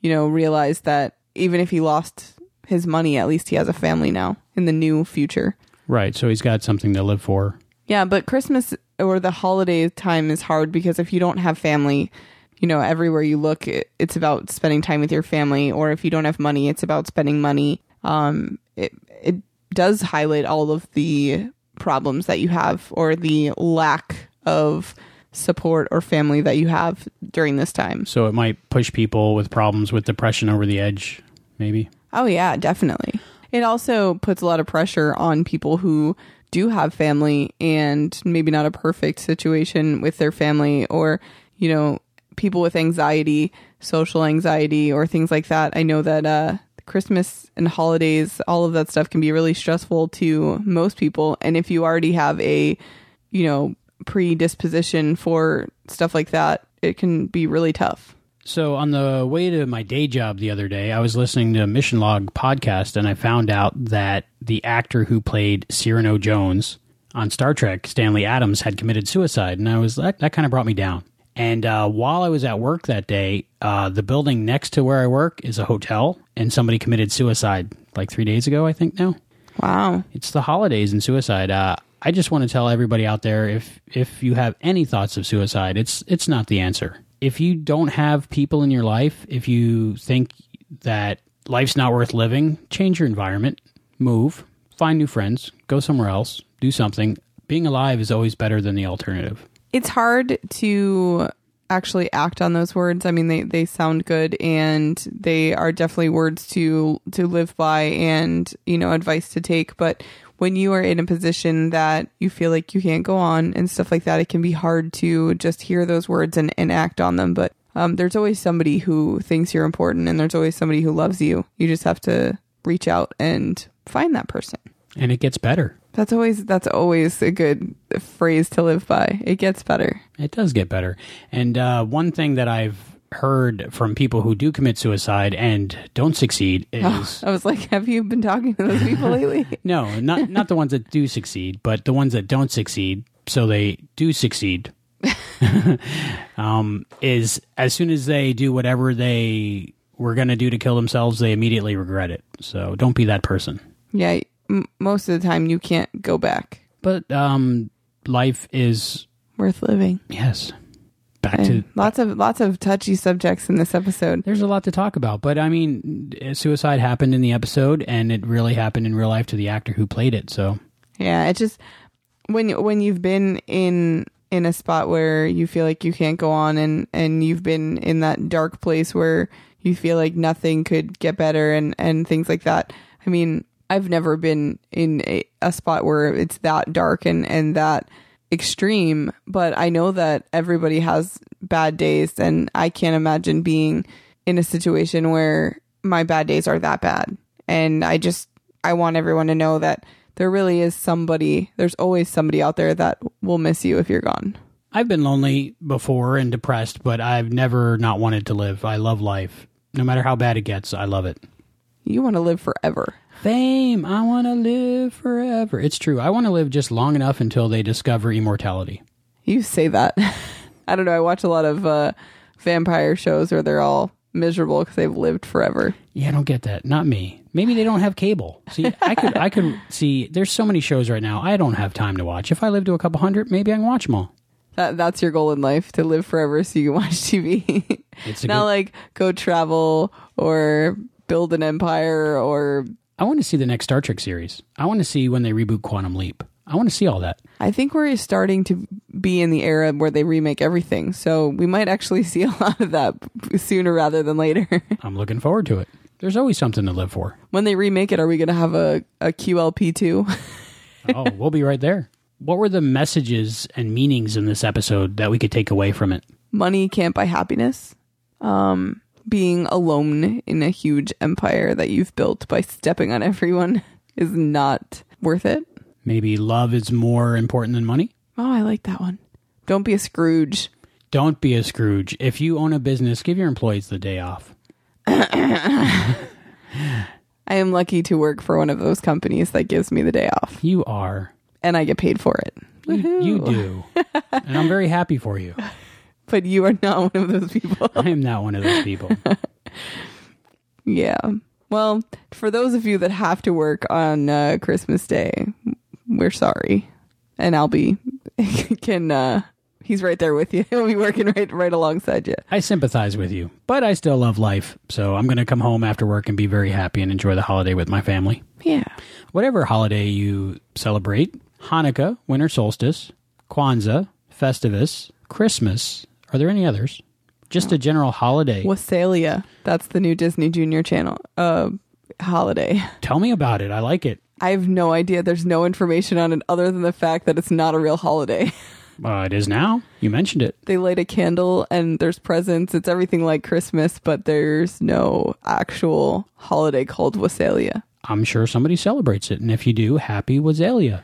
you know, realized that even if he lost his money, at least he has a family now in the new future. Right. So he's got something to live for. Yeah, but Christmas or the holiday time is hard because if you don't have family, you know, everywhere you look, it's about spending time with your family. Or if you don't have money, it's about spending money. Um, it it does highlight all of the problems that you have or the lack of support or family that you have during this time. So it might push people with problems with depression over the edge, maybe. Oh yeah, definitely. It also puts a lot of pressure on people who do have family and maybe not a perfect situation with their family or, you know, people with anxiety, social anxiety or things like that. I know that uh Christmas and holidays, all of that stuff can be really stressful to most people and if you already have a, you know, predisposition for stuff like that, it can be really tough. So on the way to my day job the other day, I was listening to a Mission Log podcast and I found out that the actor who played Cyrano Jones on Star Trek, Stanley Adams, had committed suicide, and I was that, that kind of brought me down. And uh, while I was at work that day, uh, the building next to where I work is a hotel, and somebody committed suicide like three days ago, I think now. Wow. It's the holidays and suicide. Uh, I just want to tell everybody out there if if you have any thoughts of suicide, it's it's not the answer. If you don't have people in your life, if you think that life's not worth living, change your environment, move, find new friends, go somewhere else, do something. Being alive is always better than the alternative. It's hard to actually act on those words. I mean, they, they sound good and they are definitely words to to live by and you know advice to take. But when you are in a position that you feel like you can't go on and stuff like that, it can be hard to just hear those words and, and act on them. But um, there's always somebody who thinks you're important and there's always somebody who loves you. You just have to reach out and find that person. And it gets better. That's always that's always a good phrase to live by. It gets better. It does get better. And uh, one thing that I've heard from people who do commit suicide and don't succeed <laughs> is I was like, have you been talking to those people lately? <laughs> no, not not the ones that do succeed, but the ones that don't succeed, so they do succeed. <laughs> um, is as soon as they do whatever they were going to do to kill themselves, they immediately regret it. So don't be that person. Yeah, m- most of the time you can't go back. But um, life is Worth living. yes. Back And to lots of lots of touchy subjects in this episode. There's a lot to talk about, but I mean, suicide happened in the episode, and it really happened in real life to the actor who played it. So Yeah, it just when when you've been in in a spot where you feel like you can't go on and and you've been in that dark place where you feel like nothing could get better and and things like that. I mean, I've never been in a, a spot where it's that dark and and that extreme, but I know that everybody has bad days and I can't imagine being in a situation where my bad days are that bad. And I just I want everyone to know that there really is somebody, there's always somebody out there that will miss you if you're gone. I've been lonely before and depressed, but I've never not wanted to live. I love life, no matter how bad it gets. I love it. You want to live forever. Fame, I want to live forever. It's true. I want to live just long enough until they discover immortality. You say that. <laughs> I don't know. I watch a lot of uh, vampire shows where they're all miserable because they've lived forever. Yeah, I don't get that. Not me. Maybe they don't have cable. See, I could, I could <laughs> see. There's so many shows right now. I don't have time to watch. If I live to a couple hundred, maybe I can watch them all. That that's your goal in life to live forever so you can watch TV. It's <laughs> Not good- like go travel or build an empire or I want to see the next Star Trek series. I want to see when they reboot Quantum Leap. I want to see all that. I think we're starting to be in the era where they remake everything. So we might actually <laughs> see a lot of that sooner rather than later. <laughs> I'm looking forward to it. There's always something to live for. when they remake it, are we going to have a, a QLP too? <laughs> Oh, we'll be right there. What were the messages and meanings in this episode that we could take away from it? Money can't buy happiness. Um, being alone in a huge empire that you've built by stepping on everyone <laughs> is not worth it. Maybe love is more important than money? Oh, I like that one. Don't be a Scrooge. Don't be a Scrooge. If you own a business, give your employees the day off. <laughs> I am lucky to work for one of those companies that gives me the day off. You are. And I get paid for it. You, you do. and I'm very happy for you. <laughs> but you are not one of those people. I am not one of those people. <laughs> Yeah. Well, for those of you that have to work on uh, Christmas Day, we're sorry. And Albie <laughs> can uh he's right there with you. <laughs> He'll be working right right alongside you. I sympathize with you, but I still love life. So I'm going to come home after work and be very happy and enjoy the holiday with my family. Yeah. Whatever holiday you celebrate Hanukkah, winter solstice, Kwanzaa, Festivus, Christmas. Are there any others? Just a general holiday. Wassailia. That's the new Disney Junior channel uh holiday. <laughs> Tell me about it. I like it. I have no idea. There's no information on it other than the fact that it's not a real holiday. <laughs> Uh, it is now. You mentioned it. they light a candle and there's presents. It's everything like Christmas, but there's no actual holiday called Wassailia. I'm sure somebody celebrates it. And if you do, happy Wassailia.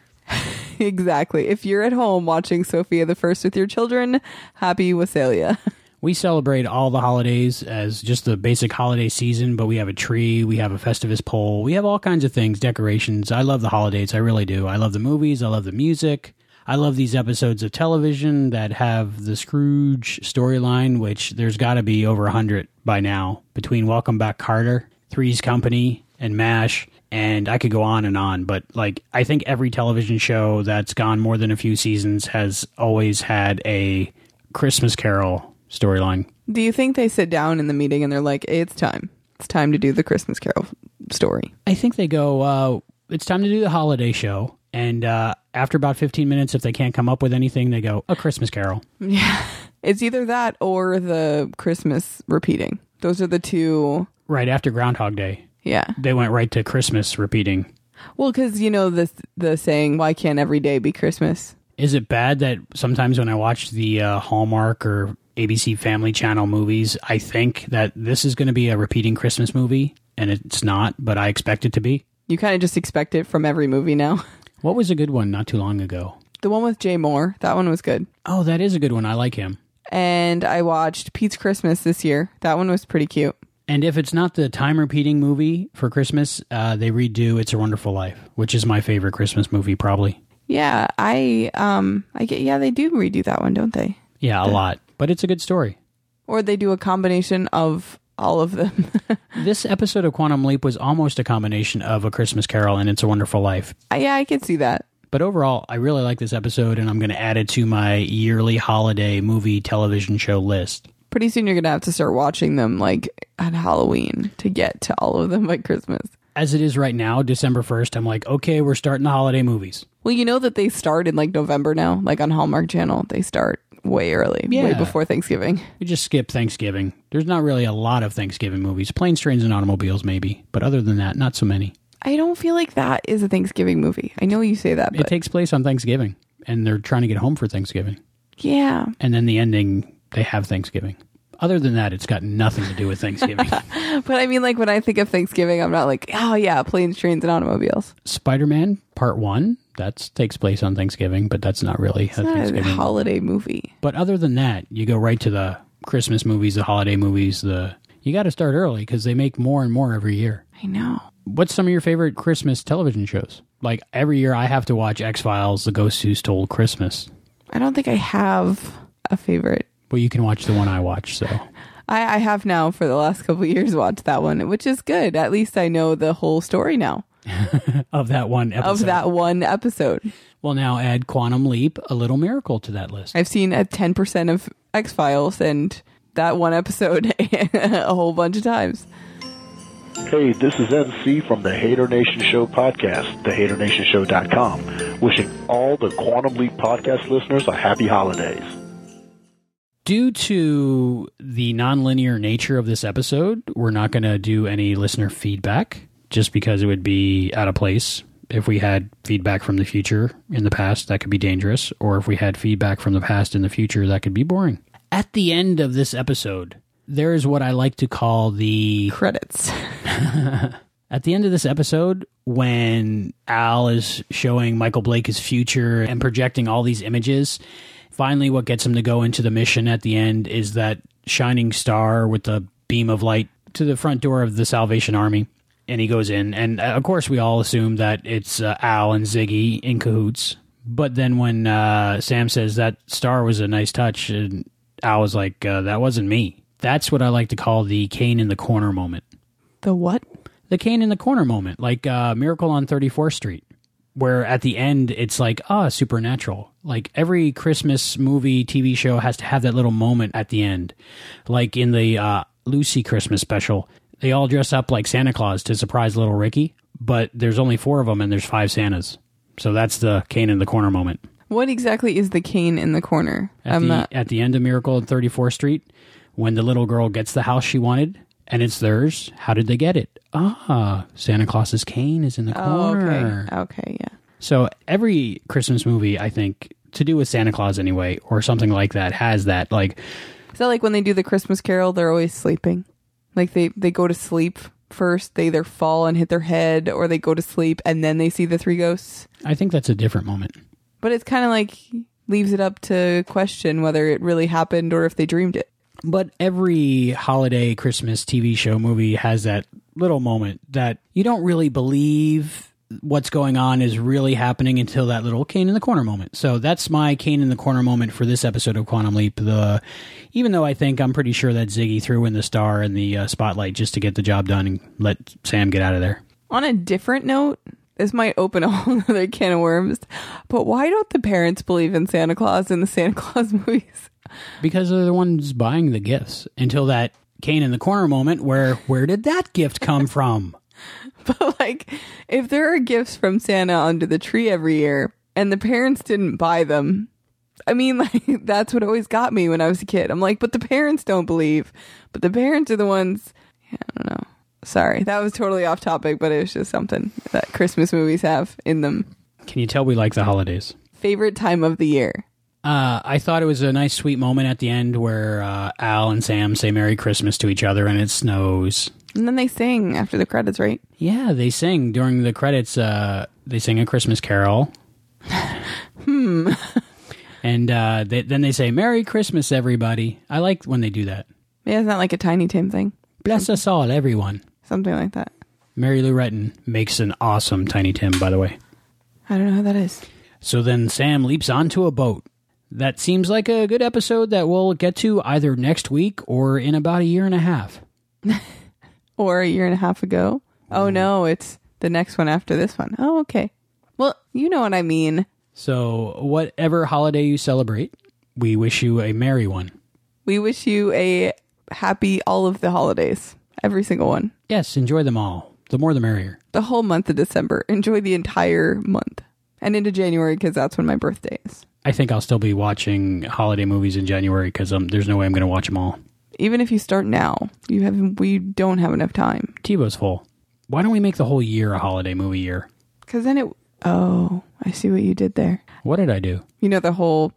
<laughs> exactly. If you're at home watching Sofia the First with your children, happy Wassailia. <laughs> We celebrate all the holidays as just the basic holiday season, but we have a tree, we have a Festivus pole, we have all kinds of things, decorations. I love the holidays. I really do. I love the movies. I love the music. I love these episodes of television that have the Scrooge storyline, which there's got to be over a hundred by now between Welcome Back Kotter, Three's Company, and MASH. And I could go on and on, but like I think every television show that's gone more than a few seasons has always had a Christmas Carol storyline. Do you think they sit down in the meeting and they're like, hey, it's time. It's time to do the Christmas Carol story? I think they go, uh, it's time to do the holiday show. And uh, after about 15 minutes, if they can't come up with anything, they go, a Christmas Carol. Yeah. <laughs> It's either that or the Christmas repeating. Those are the two. Right after Groundhog Day. Yeah. They went right to Christmas repeating. Well, because you know the the saying, "Why can't every day be Christmas?" Is it bad that sometimes when I watch the uh, Hallmark or ABC Family Channel movies, I think that this is going to be a repeating Christmas movie, and it's not, but I expect it to be? You kind of just expect it from every movie now. <laughs> What was a good one not too long ago? The one with Jay Mohr, that one was good. Oh, that is a good one. I like him. And I watched Pete's Christmas this year. That one was pretty cute. And if it's not the time repeating movie for Christmas, uh, they redo It's a Wonderful Life, which is my favorite Christmas movie, probably. Yeah, I um I get yeah, they do redo that one, don't they? Yeah, a lot. But it's a good story. Or they do a combination of all of them. <laughs> This episode of Quantum Leap was almost a combination of A Christmas Carol and It's a Wonderful Life. Uh, yeah, I could see that. But overall, I really like this episode, and I'm going to add it to my yearly holiday movie television show list. Pretty soon you're gonna have to start watching them like at Halloween to get to all of them by Christmas. As it is right now, December 1st, I'm like, okay, we're starting the holiday movies. Well, you know that they start in like November now, like on Hallmark Channel. They start way early, way before Thanksgiving. We just skip Thanksgiving. There's not really a lot of Thanksgiving movies. Planes, Trains, and Automobiles, maybe. But other than that, not so many. I don't feel like that is a Thanksgiving movie. I know you say that, but It takes place on Thanksgiving, and they're trying to get home for Thanksgiving. yeah. And then the ending, they have Thanksgiving. Other than that, it's got nothing to do with Thanksgiving. <laughs> But I mean, like when I think of Thanksgiving, I'm not like, oh yeah, planes, trains, and automobiles. Spider Man Part 1, that takes place on Thanksgiving, but that's not really a not a holiday movie. But other than that, you go right to the Christmas movies, the holiday movies, the. You got to start early because they make more and more every year. I know. What's some of your favorite Christmas television shows? Like every year, I have to watch X Files, The Ghost Who Stole Christmas. I don't think I have a favorite. Well, you can watch the one I watch, so. I, I have now for the last couple of years watched that one, which is good. At least I know the whole story now <laughs> of that one episode. of that one episode. Well, now add Quantum Leap, A Little Miracle to that list. I've seen a 10% of X Files and that one episode <laughs> a whole bunch of times. Hey, this is NC from the Hater Nation Show podcast, thehaternationshow.com, wishing all the Quantum Leap podcast listeners a happy holidays. Due to the nonlinear nature of this episode, we're not going to do any listener feedback just because it would be out of place. If we had feedback from the future in the past, that could be dangerous. Or if we had feedback from the past in the future, that could be boring. At the end of this episode, there is what I like to call the credits. <laughs> At the end of this episode, when Al is showing Michael Blake his future and projecting all these images, finally, what gets him to go into the mission at the end is that shining star with the beam of light to the front door of the Salvation Army. And he goes in, and uh, of course, we all assume that it's uh, Al and Ziggy in cahoots. But then when uh, Sam says that star was a nice touch, and Al was like, uh, "That wasn't me." That's what I like to call the cane in the corner moment. The what? The cane in the corner moment, like uh, Miracle on 34th Street, where at the end it's like, ah, supernatural. Like every Christmas movie, TV show has to have that little moment at the end. Like in the uh, Lucy Christmas special, they all dress up like Santa Claus to surprise little Ricky, but there's only four of them and there's five Santas. So that's the cane in the corner moment. What exactly is the cane in the corner? At, the, not. at the end of Miracle on 34th Street, when the little girl gets the house she wanted and it's theirs, how did they get it? Ah, Santa Claus's cane is in the Oh, corner. okay. Okay, yeah. So every Christmas movie, I think, to do with Santa Claus anyway, or something like that, has that. Like, Is that like when they do the Christmas Carol? They're always sleeping. Like they they go to sleep first. They either fall and hit their head, or they go to sleep and then they see the three ghosts. I think that's a different moment. But it's kind of like leaves it up to question whether it really happened or if they dreamed it. But every holiday Christmas TV show movie has that little moment that you don't really believe what's going on is really happening until that little cane in the corner moment. So that's my cane in the corner moment for this episode of Quantum Leap. The even though I think I'm pretty sure that Ziggy threw in the star and the uh, spotlight just to get the job done and let Sam get out of there. On a different note, this might open a <laughs> whole other can of worms. But why don't the parents believe in Santa Claus in the Santa <laughs> Claus movies? because they're the ones buying the gifts until that cane in the corner moment where where did that gift come from <laughs> But like, if there are gifts from Santa under the tree every year and the parents didn't buy them, I mean, <laughs> like, that's what always got me when I was a kid. I'm like, but the parents don't believe. But the parents are the ones. Yeah, I don't know. Sorry, that was totally off topic, but it was just something that Christmas movies have in them. can you tell we like the holidays Favorite time of the year? uh, i thought it was a nice sweet moment at the end where uh, al and sam say merry christmas to each other and it snows And then they sing after the credits, right? yeah they sing during the credits uh, they sing a christmas carol <laughs> Hmm. and uh, they, then they say merry christmas everybody i like when they do that Yeah, it's not like a Tiny Tim thing. bless us all everyone Something like that. mary lou retton makes an awesome tiny tim by the way I don't know how that is. So then Sam leaps onto a boat. That seems like a good episode that we'll get to either next week or in about a year and a half. <laughs> Or a year and a half ago. Oh no, it's the next one after this one. Oh, okay. Well, you know what I mean. So, whatever holiday you celebrate, we wish you a merry one. We wish you a happy all of the holidays. Every single one. Yes, enjoy them all. The more the merrier. The whole month of December. Enjoy the entire month. And into January because that's when my birthday is. I think I'll still be watching holiday movies in January because um, there's no way I'm going to watch them all. Even if you start now, you have we don't have enough time. TiVo's full. Why don't we make the whole year a holiday movie year? Cuz then it Oh, I see what you did there. What did I do? You know the whole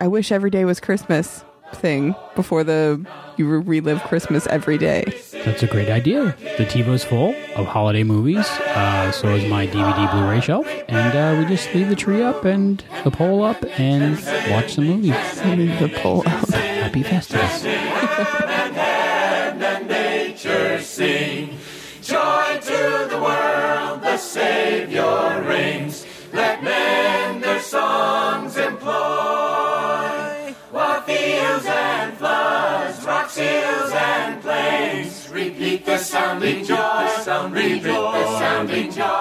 I wish every day was Christmas thing before the you relive Christmas every day. That's a great idea. The TiVo's full of holiday movies. Uh, so is my DVD Blu-ray shelf, and uh, we just leave the tree up and the pole up and watch the movies. Leave the pole up. Happy Festivus. Sing. Joy to the world, the Savior rings. Let men their songs employ. While fields and floods, rocks, hills, and plains repeat the sounding joy. Repeat the sounding joy.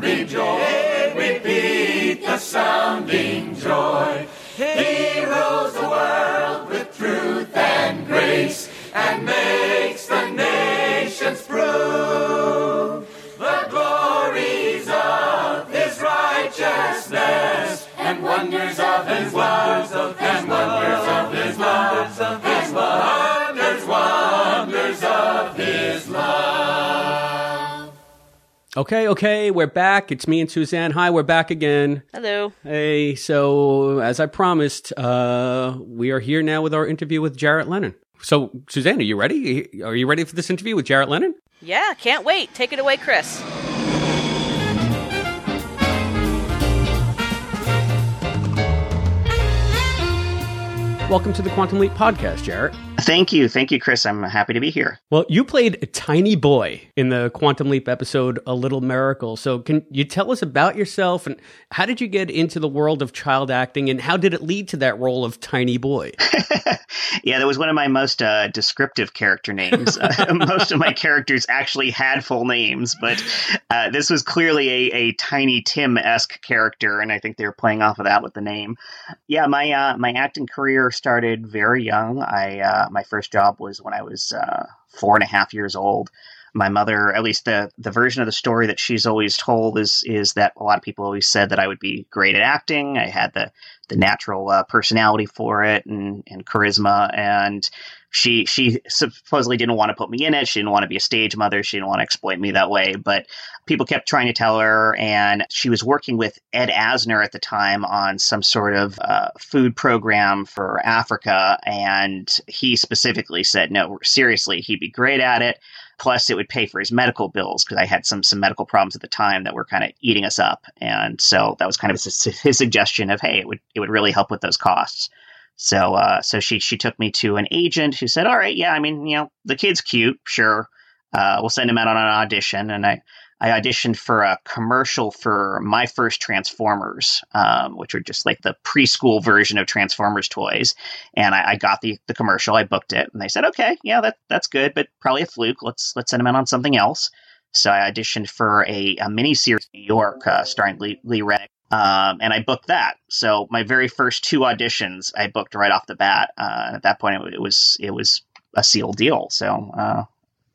Rejoice. Repeat the sounding joy. He rules the world with truth and grace and makes the nations prove the glories of his righteousness and wonders of his love and wonders of his love and wonders, wonders of his love. Okay, okay, we're back. It's me and Suzanne. Hi, we're back again. Hello. Hey, so as I promised, uh, we are here now with our interview with Jarrett Lennon. So, Suzanne, are you ready? Are you ready for this interview with Jarrett Lennon? Yeah, can't wait. Take it away, Chris. Welcome to the Quantum Leap podcast, Jarrett. Thank you. Thank you, Chris. I'm happy to be here. Well, you played a tiny boy in the Quantum Leap episode, A Little Miracle. So, can you tell us about yourself and how did you get into the world of child acting and how did it lead to that role of tiny boy? <laughs> yeah, that was one of my most uh, descriptive character names. uh, <laughs> most of my characters actually had full names, but uh, this was clearly a, a Tiny Tim esque character, and I think they were playing off of that with the name. Yeah, my uh, my acting career started very young. I uh, my first job was when I was uh, four and a half years old my mother, at least the the version of the story that she's always told is is that a lot of people always said that I would be great at acting. I had the the natural uh, personality for it and and charisma, and she she supposedly didn't want to put me in it. She didn't want to be a stage mother. She didn't want to exploit me that way. But people kept trying to tell her, and she was working with Ed Asner at the time on some sort of uh, food program for Africa, and he specifically said, "No, seriously, he'd be great at it." Plus, it would pay for his medical bills because I had some some medical problems at the time that were kind of eating us up, and so that was kind of his, his suggestion of, hey, it would it would really help with those costs. So uh, so she she took me to an agent who said, all right, yeah, I mean, you know, the kid's cute, sure, uh, we'll send him out on an audition, and I I auditioned for a commercial for my first Transformers, um, which were just like the preschool version of Transformers toys. And I, I, got the, the commercial, I booked it, and they said, "Okay, yeah, that that's good, but probably a fluke. Let's let's send him out on something else." So I auditioned for a, a miniseries in New York uh, starring Lee, Lee Remick, um, and I booked that. So my very first two auditions, I booked right off the bat. Uh, at that point, it, it, was it was a sealed deal. So uh,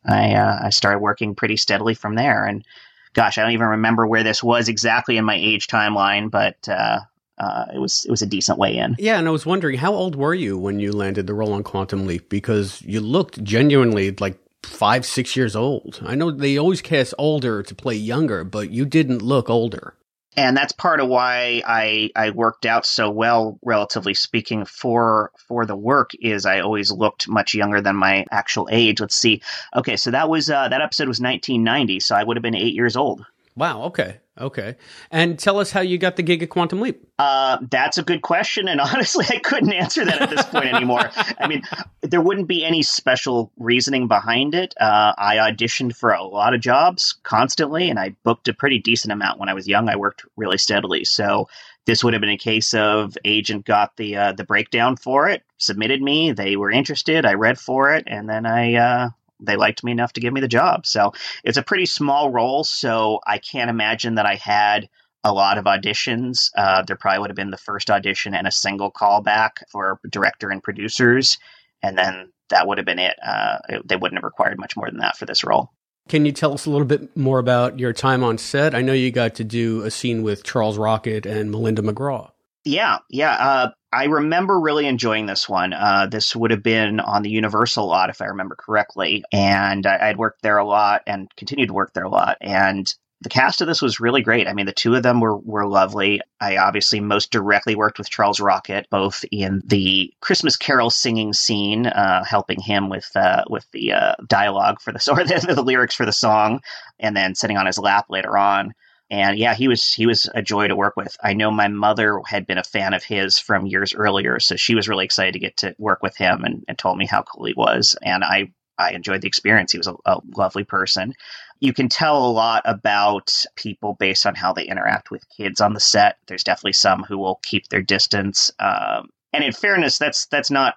I uh, I started working pretty steadily from there. And gosh, I don't even remember where this was exactly in my age timeline, but uh, uh, it was it was a decent way in. Yeah, and I was wondering how old were you when you landed the role on Quantum Leap because you looked genuinely like five six years old. I know they always cast older to play younger, but you didn't look older and that's part of why I I worked out so well, relatively speaking, for for the work. Is I always looked much younger than my actual age. Let's see. Okay, so that was uh, that episode was 1990, so I would have been eight years old. Wow. Okay. Okay. And tell us how you got the gig at Quantum Leap. Uh, that's a good question. And <laughs> honestly, I couldn't answer that at this point anymore. I mean, there wouldn't be any special reasoning behind it. Uh, I auditioned for a lot of jobs constantly, and I booked a pretty decent amount when I was young. I worked really steadily. So this would have been a case of agent got the uh, the breakdown for it, submitted me. They were interested. I read for it, and then I uh, they liked me enough to give me the job. So it's a pretty small role. So I can't imagine that I had a lot of auditions. Uh, there probably would have been the first audition and a single callback for director and producers. And then that would have been it. Uh, it. They wouldn't have required much more than that for this role. Can you tell us a little bit more about your time on set? I know you got to do a scene with Charles Rocket and Melinda McGraw. Yeah, yeah. Uh, I remember really enjoying this one. Uh, this would have been on the Universal lot, if I remember correctly. And I, would worked there a lot and continued to work there a lot. And the cast of this was really great. I mean, the two of them were, were lovely. I obviously most directly worked with Charles Rocket, both in the Christmas Carol singing scene, uh, helping him with uh, with the uh, dialogue for the <laughs> or the, the lyrics for the song, and then sitting on his lap later on and yeah, he was he was a joy to work with. I know my mother had been a fan of his from years earlier, so she was really excited to get to work with him and, and told me how cool he was. And I I enjoyed the experience. He was a, a, lovely person. You can tell a lot about people based on how they interact with kids on the set. There's definitely some who will keep their distance. Um, and in fairness, that's that's not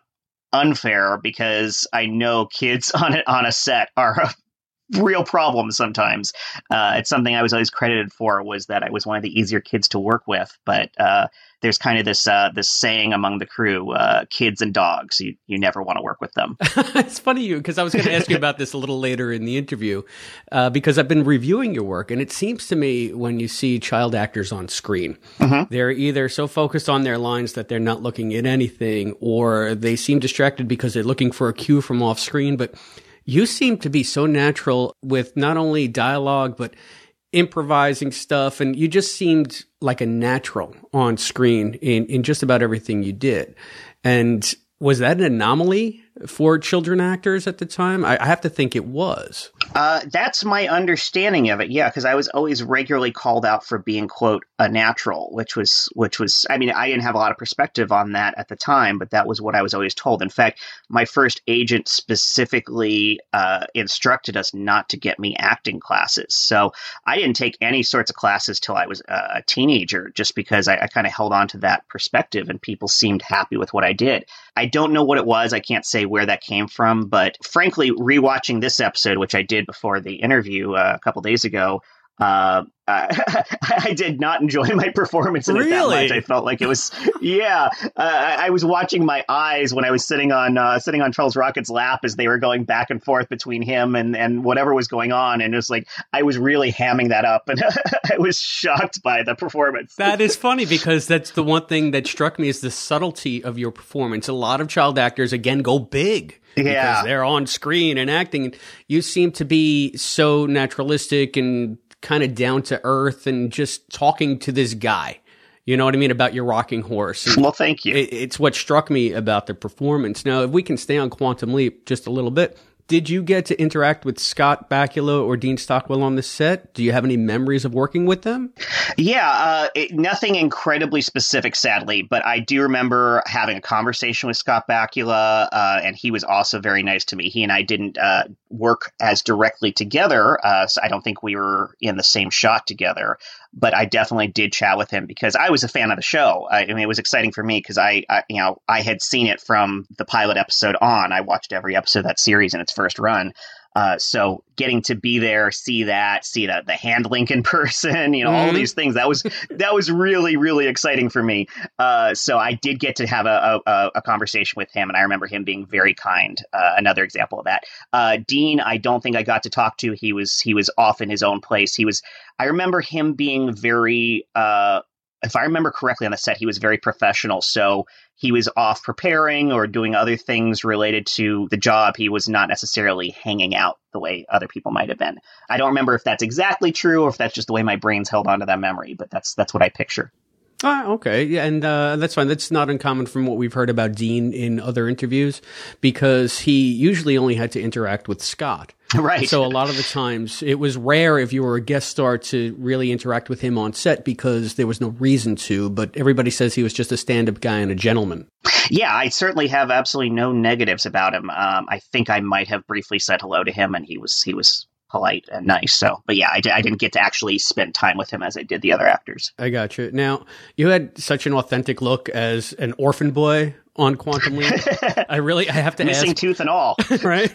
unfair because I know kids <laughs> on it on a set are real problem sometimes. Uh, it's something I was always credited for was that I was one of the easier kids to work with. But uh, there's kind of this uh, this saying among the crew: uh, kids and dogs, you you never want to work with them. <laughs> it's funny you because I was going to ask you about this a little later in the interview uh, because I've been reviewing your work, and it seems to me when you see child actors on screen, mm-hmm. they're either so focused on their lines that they're not looking at anything, or they seem distracted because they're looking for a cue from off screen, but you seem to be so natural with not only dialogue, but improvising stuff. And you just seemed like a natural on screen in, in just about everything you did. And was that an anomaly for children actors at the time? I, I have to think it was. Uh, that's my understanding of it. Yeah, because I was always regularly called out for being quote a natural, which was which was. I mean, I didn't have a lot of perspective on that at the time, but that was what I was always told. In fact, my first agent specifically uh, instructed us not to get me acting classes. So I didn't take any sorts of classes till I was a teenager, just because I, I kind of held on to that perspective, and people seemed happy with what I did. I don't know what it was. I can't say where that came from, but frankly, rewatching this episode, which I did before the interview uh, a couple days ago, uh, <laughs> uh, I did not enjoy my performance in it that much. I felt like it was, yeah. Uh, I I was watching my eyes when I was sitting on uh, sitting on Charles Rocket's lap as they were going back and forth between him and and whatever was going on, and it was like I was really hamming that up, and <laughs> I was shocked by the performance. That is <laughs> funny because that's the one thing that struck me is the subtlety of your performance. A lot of child actors again go big. Yeah. Because they're on screen and acting. You seem to be so naturalistic and kind of down to earth and just talking to this guy. You know what I mean about your rocking horse. And Well, thank you. it- it's what struck me about the performance. Now, if we can stay on Quantum Leap just a little bit, did you get to interact with Scott Bakula or Dean Stockwell on the set? Do you have any memories of working with them? Yeah, uh, it, nothing incredibly specific, sadly, but I do remember having a conversation with Scott Bakula, uh, and he was also very nice to me. He and I didn't uh, work as directly together, uh, so I don't think we were in the same shot together. But I definitely did chat with him because I was a fan of the show. I, I mean, it was exciting for me because I, I, you know, I had seen it from the pilot episode on. I watched every episode of that series in its first run. Uh, so getting to be there, see that, see the, the hand link in <laughs> person, you know, all Mhm. these things, that was, that was really, really exciting for me. Uh, so I did get to have a, a, a conversation with him and I remember him being very kind. Uh, another example of that. Uh, Dean, I don't think I got to talk to. He was, he was off in his own place. He was, I remember him being very, uh, if I remember correctly on the set, he was very professional. So he was off preparing or doing other things related to the job. He was not necessarily hanging out the way other people might have been. I don't remember if that's exactly true or if that's just the way my brain's held onto that memory, but that's that's what I picture. Ah, okay. Yeah, and uh, that's fine. That's not uncommon from what we've heard about Dean in other interviews because he usually only had to interact with Scott. <laughs> Right. So a lot of the times it was rare if you were a guest star to really interact with him on set because there was no reason to, but everybody says he was just a stand up guy and a gentleman. Yeah, I certainly have absolutely no negatives about him. Um, I think I might have briefly said hello to him, and he was he was polite and nice. So, but yeah, I, di- I didn't get to actually spend time with him as I did the other actors. I got you. Now, you had such an authentic look as an orphan boy on Quantum Leap. <laughs> I really, I have to Missing ask, tooth and all. <laughs> right?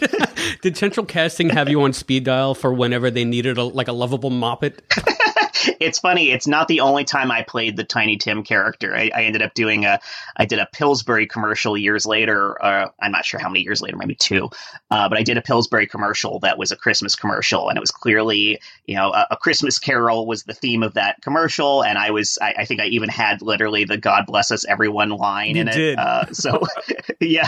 Did Central Casting have you on speed dial for whenever they needed a, like a lovable moppet? <laughs> it's funny. It's not the only time I played the Tiny Tim character. I, I ended up doing a, I did a Pillsbury commercial years later. Uh, I'm not sure how many years later, maybe two. Uh, but I did a Pillsbury commercial that was a Christmas commercial, and it was clearly, you know, a, a Christmas Carol was the theme of that commercial, and I was, I, I think I even had literally the "God bless us everyone" line You in it. did. Uh, so, <laughs> yeah.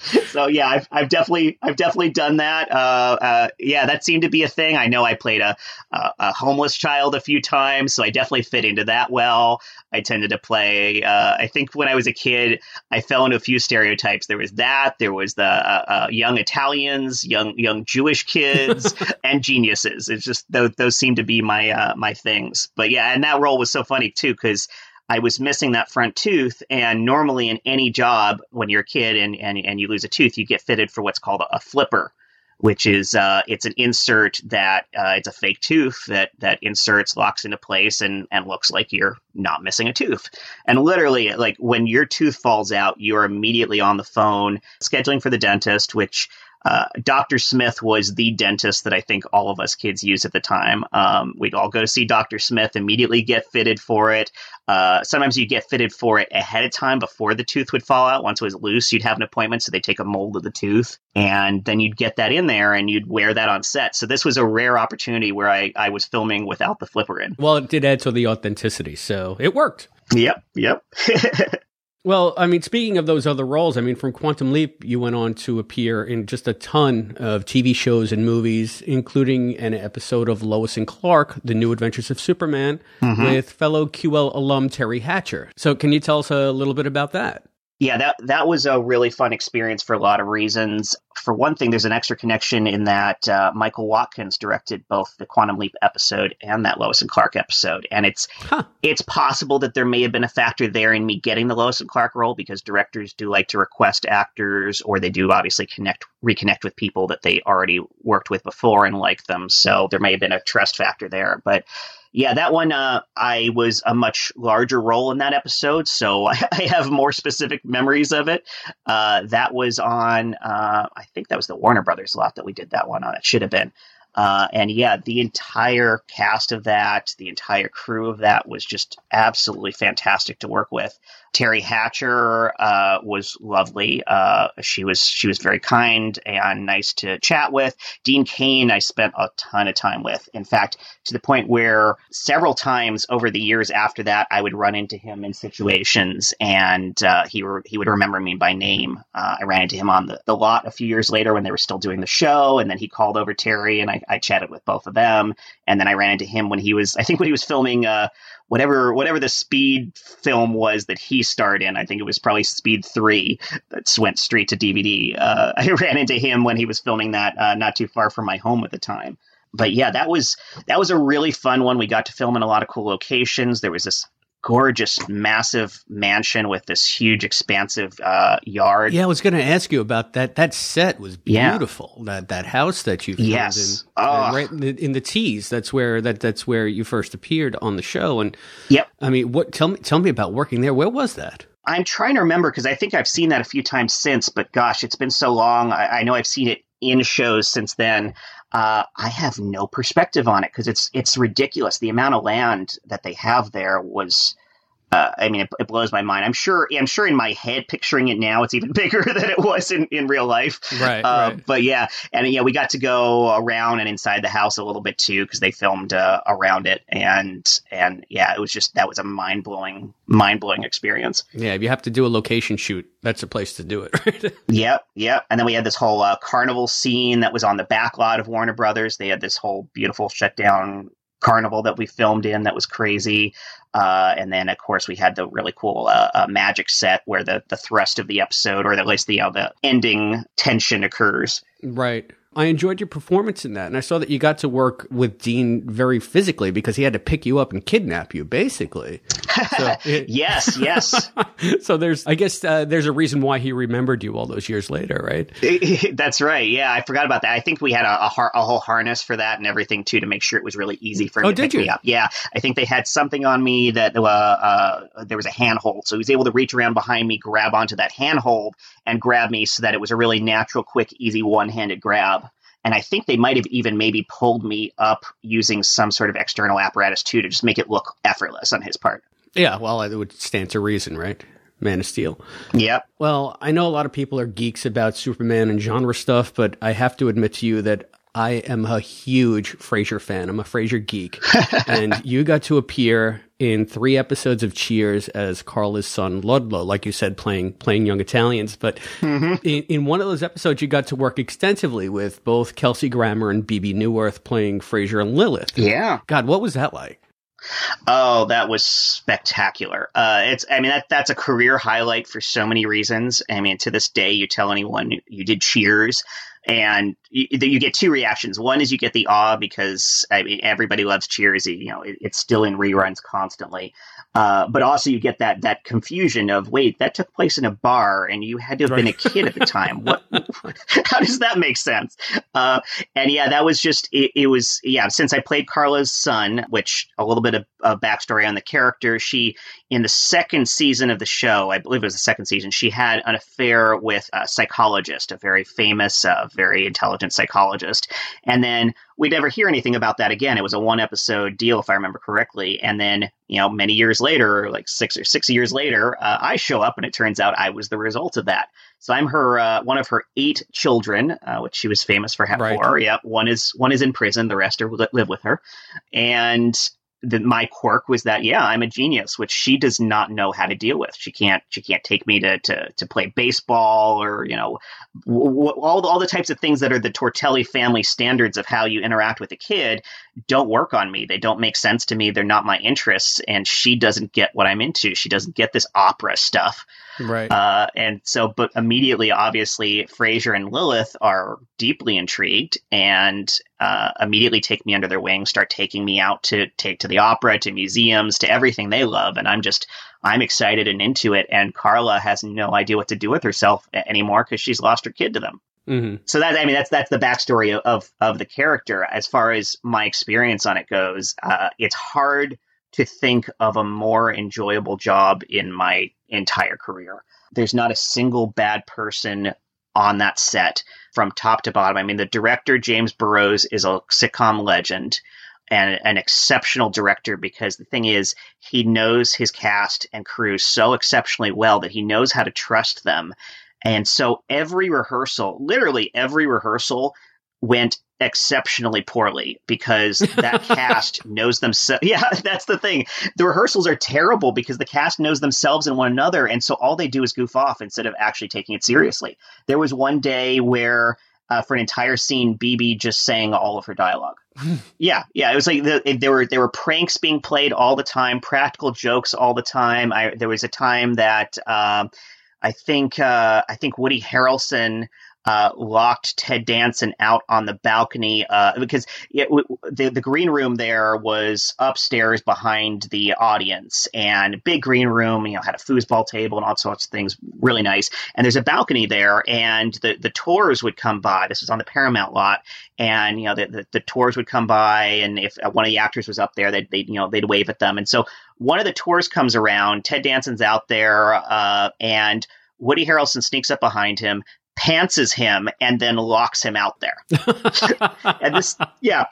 <laughs> so yeah, I've, I've definitely I've definitely done that. Uh, uh, yeah, that seemed to be a thing. I know I played a, a a homeless child a few times, so I definitely fit into that well. I tended to play. Uh, I think when I was a kid, I fell into a few stereotypes. There was that. There was the uh, uh, young Italians, young young Jewish kids, <laughs> and geniuses. It's just those those seem to be my uh, my things. But yeah, and that role was so funny too because. I was missing that front tooth, and normally in any job, when you're a kid and, and, and you lose a tooth, you get fitted for what's called a, a flipper, which is uh, it's an insert that uh, it's a fake tooth that that inserts, locks into place, and and looks like you're not missing a tooth. And literally, like when your tooth falls out, you're immediately on the phone scheduling for the dentist, which uh, Dr. Smith was the dentist that I think all of us kids used at the time. Um, we'd all go to see Dr. Smith, immediately get fitted for it. Uh, sometimes you'd get fitted for it ahead of time before the tooth would fall out. Once it was loose, you'd have an appointment, so they take a mold of the tooth, and then you'd get that in there and you'd wear that on set. So this was a rare opportunity where I, I was filming without the flipper in. Well, it did add to the authenticity, so it worked. Yep, yep. <laughs> Well, I mean, speaking of those other roles, I mean, from Quantum Leap, you went on to appear in just a ton of TV shows and movies, including an episode of Lois and Clark, The New Adventures of Superman, Mhm. with fellow QL alum Teri Hatcher. So, can you tell us a little bit about that? Yeah, that that was a really fun experience for a lot of reasons. For one thing, there's an extra connection in that uh, Michael Watkins directed both the Quantum Leap episode and that Lois and Clark episode, and it's it's possible that there may have been a factor there in me getting the Lois and Clark role because directors do like to request actors, or they do obviously connect reconnect with people that they already worked with before and like them. So there may have been a trust factor there, but yeah, that one, uh, I was a much larger role in that episode, so <laughs> I, have more specific memories of it. Uh, that was on, uh, I think that was the Warner Brothers lot that we did that one on. It should have been. Uh, and yeah, the entire cast of that, the entire crew of that was just absolutely fantastic to work with. Teri Hatcher uh, was lovely. Uh, she was she was very kind and nice to chat with. Dean Cain, I spent a ton of time with. In fact, to the point where several times over the years after that, I would run into him in situations, and uh, he were, he would remember me by name. Uh, I ran into him on the, the lot a few years later when they were still doing the show, and then he called over Teri, and I, I chatted with both of them. And then I ran into him when he was, I think, when he was filming uh, whatever whatever the speed film was that he starred in. I think it was probably Speed Three that went straight to DVD. Uh, <laughs> I ran into him when he was filming that uh, not too far from my home at the time. But yeah, that was that was a really fun one. We got to film in a lot of cool locations. There was this gorgeous, massive mansion with this huge, expansive uh, yard. Yeah, I was going to ask you about that. That set was Yeah. beautiful. That that house that you filmed Yes. in, Oh. uh, right in the, in the tease. That's where that that's where you first appeared on the show. And yep, I mean, what? Tell me, tell me about working there. Where was that? I'm trying to remember because I think I've seen that a few times since, but gosh, it's been so long. I, I know I've seen it in shows since then. Uh, I have no perspective on it because it's it's ridiculous. The amount of land that they have there was. Uh, I mean, it, it blows my mind. I'm sure. I'm sure in my head, picturing it now, it's even <laughs> bigger than it was in, in real life. Right, Uh, right. But yeah, and yeah, we got to go around and inside the house a little bit too because they filmed uh, around it, and and yeah, it was just that was a mind blowing, mind blowing experience. Yeah, if you have to do a location shoot, that's a place to do it. <laughs> Right? Yep, yep. And then we had this whole uh, carnival scene that was on the back lot of Warner Brothers. They had this whole beautiful shutdown carnival that we filmed in that was crazy. Uh, and then, of course, we had the really cool uh, uh, magic set where the, the thrust of the episode, or at least the, know, the ending tension occurs. Right. I enjoyed your performance in that, and I saw that you got to work with Dean very physically because he had to pick you up and kidnap you, basically. So, <laughs> yes, yes. <laughs> so there's, I guess, uh, there's a reason why he remembered you all those years later, right? <laughs> That's right. Yeah, I forgot about that. I think we had a, a, har- a whole harness for that and everything too to make sure it was really easy for him Oh, to did pick me up. Yeah, I think they had something on me that uh, uh, there was a handhold, so he was able to reach around behind me, grab onto that handhold, and grab me so that it was a really natural, quick, easy one-handed grab. And I think they might have even maybe pulled me up using some sort of external apparatus too to just make it look effortless on his part. Yeah, well, it would stand to reason, right? Man of Steel. Yep. Well, I know a lot of people are geeks about Superman and genre stuff, but I have to admit to you that I am a huge Frasier fan. I'm a Frasier geek. <laughs> and you got to appear in three episodes of Cheers as Carla's son Ludlow, like you said, playing playing young Italians. But mm-hmm. in, in one of those episodes, you got to work extensively with both Kelsey Grammer and Bebe Neuwirth playing Frasier and Lilith. Yeah. God, what was that like? Oh, that was spectacular. Uh, it's, I mean, that that's a career highlight for so many reasons. I mean, to this day, you tell anyone you did Cheers, and you, you get two reactions. One is you get the awe because I mean, everybody loves Cheers. You know, it, it's still in reruns constantly. Uh, but also you get that that confusion of wait, that took place in a bar, and you had to have been a kid at the time. What? How does that make sense? Uh, and yeah, that was just it, it. was yeah. Since I played Carla's son, which a little bit of, of backstory on the character, she in the second season of the show, I believe it was the second season, she had an affair with a psychologist, a very famous, uh, very intelligent psychologist, and then we never hear anything about that again. It was a one episode deal, if I remember correctly. And then, you know, many years later, like six or six years later, uh, I show up and it turns out I was the result of that. So I'm her, uh, one of her eight children, uh, which she was famous for having Right. four. Yeah. One is, one is in prison. The rest are live with her. And the, my quirk was that, yeah, I'm a genius, which she does not know how to deal with. She can't, she can't take me to, to, to play baseball or, you know, w- w- all, all the types of things that are the Tortelli family standards of how you interact with a kid don't work on me. They don't make sense to me. They're not my interests. And she doesn't get what I'm into. She doesn't get this opera stuff. Right. Uh, and so, but immediately, obviously, Frasier and Lilith are deeply intrigued and uh, immediately take me under their wing, start taking me out to take to the opera, to museums, to everything they love, and I'm just I'm excited and into it. And Carla has no idea what to do with herself anymore because she's lost her kid to them. Mm-hmm. So that I mean that's that's the backstory of of, of the character. As far as my experience on it goes, uh, it's hard to think of a more enjoyable job in my entire career. There's not a single bad person on that set from top to bottom. I mean, the director James Burrows is a sitcom legend and an exceptional director because the thing is he knows his cast and crew so exceptionally well that he knows how to trust them and so every rehearsal, literally every rehearsal, went exceptionally poorly because <laughs> that cast knows themselves. <laughs> Yeah, that's the thing. The rehearsals are terrible because the cast knows themselves and one another. And so all they do is goof off instead of actually taking it seriously. There was one day where, uh, for an entire scene, Bebe just sang all of her dialogue. <laughs> yeah, yeah, it was like the, there were there were pranks being played all the time, practical jokes all the time. I, there was a time that um, I think uh, I think Woody Harrelson uh, locked Ted Danson out on the balcony uh, because it, w- the the green room there was upstairs behind the audience and big green room. You know, had a foosball table and all sorts of things, really nice. And there's a balcony there, and the the tours would come by. This was on the Paramount lot, and you know the the, the tours would come by, and if one of the actors was up there, they'd, they'd you know they'd wave at them. And so one of the tours comes around. Ted Danson's out there, uh, and Woody Harrelson sneaks up behind him, pantses him, and then locks him out there. <laughs> and this, yeah,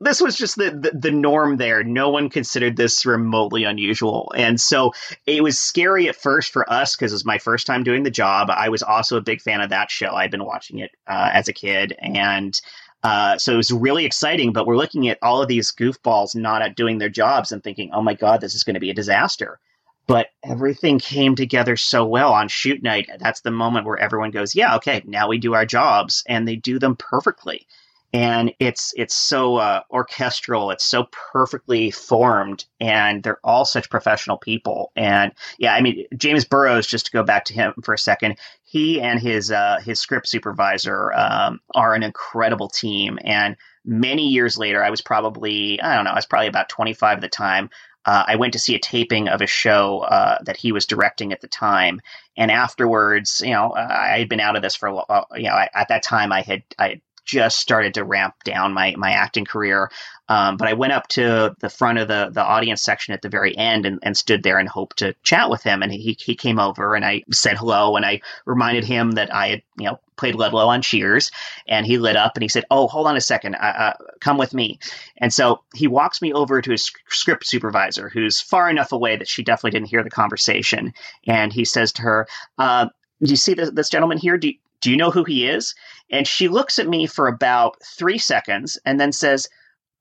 this was just the, the, the norm there. No one considered this remotely unusual. And so it was scary at first for us because it was my first time doing the job. I was also a big fan of that show. I'd been watching it uh, as a kid. And uh, so it was really exciting, but we're looking at all of these goofballs not at doing their jobs and thinking, oh my God, this is going to be a disaster but everything came together so well on shoot night. That's the moment where everyone goes, "Yeah, okay, now we do our jobs," and they do them perfectly. And it's it's so uh, orchestral. It's so perfectly formed, and they're all such professional people. And yeah, I mean James Burrows. Just to go back to him for a second, he and his uh, his script supervisor um, are an incredible team. And many years later, I was probably I don't know, I was probably about twenty five at the time uh, I went to see a taping of a show uh, that he was directing at the time, and afterwards, you know, I had been out of this for a while. You know, I, at that time, I had I just started to ramp down my my acting career, um, but I went up to the front of the the audience section at the very end and, and stood there and hoped to chat with him. And he he came over and I said hello and I reminded him that I had you know played Ludlow on Cheers, and he lit up and he said, "Oh, hold on a second, uh, uh, come with me." And so he walks me over to his script supervisor, who's far enough away that she definitely didn't hear the conversation, and he says to her, uh, "Do you see this, this gentleman here? Do do you know who he is?" And she looks at me for about three seconds and then says.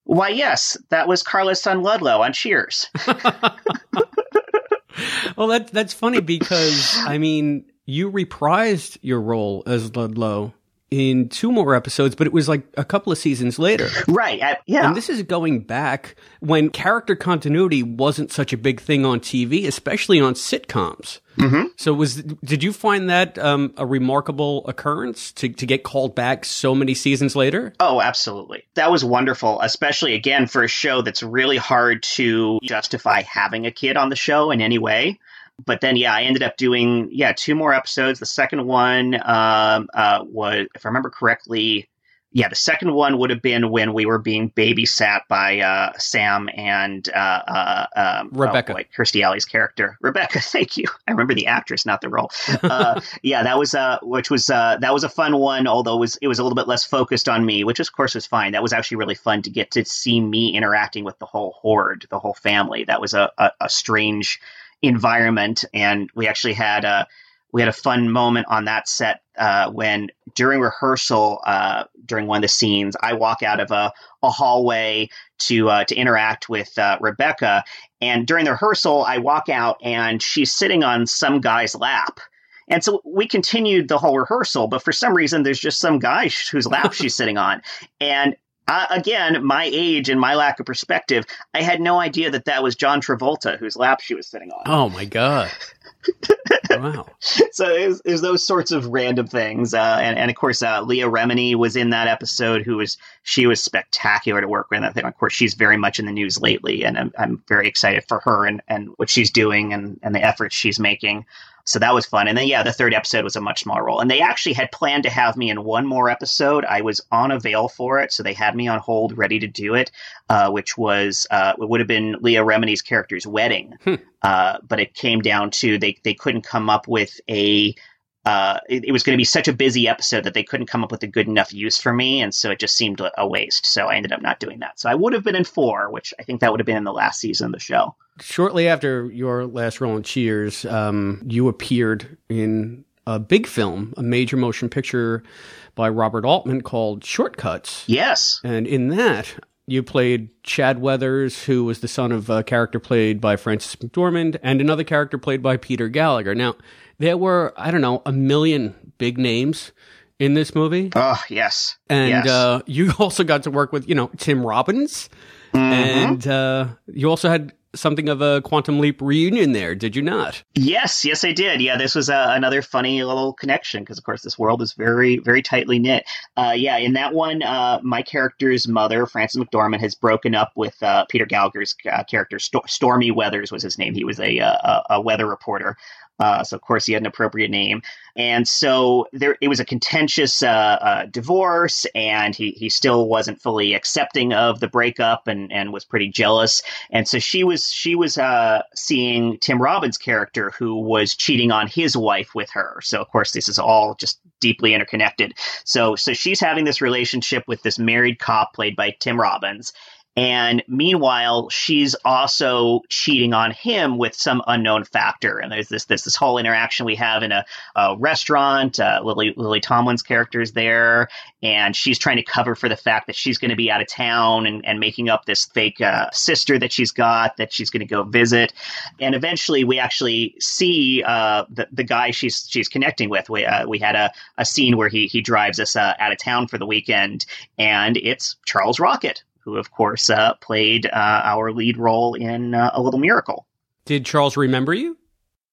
Why, yes, that was Carla's son Ludlow on Cheers. <laughs> <laughs> well, that that's funny because I mean, you reprised your role as Ludlow in two more episodes, but it was like a couple of seasons later. Right. I, yeah. And this is going back when character continuity wasn't such a big thing on TV, especially on sitcoms. Mm-hmm. So was did you find that um, a remarkable occurrence to, to get called back so many seasons later? Oh, absolutely. That was wonderful, especially again for a show that's really hard to justify having a kid on the show in any way but then yeah, I ended up doing yeah two more episodes. The second one um, uh, was, if I remember correctly, yeah, the second one would have been when we were being babysat by uh, Sam and uh, uh, um, Rebecca, oh boy, Kirstie Alley's character, <laughs> Rebecca. Thank you. I remember the actress, not the role. <laughs> Uh, yeah, that was uh, which was uh, that was a fun one. Although it was it was a little bit less focused on me, which of course was fine. That was actually really fun to get to see me interacting with the whole horde, the whole family. That was a, a, a strange environment, and we actually had a we had a fun moment on that set uh, when during rehearsal uh, during one of the scenes I walk out of a, a hallway to uh, to interact with uh, Rebecca, and during the rehearsal I walk out and she's sitting on some guy's lap. And so we continued the whole rehearsal, but for some reason, there's just some guy <laughs> whose lap she's sitting on. And uh, again, my age and my lack of perspective, I had no idea that that was John Travolta whose lap she was sitting on. Oh my god! <laughs> Wow. so there's, there's those sorts of random things, uh, and and of course uh, Leah Remini was in that episode. Who was she was spectacular to work with. I think of course she's very much in the news lately, and I'm, I'm very excited for her and, and what she's doing and, and the efforts she's making. So that was fun. And then, yeah, the third episode was a much smaller role. And they actually had planned to have me in one more episode. I was on avail for it. So they had me on hold, ready to do it, uh, which was, uh, it would have been Leah Remini's character's wedding. Hmm. Uh, but it came down to they, they couldn't come up with a, uh, it, it, was going to be such a busy episode that they couldn't come up with a good enough use for me, and so it just seemed a waste. So I ended up not doing that. So I would have been in four, which I think that would have been in the last season of the show. Shortly after your last role in Cheers, um, you appeared in a big film, a major motion picture by Robert Altman called Short Cuts. Yes, and in that. You played Chad Weathers, who was the son of a character played by Frances McDormand, and another character played by Peter Gallagher. Now, there were I don't know a million big names in this movie. Oh yes, and yes. Uh, <laughs> you also got to work with you know Tim Robbins, mm-hmm. and uh, you also had something of a Quantum Leap reunion there, did you not? Yes, yes, I did. Yeah, this was uh, another funny little connection because, of course, this world is very, very tightly knit. Uh, yeah, in that one, uh, my character's mother, Frances McDormand, has broken up with uh, Peter Gallagher's uh, character. Sto- Stormy Weathers was his name. He was a, a, a weather reporter. Uh, so of course he had an appropriate name, and so there it was a contentious uh, uh, divorce, and he he still wasn't fully accepting of the breakup, and and was pretty jealous, and so she was she was uh, seeing Tim Robbins' character who was cheating on his wife with her. So of course this is all just deeply interconnected. So so she's having this relationship with this married cop played by Tim Robbins, and meanwhile, she's also cheating on him with some unknown factor. And there's this this this whole interaction we have in a, a restaurant. Uh, Lily Lily Tomlin's character is there, and she's trying to cover for the fact that she's going to be out of town and, and making up this fake uh, sister that she's got that she's going to go visit. And eventually, we actually see uh, the the guy she's she's connecting with. We uh, we had a, a scene where he he drives us uh, out of town for the weekend, and it's Charles Rocket who, of course, uh, played uh, our lead role in uh, A Little Miracle. Did Charles remember you?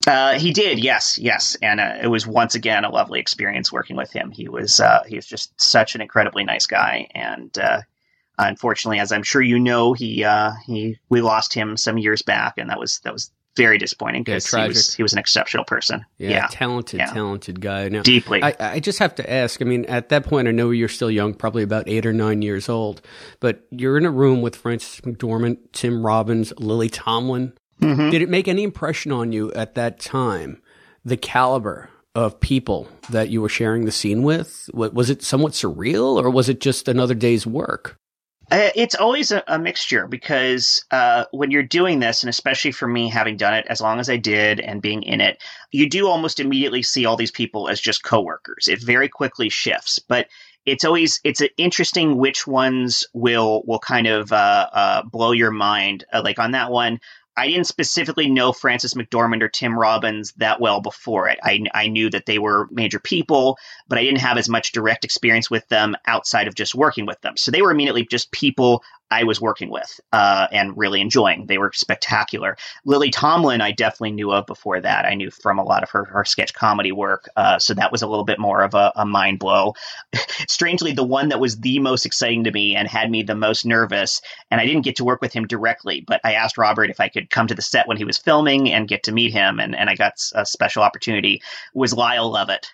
Uh, he did, yes, yes, and uh, it was once again a lovely experience working with him. He was uh, he was just such an incredibly nice guy, and unfortunately, as I'm sure you know, he he we lost him some years back, and that was that was very disappointing because yeah, he was he was an exceptional person. Yeah, yeah. talented, yeah. talented guy. Now, Deeply. I, I just have to ask. I mean, at that point, I know you're still young, probably about eight or nine years old, but you're in a room with Frances McDormand, Tim Robbins, Lily Tomlin. Mm-hmm. Did it make any impression on you at that time? The caliber of people that you were sharing the scene with was it somewhat surreal, or was it just another day's work? Uh, it's always a, a mixture because uh, when you're doing this, and especially for me having done it as long as I did and being in it, you do almost immediately see all these people as just coworkers. It very quickly shifts, but it's always it's interesting which ones will will kind of uh, uh blow your mind. Uh, like on that one, I didn't specifically know Frances McDormand or Tim Robbins that well before it. I, I knew that they were major people, but I didn't have as much direct experience with them outside of just working with them. So they were immediately just people I was working with uh, and really enjoying. They were spectacular. Lily Tomlin, I definitely knew of before that. I knew from a lot of her, her sketch comedy work. Uh, so that was a little bit more of a, a mind blow. <laughs> Strangely, the one that was the most exciting to me and had me the most nervous, and I didn't get to work with him directly, but I asked Robert if I could come to the set when he was filming and get to meet him, and, and I got a special opportunity, was Lyle Lovett.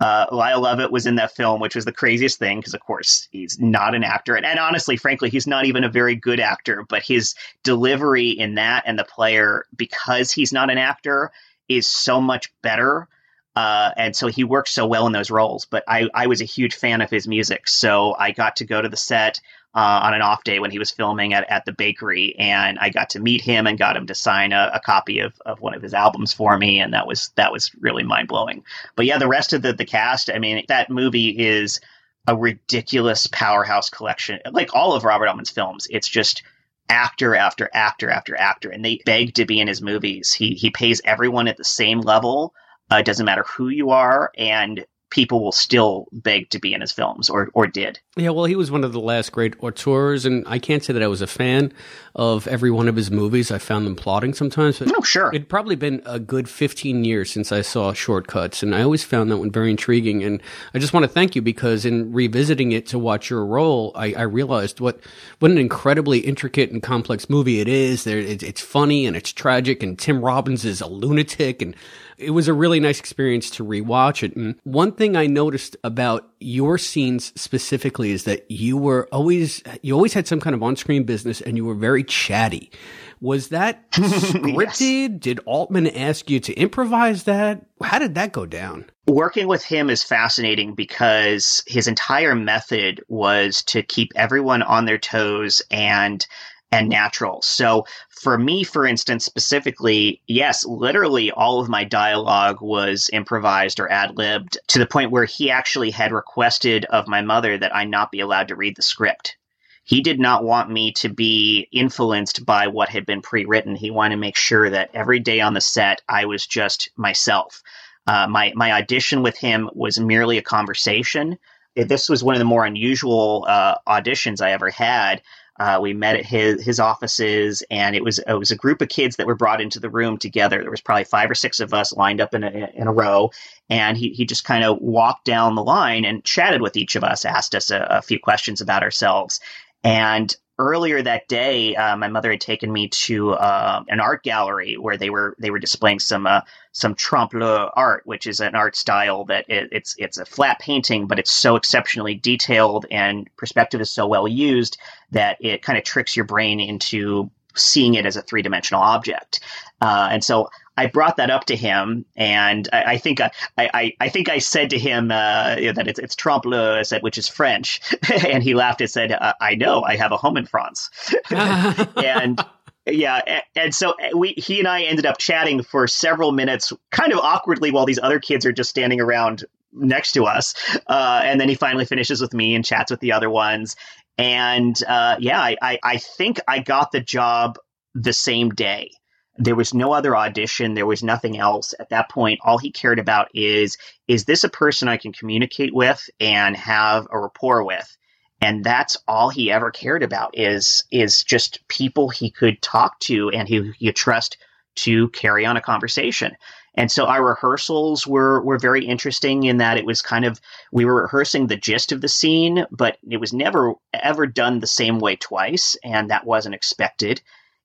Uh, Lyle Lovett was in that film, which was the craziest thing because, of course, he's not an actor. And, and, honestly, frankly, he's not even a very good actor, but his delivery in that and the player, because he's not an actor, is so much better. Uh, and so he works so well in those roles. But I, I was a huge fan of his music. So I got to go to the set uh, on an off day when he was filming at, at the bakery, and I got to meet him and got him to sign a, a copy of, of one of his albums for me, and that was that was really mind blowing. But yeah, the rest of the the cast, I mean, that movie is a ridiculous powerhouse collection, like all of Robert Altman's films. It's just actor after actor after actor, and they beg to be in his movies. He he pays everyone at the same level. Uh, it doesn't matter who you are, and people will still beg to be in his films or or did. Yeah, well, he was one of the last great auteurs, and I can't say that I was a fan of every one of his movies. I found them plotting sometimes. But no, sure. It'd probably been a good 15 years since I saw Short Cuts, and I always found that one very intriguing. And I just want to thank you because in revisiting it to watch your role, I, I realized what what an incredibly intricate and complex movie it is. There, it, it's funny and it's tragic, and Tim Robbins is a lunatic, and it was a really nice experience to rewatch it. And one thing I noticed about your scenes specifically is that you were always you always had some kind of on-screen business and you were very chatty. Was that <laughs> scripted? yes. Did Altman ask you to improvise that? How did that go down? Working with him is fascinating because his entire method was to keep everyone on their toes and and natural. So for me, for instance, specifically, yes, literally all of my dialogue was improvised or ad libbed to the point where he actually had requested of my mother that I not be allowed to read the script. He did not want me to be influenced by what had been pre written. He wanted to make sure that every day on the set I was just myself. Uh, my, my audition with him was merely a conversation. This was one of the more unusual uh, auditions I ever had uh, we met at his his offices, and it was it was a group of kids that were brought into the room together. There was probably five or six of us lined up in a, in a row, and he he just kind of walked down the line and chatted with each of us, asked us a, a few questions about ourselves, and earlier that day, uh, my mother had taken me to uh, an art gallery where they were they were displaying some uh, some trompe l'oeil art, which is an art style that it, it's it's a flat painting, but it's so exceptionally detailed and perspective is so well used that it kind of tricks your brain into seeing it as a three dimensional object. Uh, and so I brought that up to him, and I, I think I, I, I, think I said to him uh, that it's, it's trompe l'oeil, said, which is French, <laughs> and he laughed and said, uh, "I know, I have a home in France," <laughs> and. Yeah, and so we he and I ended up chatting for several minutes, kind of awkwardly, while these other kids are just standing around next to us. Uh, and then he finally finishes with me and chats with the other ones. And uh, yeah, I, I, I think I got the job the same day. There was no other audition. There was nothing else. At that point, all he cared about is, is this a person I can communicate with and have a rapport with? And that's all he ever cared about is, is just people he could talk to and who you trust to carry on a conversation. And so our rehearsals were, were very interesting in that it was kind of, we were rehearsing the gist of the scene, but it was never ever done the same way twice. And that wasn't expected.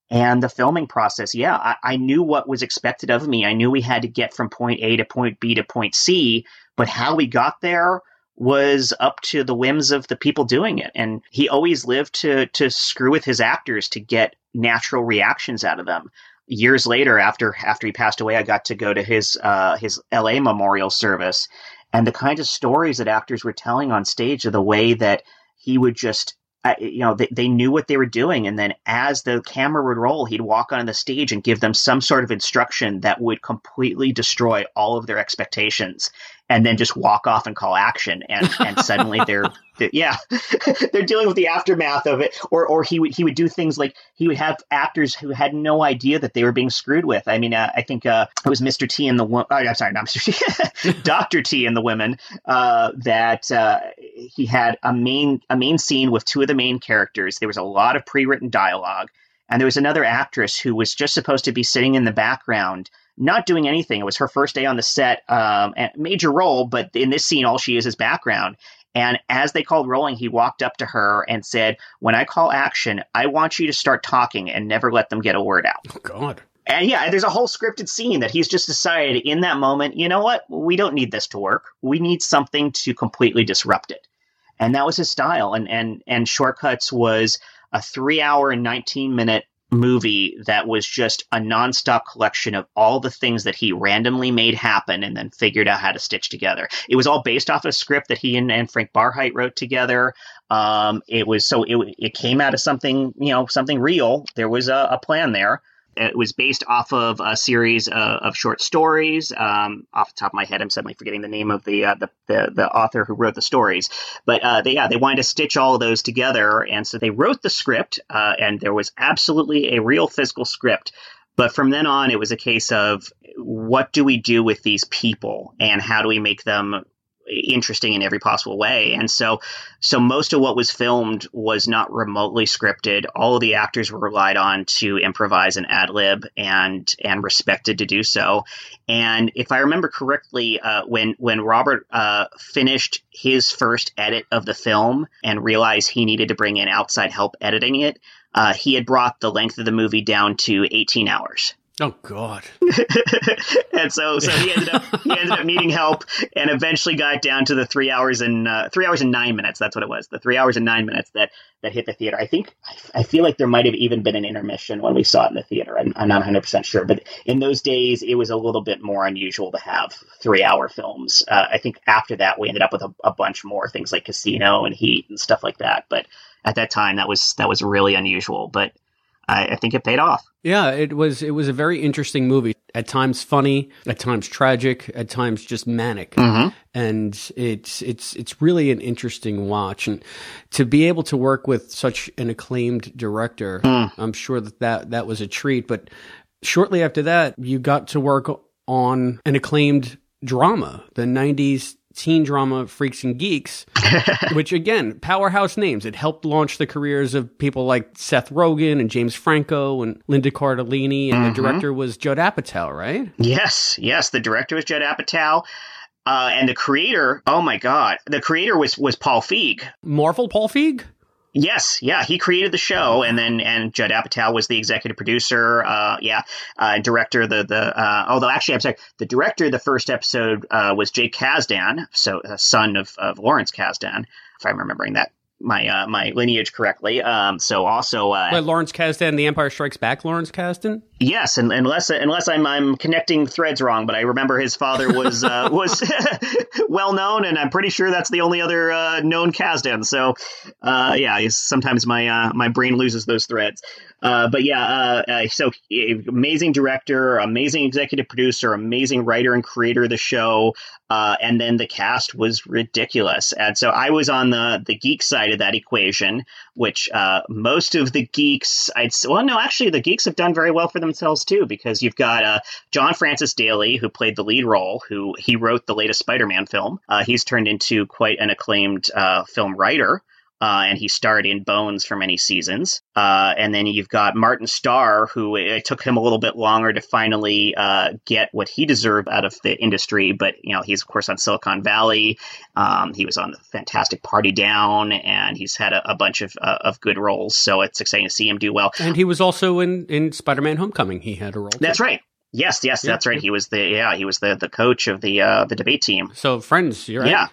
And the filming process, yeah, I, I, knew what was expected of me. I knew we had to get from point A to point B to point C, but how we got there was up to the whims of the people doing it. And he always lived to to screw with his actors to get natural reactions out of them. Years later, after after he passed away, I got to go to his uh, his L.A. memorial service, and the kind of stories that actors were telling on stage, of the way that he would just you know, they, they knew what they were doing. And then as the camera would roll, he'd walk on the stage and give them some sort of instruction that would completely destroy all of their expectations and then just walk off and call action. And, and suddenly <laughs> they're, they're, yeah, <laughs> they're dealing with the aftermath of it. Or, or he would, he would do things like he would have actors who had no idea that they were being screwed with. I mean, uh, I think, uh, it was Mr. T and the, oh, I'm sorry, not Mr. T, <laughs> Dr. T and the women, uh, that, uh, he had a main, a main scene with two of the main characters. There was a lot of pre-written dialogue. And there was another actress who was just supposed to be sitting in the background not doing anything. It was her first day on the set, um, major role, but in this scene, all she is is background. And as they called rolling, he walked up to her and said, When I call action, I want you to start talking and never let them get a word out. Oh, God. And yeah, there's a whole scripted scene that he's just decided in that moment, you know what? We don't need this to work. We need something to completely disrupt it. And that was his style. And, and, and Short Cuts was a three hour and 19 minute movie that was just a nonstop collection of all the things that he randomly made happen and then figured out how to stitch together. It was all based off a script that he and, and Frank Barhydt wrote together. Um, it was so it, it came out of something, you know, something real. There was a, a plan there. It was based off of a series of, of short stories. Um, off the top of my head, I'm suddenly forgetting the name of the uh, the, the, the author who wrote the stories. But uh, they, yeah, they wanted to stitch all of those together, and so they wrote the script, uh, and there was absolutely a real physical script. But from then on, it was a case of what do we do with these people, and how do we make them interesting in every possible way. And so, so most of what was filmed was not remotely scripted. All of the actors were relied on to improvise and ad lib and, and respected to do so. And if I remember correctly, uh, when, when Robert, uh, finished his first edit of the film and realized he needed to bring in outside help editing it, uh, he had brought the length of the movie down to 18 hours. Oh God! <laughs> and so, so he ended up he ended up needing help, and eventually got down to the three hours and uh, three hours and nine minutes. That's what it was. The three hours and nine minutes that that hit the theater. I think I feel like there might have even been an intermission when we saw it in the theater. I'm, I'm not 100 percent sure, but in those days, it was a little bit more unusual to have three hour films. Uh, I think after that, we ended up with a, a bunch more things like Casino and Heat and stuff like that. But at that time, that was that was really unusual. But I, I think it paid off. Yeah, it was it was a very interesting movie. At times funny, at times tragic, at times just manic. Mm-hmm. And it's it's it's really an interesting watch and to be able to work with such an acclaimed director, Mm. I'm sure that, that that was a treat, but shortly after that, you got to work on an acclaimed drama, the 90s teen drama Freaks and Geeks, <laughs> which again, powerhouse names. It helped launch the careers of people like Seth Rogen and James Franco and Linda Cardellini, and Mhm. the director was Judd Apatow, right? Yes, yes. The director was Judd Apatow, uh, and the creator. Oh my God, the creator was was Paul Feig. Marvel Paul Feig. Yes, yeah, he created the show, and then and Judd Apatow was the executive producer. Uh, yeah, uh, director. The the uh, although actually I'm sorry, the director of the first episode uh, was Jake Kasdan, so uh, son of, of Lawrence Kasdan, if I'm remembering that my uh, my lineage correctly. Um, so also uh, Like Lawrence Kasdan, The Empire Strikes Back. Lawrence Kasdan. Yes, and unless unless I'm I'm connecting threads wrong, but I remember his father was uh, <laughs> was <laughs> well known, and I'm pretty sure that's the only other uh, known Kasdan. So, uh, yeah, sometimes my uh, my brain loses those threads. Uh, but yeah, uh, uh, so amazing director, amazing executive producer, amazing writer and creator of the show, uh, and then the cast was ridiculous. And so I was on the the geek side of that equation, which uh, most of the geeks, I'd s- well, no, actually, the geeks have done very well for themselves too, because you've got uh, John Francis Daley, who played the lead role, who he wrote the latest Spider-Man film. Uh, he's turned into quite an acclaimed uh, film writer. Uh, and he starred in Bones for many seasons. Uh, and then you've got Martin Starr, who it took him a little bit longer to finally uh, get what he deserved out of the industry. But you know, he's of course on Silicon Valley. Um, he was on the fantastic Party Down, and he's had a, a bunch of uh, of good roles. So it's exciting to see him do well. And he was also in in Spider-Man: Homecoming. He had a role. That's right. Yes, yes, Yeah. that's right. He was the yeah, he was the the coach of the uh, the debate team. So friends, you're right. Yeah.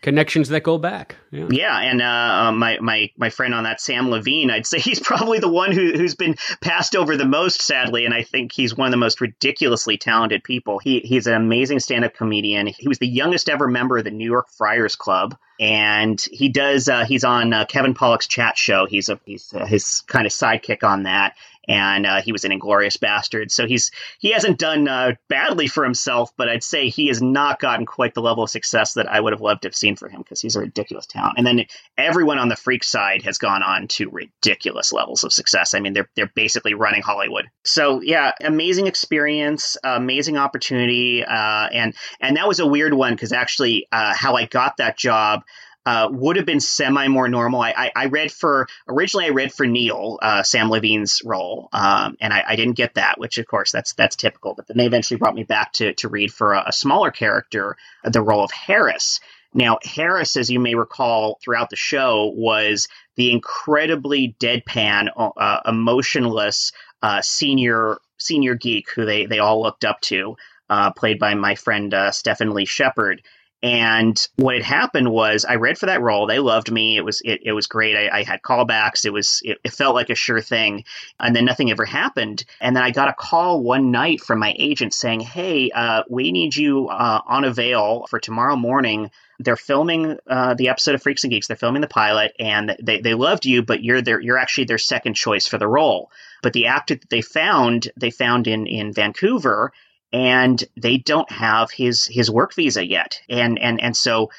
Connections that go back. Yeah. Yeah, and uh, my my my friend on that, Samm Levine, I'd say <laughs> he's probably the one who who's been passed over the most, sadly, and I think he's one of the most ridiculously talented people. He he's an amazing stand-up comedian. He was the youngest ever member of the New York Friars Club, and he does uh, he's on uh, Kevin Pollak's chat show. He's a he's uh, his kind of sidekick on that. And uh, he was an Inglorious Bastard. so he's he hasn't done uh, badly for himself, but I'd say he has not gotten quite the level of success that I would have loved to have seen for him because he's a ridiculous talent. And then everyone on the freak side has gone on to ridiculous levels of success. I mean, they're they're basically running Hollywood. So yeah, amazing experience, amazing opportunity, uh, and and that was a weird one because actually, uh, how I got that job. Uh, would have been semi more normal. I, I, I read for originally I read for Neil, uh, Samm Levine's role, um, and I, I didn't get that, which of course that's that's typical. But then they eventually brought me back to to read for a, a smaller character, the role of Harris. Now, Harris, as you may recall throughout the show, was the incredibly deadpan, uh, emotionless uh, senior senior geek who they they all looked up to, uh, played by my friend uh, Stephen Lea Sheppard. And what had happened was I read for that role. They loved me. It was it, it was great. I, I had callbacks. It was it, it felt like a sure thing. And then nothing ever happened. And then I got a call one night from my agent saying, "Hey, uh, we need you uh, on avail for tomorrow morning." They're filming uh, the episode of Freaks and Geeks. They're filming the pilot, and they, they loved you, but you're their, you're actually their second choice for the role. But the actor that they found, they found in in Vancouver, and they don't have his his work visa yet and and and so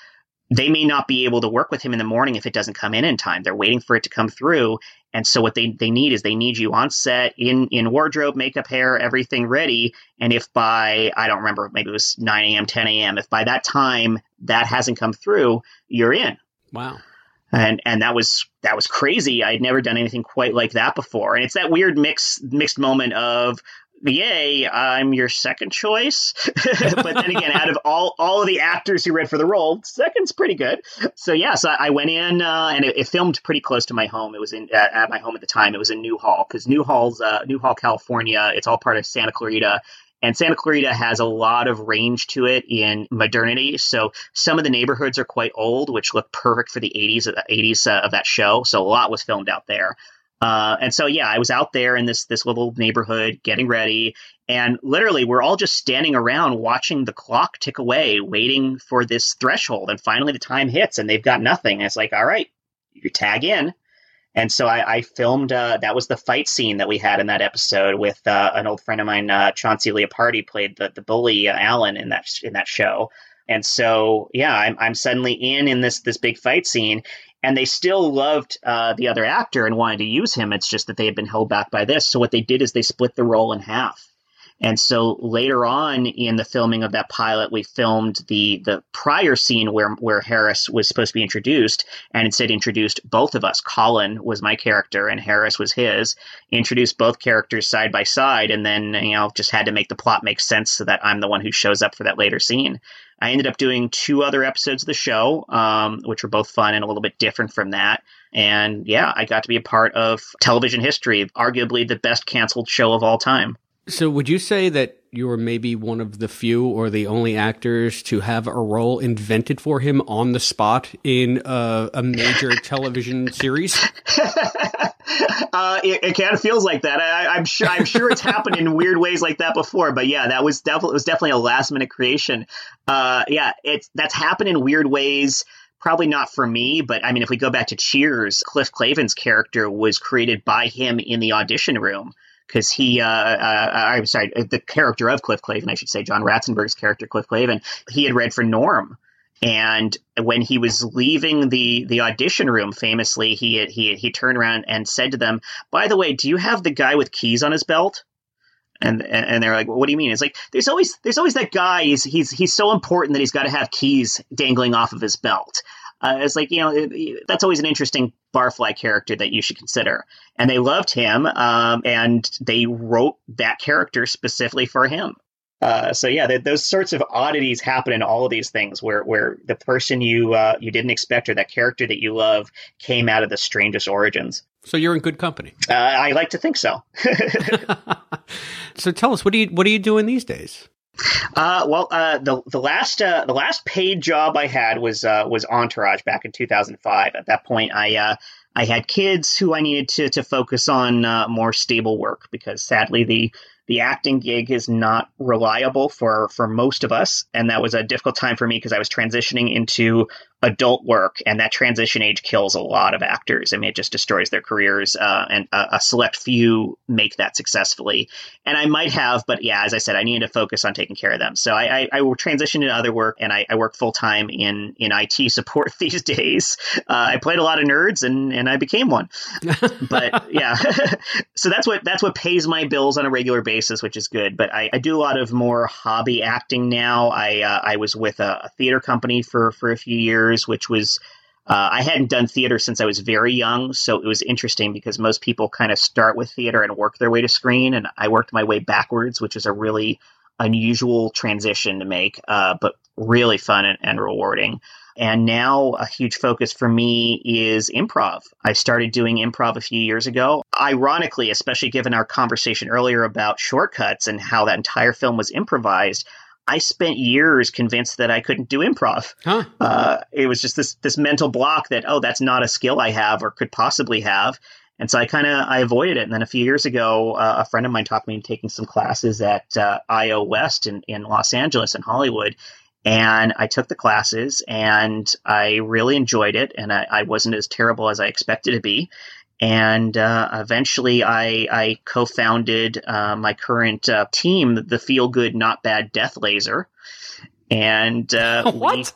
they may not be able to work with him in the morning if it doesn't come in in time. They're waiting for it to come through. And so what they, they need is they need you on set in, in wardrobe, makeup, hair, everything ready. And if by, I don't remember, maybe it was 9 a.m., 10 a.m., if by that time that hasn't come through, you're in. Wow. And, and that was, that was crazy. I'd never done anything quite like that before. And it's that weird mix, mixed moment of, yay, I'm your second choice. <laughs> but then again, out of all all of the actors who read for the role, second's pretty good. So yeah, so I went in uh, and it, it, filmed pretty close to my home. It was in uh, at my home at the time. It was in Newhall because Newhall's uh, Newhall, California. It's all part of Santa Clarita. And Santa Clarita has a lot of range to it in modernity. So some of the neighborhoods are quite old, which look perfect for the 80s, 80s uh, of that show. So a lot was filmed out there. Uh, and so, yeah, I was out there in this this little neighborhood getting ready, and literally, we're all just standing around watching the clock tick away, waiting for this threshold. And finally, the time hits, and they've got nothing. And it's like, all right, you tag in. And so I, I filmed. Uh, that was the fight scene that we had in that episode with uh, an old friend of mine, uh, Chauncey Leopardi, played the the bully uh, Alan in that in that show. And so, yeah, I'm, I'm suddenly in in this this big fight scene, and they still loved uh, the other actor and wanted to use him. It's just that they had been held back by this. So what they did is they split the role in half. And so later on in the filming of that pilot, we filmed the the prior scene where where Harris was supposed to be introduced, and instead introduced both of us. Colin was my character, and Harris was his. Introduced both characters side by side, and then you know just had to make the plot make sense so that I'm the one who shows up for that later scene. I ended up doing two other episodes of the show, um, which were both fun and a little bit different from that. And yeah, I got to be a part of television history, arguably the best canceled show of all time. So, would you say that you were maybe one of the few or the only actors to have a role invented for him on the spot in a, a major <laughs> television series? <laughs> uh, it, it kind of feels like that. I, am sure. I'm sure it's happened in weird ways like that before. But yeah, that was definitely was definitely a last minute creation. Uh, yeah, it's that's happened in weird ways. Probably not for me, but I mean, if we go back to Cheers, Cliff Clavin's character was created by him in the audition room because he, uh, uh, I'm sorry, the character of Cliff Clavin, I should say, John Ratzenberger's character, Cliff Clavin, he had read for Norm. And when he was leaving the, the audition room, famously, he he he turned around and said to them, "By the way, do you have the guy with keys on his belt?" And and they're like, well, "What do you mean?" It's like there's always there's always that guy. He's he's he's so important that he's got to have keys dangling off of his belt. Uh, it's like you know that's always an interesting barfly character that you should consider. And they loved him, um, and they wrote that character specifically for him. Uh, so yeah, those sorts of oddities happen in all of these things, where where the person you uh, you didn't expect or that character that you love came out of the strangest origins. So you're in good company. Uh, I like to think so. <laughs> <laughs> so tell us, what do you what are you doing these days? Uh, well, uh, the the last uh, the last paid job I had was uh, was Entourage back in 2005. At that point, I uh, I had kids who I needed to to focus on uh, more stable work because sadly the the acting gig is not reliable for for most of us, and that was a difficult time for me because I was transitioning into adult work, and that transition age kills a lot of actors. I mean, it just destroys their careers, uh, and a, a, select few make that successfully. And I might have, but yeah, as I said, I needed to focus on taking care of them. So I, I, I transitioned into other work, and I, I work full time in in IT <laughs> support these days. Uh, I played a lot of nerds, and and I became one. but yeah, <laughs> so that's what that's what pays my bills on a regular basis, which is good. But I, I do a lot of more hobby acting now. I uh, I was with a, a theater company for for a few years which was uh, I hadn't done theater since I was very young, so it was interesting because most people kind of start with theater and work their way to screen, and I worked my way backwards, which is a really unusual transition to make, uh, but really fun and, and rewarding. And now a huge focus for me is improv. I started doing improv a few years ago. Ironically, especially given our conversation earlier about Short Cuts and how that entire film was improvised, I spent years convinced that I couldn't do improv. Huh. Uh, it was just this this mental block that oh, that's not a skill I have or could possibly have. And so I kind of I avoided it. And then a few years ago, uh, a friend of mine talked me into taking some classes at uh, IO West in, in Los Angeles and Hollywood. And I took the classes and I really enjoyed it. And I, I wasn't as terrible as I expected to be and uh, eventually I, I co-founded uh, my current uh, team, the Feel Good Not Bad Death Laser, and uh, <laughs> what?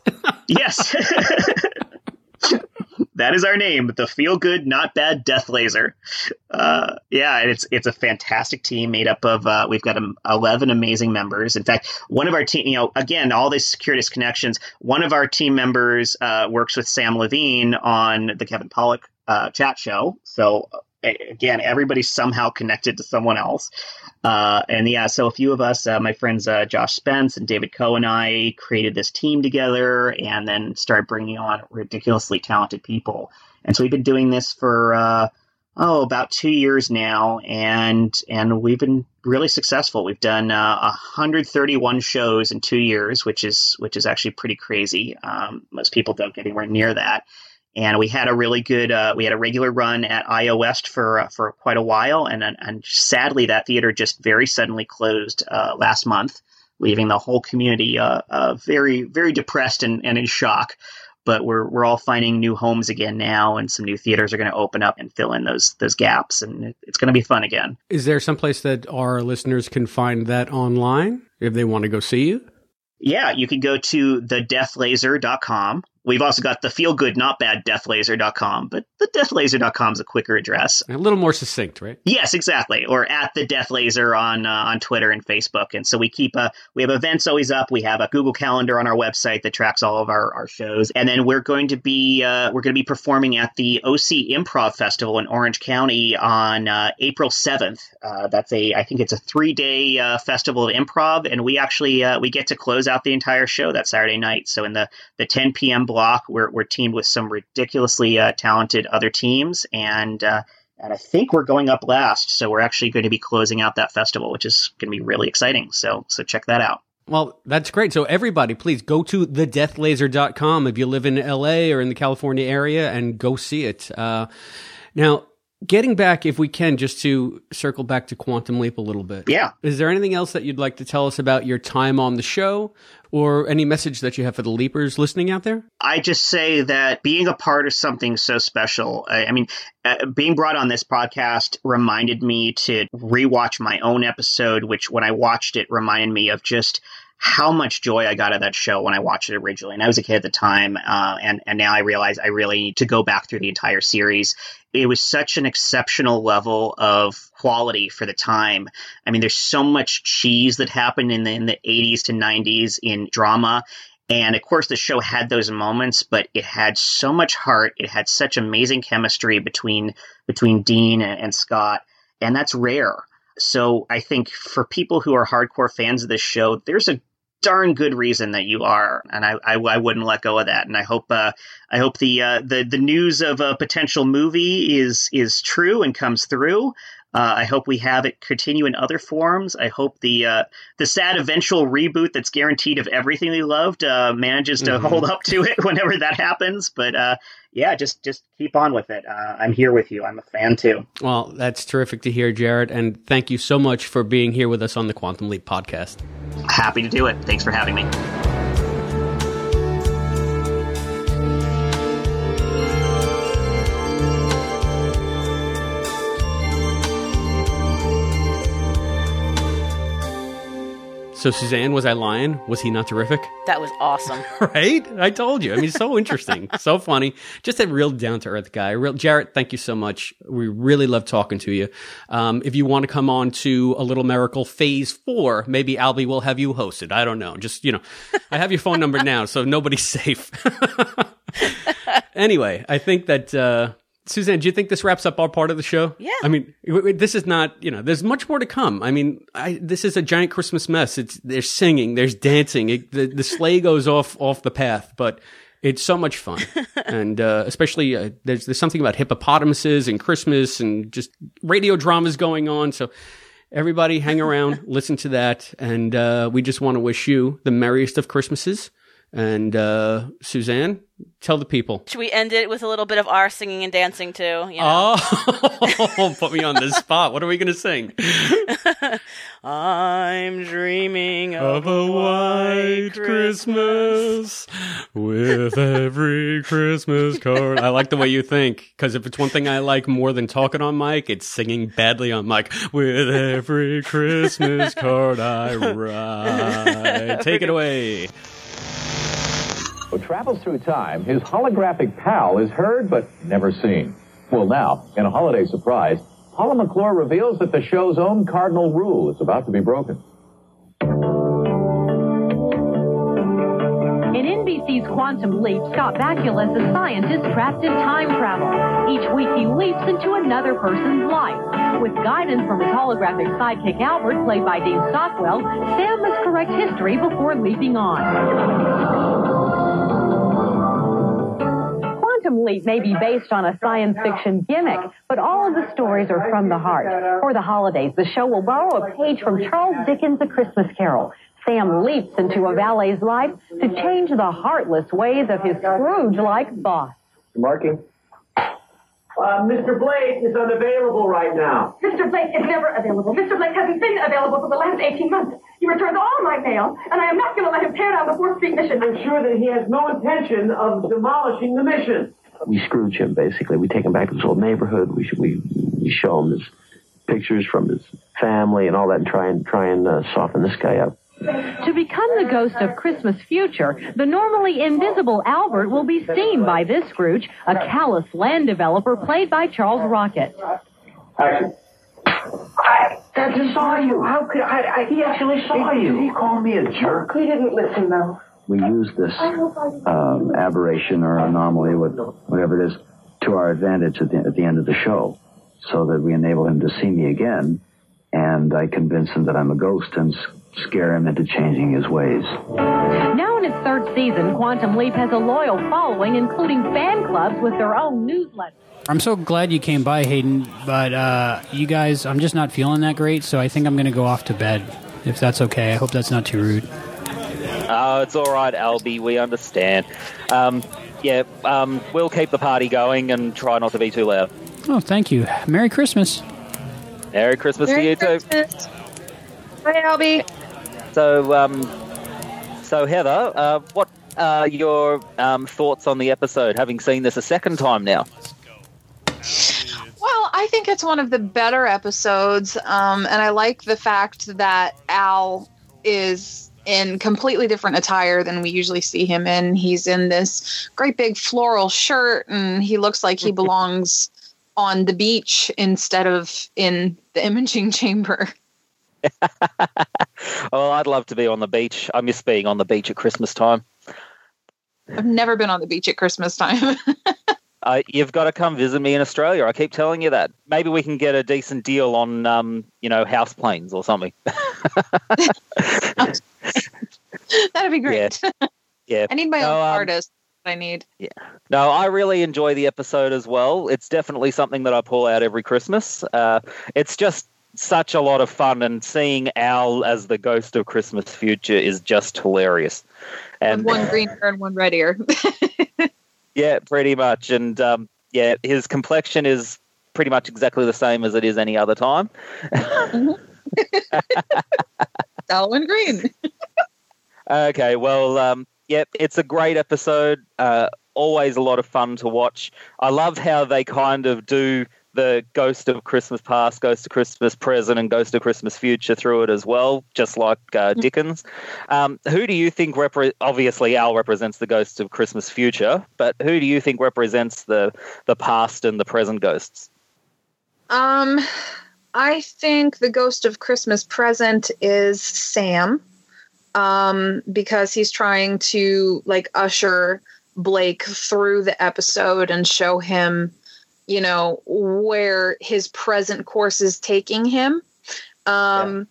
yes. <laughs> that is our name, the Feel Good Not Bad Death Laser. Uh, yeah, it's it's a fantastic team made up of uh, we've got um, eleven amazing members. In fact, one of our team, you know, again, all these Securitas connections. One of our team members uh, works with Samm Levine on the Kevin Pollak uh, chat show. So again, everybody's somehow connected to someone else. Uh, and yeah, so a few of us, uh, my friends uh, Josh Spence and David Coe and I created this team together and then started bringing on ridiculously talented people. And so we've been doing this for, uh, oh, about two years now. And, and we've been really successful. We've done, uh, 131 shows in two years, which is, which is actually pretty crazy. Um, most people don't get anywhere near that and we had a really good uh, we had a regular run at IO West for uh, for quite a while, and and sadly that theater just very suddenly closed uh, last month, leaving the whole community uh, uh, very very depressed and, and in shock. But we're we're all finding new homes again now, and some new theaters are going to open up and fill in those those gaps, and it's going to be fun again. Is there some place that our listeners can find that online if they want to go see you? Yeah, you can go to thedeathlaser.com We've also got the feel good, not bad deathlaser.com, but the deathlaser.com is a quicker address. A little more succinct, right? Yes, exactly. Or at the deathlaser on uh, on Twitter and Facebook. And so we keep a we have events always up. We have a Google Calendar on our website that tracks all of our, our shows. And then we're going to be uh, we're going to be performing at the OC Improv Festival in Orange County on uh, April 7th. Uh, that's a I think it's a 3-day uh, festival of improv and we actually uh, we get to close out the entire show that Saturday night. So in the the 10 p.m block. We're, we're teamed with some ridiculously uh, talented other teams, and uh, and I think we're going up last. So we're actually going to be closing out that festival, which is going to be really exciting. So so check that out. Well, that's great. So everybody, please go to thedeathlaser.com if you live in LA or in the California area and go see it. Uh, now, getting back, if we can, just to circle back to Quantum Leap a little bit. Yeah. Is there anything else that you'd like to tell us about your time on the show or any message that you have for the Leapers listening out there? I just say that being a part of something so special, I, I mean, uh, being brought on this podcast reminded me to rewatch my own episode, which when I watched it reminded me of just how much joy I got out of that show when I watched it originally. And I was a kid at the time, uh, and and now I realize I really need to go back through the entire series. It was such an exceptional level of quality for the time. I mean, there's so much cheese that happened in the in the 80s to 90s in drama. And of course, the show had those moments, but it had so much heart. It had such amazing chemistry between between Dean and, and Scott, and that's rare. So I think for people who are hardcore fans of this show, there's a darn good reason that you are, and I, I, I wouldn't let go of that. And I hope uh, I hope the uh, the the news of a potential movie is is true and comes through. Uh, I hope we have it continue in other forms. I hope the uh, the sad eventual reboot that's guaranteed of everything we loved uh, manages to mm-hmm. hold up to it <laughs> whenever that happens. But uh, yeah, just just keep on with it. Uh, I'm here with you. I'm a fan too. Well, that's terrific to hear, Jarrett, and thank you so much for being here with us on the Quantum Leap podcast. Happy to do it. Thanks for having me. So Suzanne, was I lying? Was he not terrific? That was awesome. <laughs> right? I told you. I mean, so interesting, <laughs> so funny. Just a real down to earth guy. Real Jarrett, thank you so much. We really love talking to you. Um, if you want to come on to a little miracle phase four, maybe Albie will have you hosted. I don't know. Just you know, I have your phone number now, so nobody's safe. <laughs> anyway, I think that. Uh, Suzanne, do you think this wraps up our part of the show? Yeah. I mean, this is not, you know, there's much more to come. I mean, I, this is a giant Christmas mess. It's, there's singing, there's dancing. It, the, the sleigh goes off, off the path, but it's so much fun. <laughs> and, uh, especially, uh, there's, there's something about hippopotamuses and Christmas and just radio dramas going on. So everybody hang <laughs> around, listen to that. And, uh, we just want to wish you the merriest of Christmases. And uh, Suzanne, tell the people. Should we end it with a little bit of our singing and dancing too? You know? Oh, <laughs> put me on the <laughs> spot. What are we going to sing? <laughs> I'm dreaming of, of a white Christmas. Christmas with every Christmas card. I like the way you think because if it's one thing I like more than talking on mic, it's singing badly on mic. With every Christmas card I write. Take it away. Who travels through time, his holographic pal is heard but never seen. Well, now, in a holiday surprise, Paula McClure reveals that the show's own cardinal rule is about to be broken. In NBC's Quantum Leap, Scott Bakula is a scientist trapped in time travel. Each week he leaps into another person's life. With guidance from his holographic sidekick Albert, played by Dean Stockwell, Sam must correct history before leaping on. Quantum Leap may be based on a science fiction gimmick, but all of the stories are from the heart. For the holidays, the show will borrow a page from Charles Dickens' A Christmas Carol. Sam leaps into a valet's life to change the heartless ways of his Scrooge-like boss. Marking. Uh, Mr. Blake is unavailable right now. Mr. Blake is never available. Mr. Blake hasn't been available for the last 18 months. He returns all my mail, and I am not going to let him tear down the 4th Street mission. I'm sure that he has no intention of demolishing the mission. We Scrooge him, basically. We take him back to his old neighborhood. We, we, we show him his pictures from his family and all that and try and, try and uh, soften this guy up. To become the ghost of Christmas future, the normally invisible Albert will be seen by this Scrooge, a callous land developer played by Charles Rocket. Action. I, I just saw you. How could I, I? He actually saw you. Did he call me a jerk? He didn't listen, though. We use this um, aberration or anomaly, whatever it is, to our advantage at the, at the end of the show, so that we enable him to see me again, and I convince him that I'm a ghost and scare him into changing his ways. Now in its third season, Quantum Leap has a loyal following, including fan clubs with their own newsletter. I'm so glad you came by, Hayden, but uh, you guys, I'm just not feeling that great, so I think I'm going to go off to bed, if that's okay. I hope that's not too rude. Oh, it's all right, Albie. We understand. Um, yeah, um, we'll keep the party going and try not to be too loud. Oh, thank you. Merry Christmas. Merry Christmas Merry to you Christmas. too. Bye, Albie. So, um, so Heather, uh, what are your um, thoughts on the episode? Having seen this a second time now. Well, I think it's one of the better episodes, um, and I like the fact that Al is in completely different attire than we usually see him in. He's in this great big floral shirt, and he looks like he <laughs> belongs on the beach instead of in the <laughs> imaging chamber. <laughs> Oh, I'd love to be on the beach. I miss being on the beach at Christmas time. I've never been on the beach at Christmas time. Uh, you've got to come visit me in Australia. I keep telling you that. Maybe we can get a decent deal on, um, you know, house planes or something. <laughs> That'd be great. Yeah. I need my No, own um, artist. I need. Yeah. No, I really enjoy the episode as well. It's definitely something that I pull out every Christmas. Uh, it's just such a lot of fun, and seeing Al as the ghost of Christmas future is just hilarious. And one green ear and one red ear. <laughs> yeah, pretty much. And um, yeah, his complexion is pretty much exactly the same as it is any other time. <laughs> Alwyn Green. Okay, well, um, yeah, it's a great episode. Uh, always a lot of fun to watch. I love how they kind of do the Ghost of Christmas Past, Ghost of Christmas Present, and Ghost of Christmas Future through it as well, just like uh, Dickens. Um, who do you think repre- obviously Al represents the Ghost of Christmas Future, but who do you think represents the the past and the present ghosts? Um, I think the Ghost of Christmas Present is Sam, um, because he's trying to like usher Blake through the episode and show him, you know, where his present course is taking him. Um,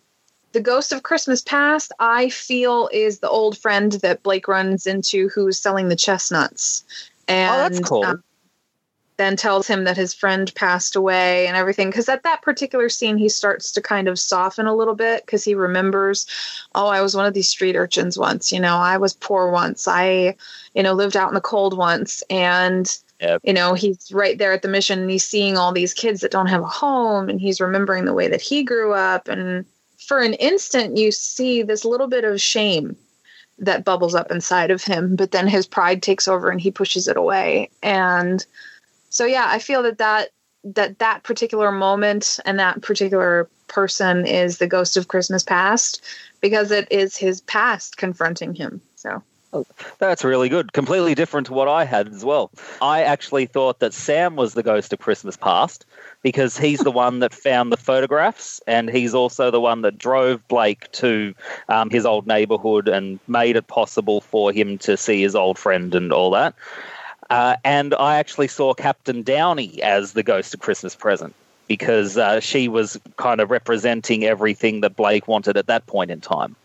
The Ghost of Christmas Past, I feel, is the old friend that Blake runs into who's selling the chestnuts. And oh, that's cool. um, then tells him that his friend passed away and everything. Because at that particular scene, he starts to kind of soften a little bit because he remembers, oh, I was one of these street urchins once. You know, I was poor once. I, you know, lived out in the cold once. And, Yep. you know, he's right there at the mission and he's seeing all these kids that don't have a home and he's remembering the way that he grew up. And for an instant, you see this little bit of shame that bubbles up inside of him, but then his pride takes over and he pushes it away. And so yeah, I feel that that that that particular moment and that particular person is the ghost of Christmas past because it is his past confronting him. So That's really good. Completely different to what I had as well. I actually thought that Sam was the ghost of Christmas past because he's the one that found the photographs and he's also the one that drove Blake to um, his old neighborhood and made it possible for him to see his old friend and all that. Uh, and I actually saw Captain Downey as the ghost of Christmas present because uh, she was kind of representing everything that Blake wanted at that point in time.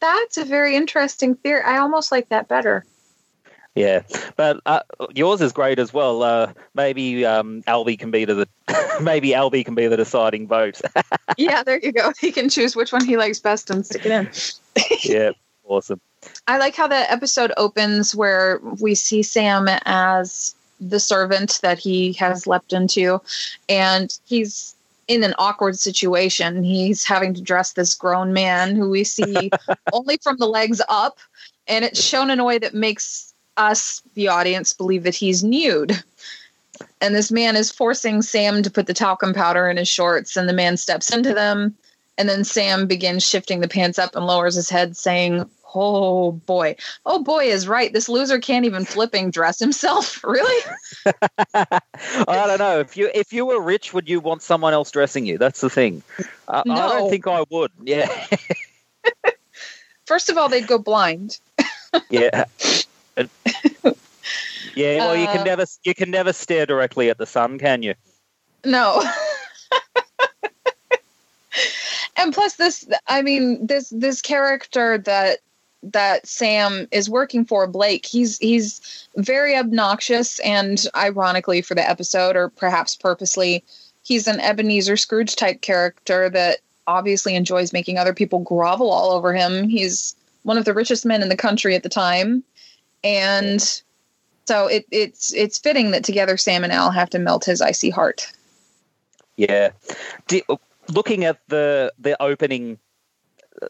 That's a very interesting theory. I almost like that better. Yeah, but uh, yours is great as well. Uh, maybe um, Albie can be the <laughs> maybe Albie can be the deciding vote. <laughs> yeah, there you go. He can choose which one he likes best and stick it in. yeah, awesome. I like how the episode opens where we see Sam as the servant that he has leapt into, and he's in an awkward situation. He's having to dress this grown man who we see <laughs> only from the legs up, and it's shown in a way that makes us, the audience, believe that he's nude. And this man is forcing Sam to put the talcum powder in his shorts, and the man steps into them. And then Sam begins shifting the pants up and lowers his head, saying, Oh boy. Oh boy is right. This loser can't even flipping dress himself. <laughs> Really? <laughs> I don't know. If you if you were rich, would you want someone else dressing you? That's the thing. I, No. I don't think I would. Yeah. <laughs> First of all, they'd go blind. yeah. Yeah, well you Uh, can never you can never stare directly at the sun, can you? No. and plus this I mean this this character that that Sam is working for Blake he's he's very obnoxious and ironically for the episode or perhaps purposely he's an Ebenezer Scrooge type character that obviously enjoys making other people grovel all over him. He's one of the richest men in the country at the time and so it, it's it's fitting that together Sam and Al have to melt his icy heart. Yeah. Looking at the the opening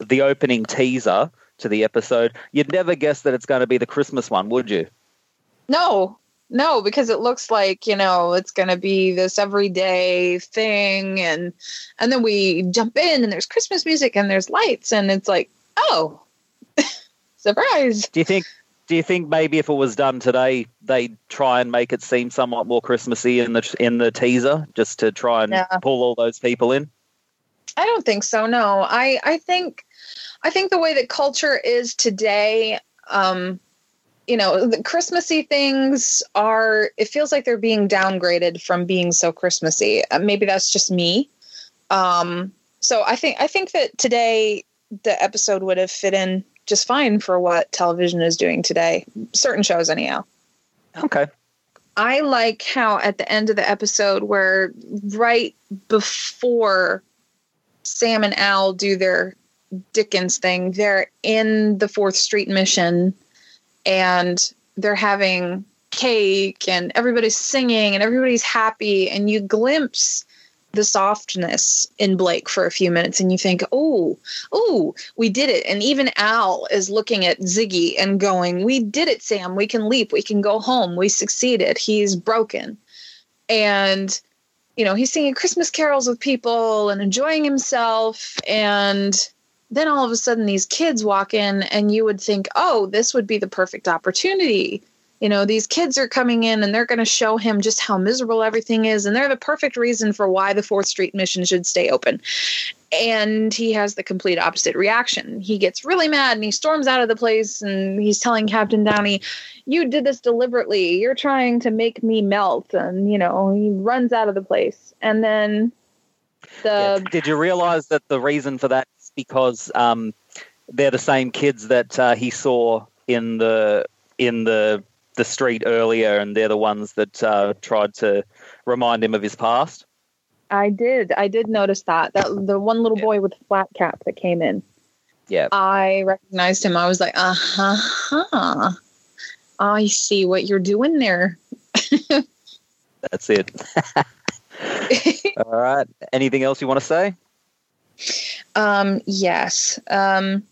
the opening teaser to the episode, you'd never guess that it's going to be the Christmas one, would you? No, no, because it looks like you know it's going to be this everyday thing, and and then we jump in and there's Christmas music and there's lights, and it's like, oh, <laughs> surprise! Do you think do you think maybe if it was done today, they'd try and make it seem somewhat more Christmassy in the in the teaser, just to try and Yeah. pull all those people in? I don't think so. No, I I think I think the way that culture is today, um, you know, the Christmassy things are. It feels like they're being downgraded from being so Christmassy. Uh, maybe that's just me. Um, so I think I think that today the episode would have fit in just fine for what television is doing today. Certain shows, anyhow. Okay. I like how at the end of the episode, where right before Sam and Al do their Dickens thing, they're in the Fourth Street Mission and they're having cake and everybody's singing and everybody's happy, and you glimpse the softness in Blake for a few minutes and you think, oh, oh, we did it. And even Al is looking at Ziggy and going, we did it, Sam. We can leap. We can go home. We succeeded. He's broken. And, you know, he's singing Christmas carols with people and enjoying himself. And then all of a sudden these kids walk in and you would think, oh, this would be the perfect opportunity. You know these kids are coming in and they're going to show him just how miserable everything is and they're the perfect reason for why the fourth street mission should stay open. And he has the complete opposite reaction. He gets really mad and he storms out of the place and he's telling captain downey you did this deliberately. You're trying to make me melt and you know he runs out of the place. And then the Did you realize that the reason for that because um, they're the same kids that uh, he saw in the in the the street earlier, and they're the ones that uh, tried to remind him of his past? i did i did notice that that the one little boy with the flat cap that came in Yeah. I recognized him. I was like, uh huh. I see what you're doing there. <laughs> That's it. <laughs> All right. Anything else you want to say? Um, yes. Um,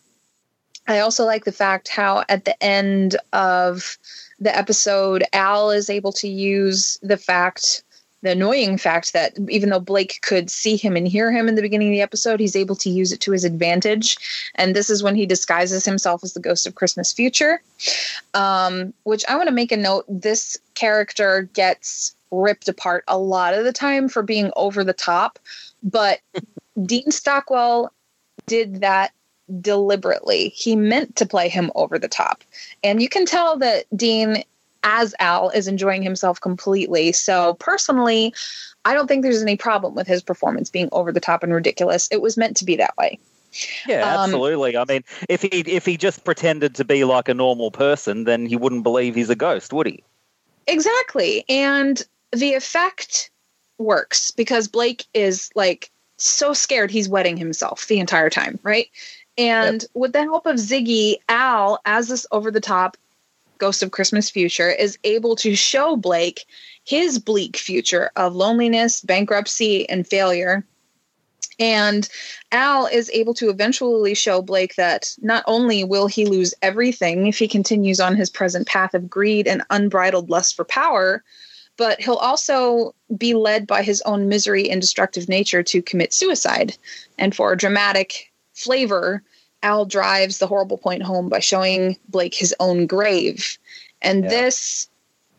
I also like the fact how at the end of the episode, Al is able to use the fact the annoying fact that even though Blake could see him and hear him in the beginning of the episode, he's able to use it to his advantage. And this is when he disguises himself as the ghost of Christmas future. Um, which I want to make a note this character gets ripped apart a lot of the time for being over the top, but Dean Stockwell did that deliberately. He meant to play him over the top. And you can tell that Dean as Al is enjoying himself completely. So personally, I don't think there's any problem with his performance being over the top and ridiculous. It was meant to be that way. Yeah, Um, absolutely. I mean, if he if he just pretended to be like a normal person, then he wouldn't believe he's a ghost, would he? Exactly. And the effect works because Blake is like so scared he's wetting himself the entire time, right? And with the help of Ziggy, Al, as this over the top Ghost of Christmas Future, is able to show Blake his bleak future of loneliness, bankruptcy, and failure. And Al is able to eventually show Blake that not only will he lose everything if he continues on his present path of greed and unbridled lust for power, but he'll also be led by his own misery and destructive nature to commit suicide. And for a dramatic flavor, Al drives the horrible point home by showing Blake his own grave. And this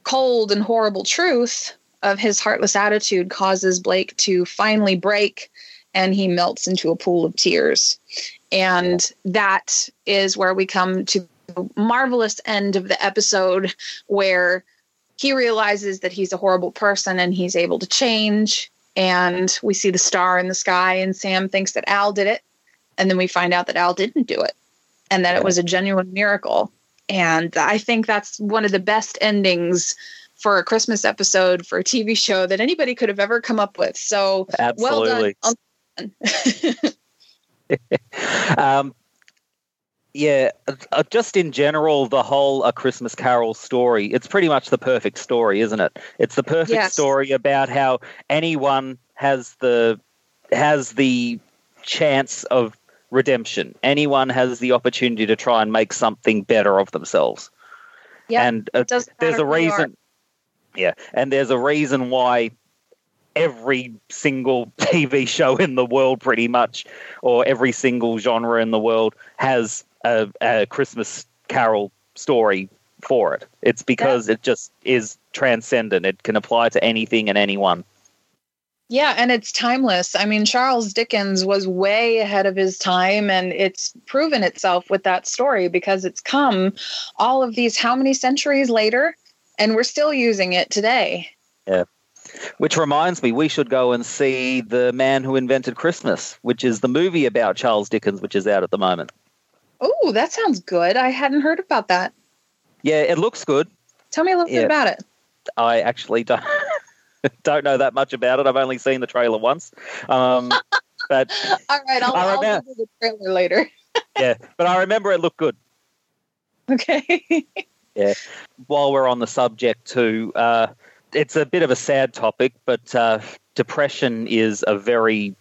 cold and horrible truth of his heartless attitude causes Blake to finally break and he melts into a pool of tears. And that is where we come to the marvelous end of the episode where he realizes that he's a horrible person and he's able to change. And we see the star in the sky, and Sam thinks that Al did it. And then we find out that Al didn't do it and that it was a genuine miracle. And I think that's one of the best endings for a Christmas episode for a TV show that anybody could have ever come up with. So well done. <laughs> Um, yeah, uh, just in general, the whole A Christmas Carol story, it's pretty much the perfect story, isn't it? It's the perfect Yes. story about how anyone has the has the chance of redemption. Anyone has the opportunity to try and make something better of themselves. Yeah, and uh, there's a who they are. reason. Yeah, and there's a reason why every single <laughs> TV show in the world, pretty much, or every single genre in the world, has a, a Christmas Carol story for it. It's because it just is transcendent. It can apply to anything and anyone. Yeah, and it's timeless. I mean, Charles Dickens was way ahead of his time, and it's proven itself with that story because it's come all of these how many centuries later, and we're still using it today. Yeah. Which reminds me, we should go and see The Man Who Invented Christmas, which is the movie about Charles Dickens, which is out at the moment. Oh, that sounds good. I hadn't heard about that. Yeah, it looks good. Tell me a little Yeah. bit about it. I actually don't <laughs> don't know that much about it. I've only seen the trailer once. Um, <laughs> but All right, I'll, I I'll remember- do the trailer later. <laughs> yeah, but I remember it looked good. Okay. Yeah. While we're on the subject, too, uh, it's a bit of a sad topic, but uh, depression is a very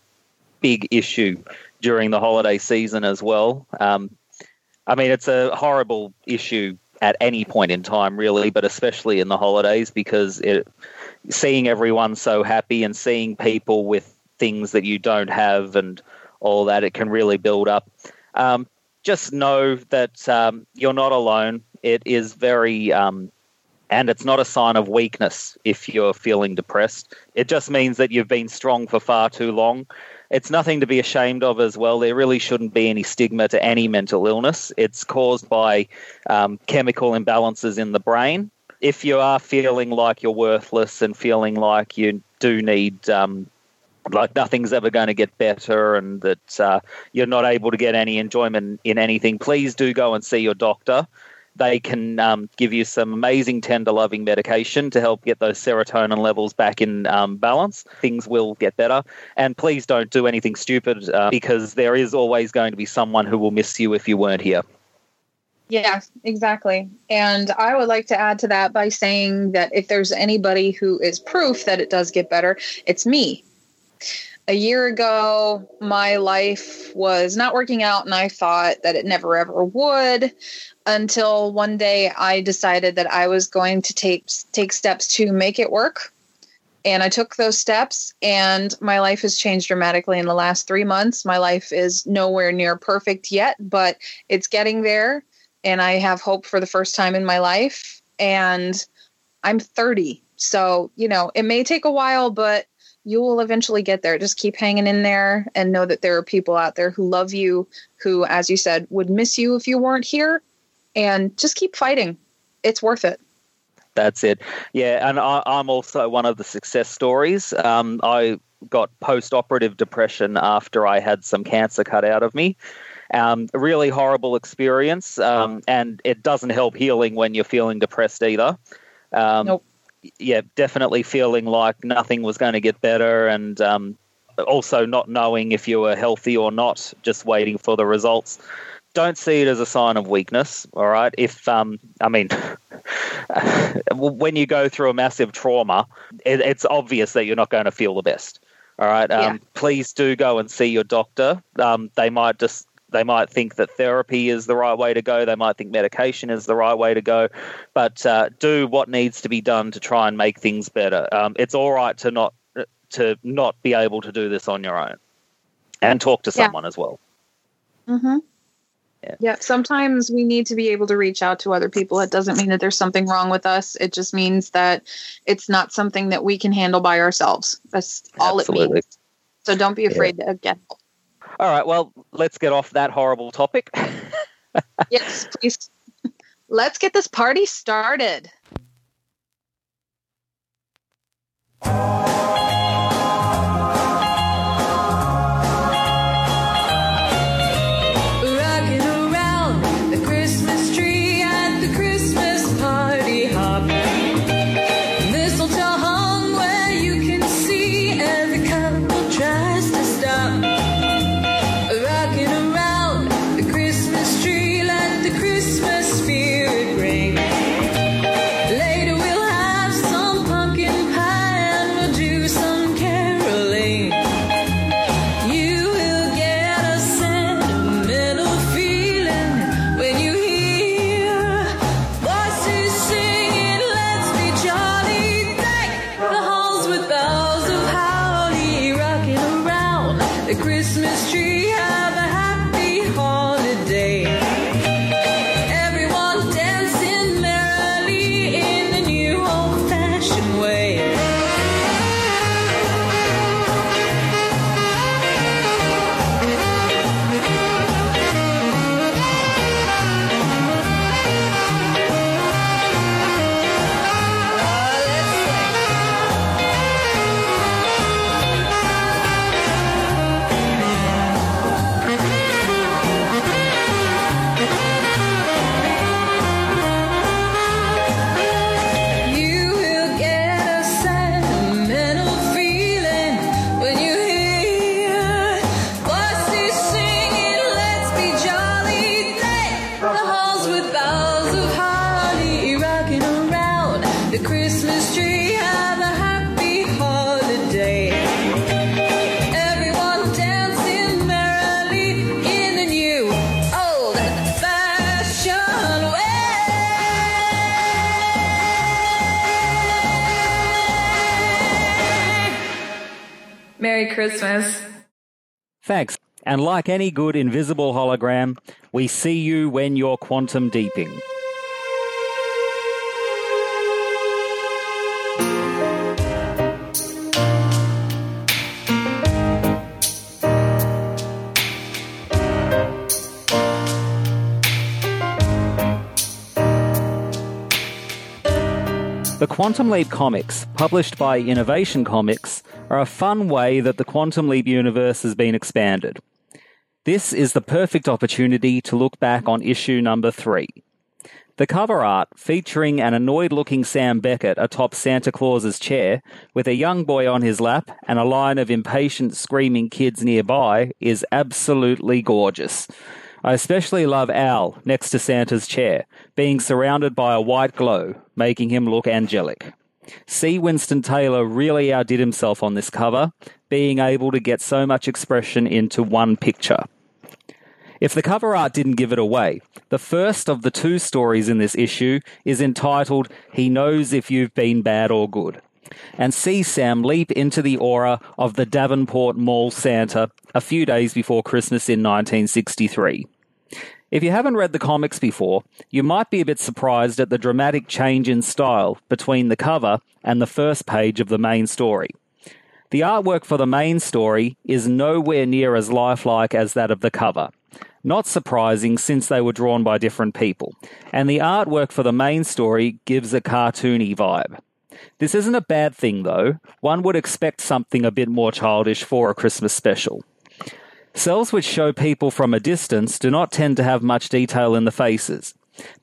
big issue during the holiday season as well. Um, I mean, it's a horrible issue at any point in time, really, but especially in the holidays because it, seeing everyone so happy and seeing people with things that you don't have and all that, it can really build up. Um, just know that um, you're not alone. It is very, um, and it's not a sign of weakness if you're feeling depressed. It just means that you've been strong for far too long. It's nothing to be ashamed of as well. There really shouldn't be any stigma to any mental illness. It's caused by um, chemical imbalances in the brain. If you are feeling like you're worthless and feeling like you do need um, like nothing's ever going to get better and that uh, you're not able to get any enjoyment in anything, please do go and see your doctor. They can um, give you some amazing, tender, loving medication to help get those serotonin levels back in um, balance. Things will get better. And please don't do anything stupid uh, because there is always going to be someone who will miss you if you weren't here. Yeah, exactly. And I would like to add to that by saying that if there's anybody who is proof that it does get better, it's me. A year ago, my life was not working out, and I thought that it never ever would until one day I decided that I was going to take take steps to make it work. And I took those steps, and my life has changed dramatically in the last three months. My life is nowhere near perfect yet, but it's getting there. And I have hope for the first time in my life. And I'm 30. So, you know, it may take a while, but you will eventually get there. Just keep hanging in there and know that there are people out there who love you, who, as you said, would miss you if you weren't here. And just keep fighting. It's worth it. That's it. Yeah, and I, I'm also one of the success stories. Um, I got post-operative depression after I had some cancer cut out of me. Um, a really horrible experience, um, and it doesn't help healing when you're feeling depressed either. Um, nope. Yeah, definitely feeling like nothing was going to get better, and um, also not knowing if you were healthy or not, just waiting for the results. Don't see it as a sign of weakness. All right. If um, I mean, <laughs> when you go through a massive trauma, it, it's obvious that you're not going to feel the best. All right. Um, Yeah. Please do go and see your doctor. Um, they might just they might think that therapy is the right way to go. They might think medication is the right way to go, but uh, do what needs to be done to try and make things better. Um, it's all right to not to not be able to do this on your own, and talk to Yeah. someone as well. Mm-hmm. Yeah. Sometimes we need to be able to reach out to other people. It doesn't mean that there's something wrong with us. It just means that it's not something that we can handle by ourselves. That's all it means. So don't be afraid to get help. All right. Well, let's get off that horrible topic. <laughs> yes, please. Let's get this party started. Thanks. And like any good invisible hologram, we see you when you're quantum deeping. The Quantum Leap comics, published by Innovation Comics, are a fun way that the Quantum Leap universe has been expanded. This is the perfect opportunity to look back on issue number three. The cover art, featuring an annoyed looking Sam Beckett atop Santa Claus's chair, with a young boy on his lap and a line of impatient screaming kids nearby, is absolutely gorgeous. I especially love Al next to Santa's chair, being surrounded by a white glow, making him look angelic. C. Winston Taylor really outdid himself on this cover, being able to get so much expression into one picture. If the cover art didn't give it away, the first of the two stories in this issue is entitled He Knows If You've Been Bad or Good. and see Sam leap into the aura of the Davenport Mall Santa a few days before Christmas in 1963. If you haven't read the comics before, you might be a bit surprised at the dramatic change in style between the cover and the first page of the main story. The artwork for the main story is nowhere near as lifelike as that of the cover. Not surprising since they were drawn by different people, and the artwork for the main story gives a cartoony vibe. This isn't a bad thing though, one would expect something a bit more childish for a Christmas special. Cells which show people from a distance do not tend to have much detail in the faces,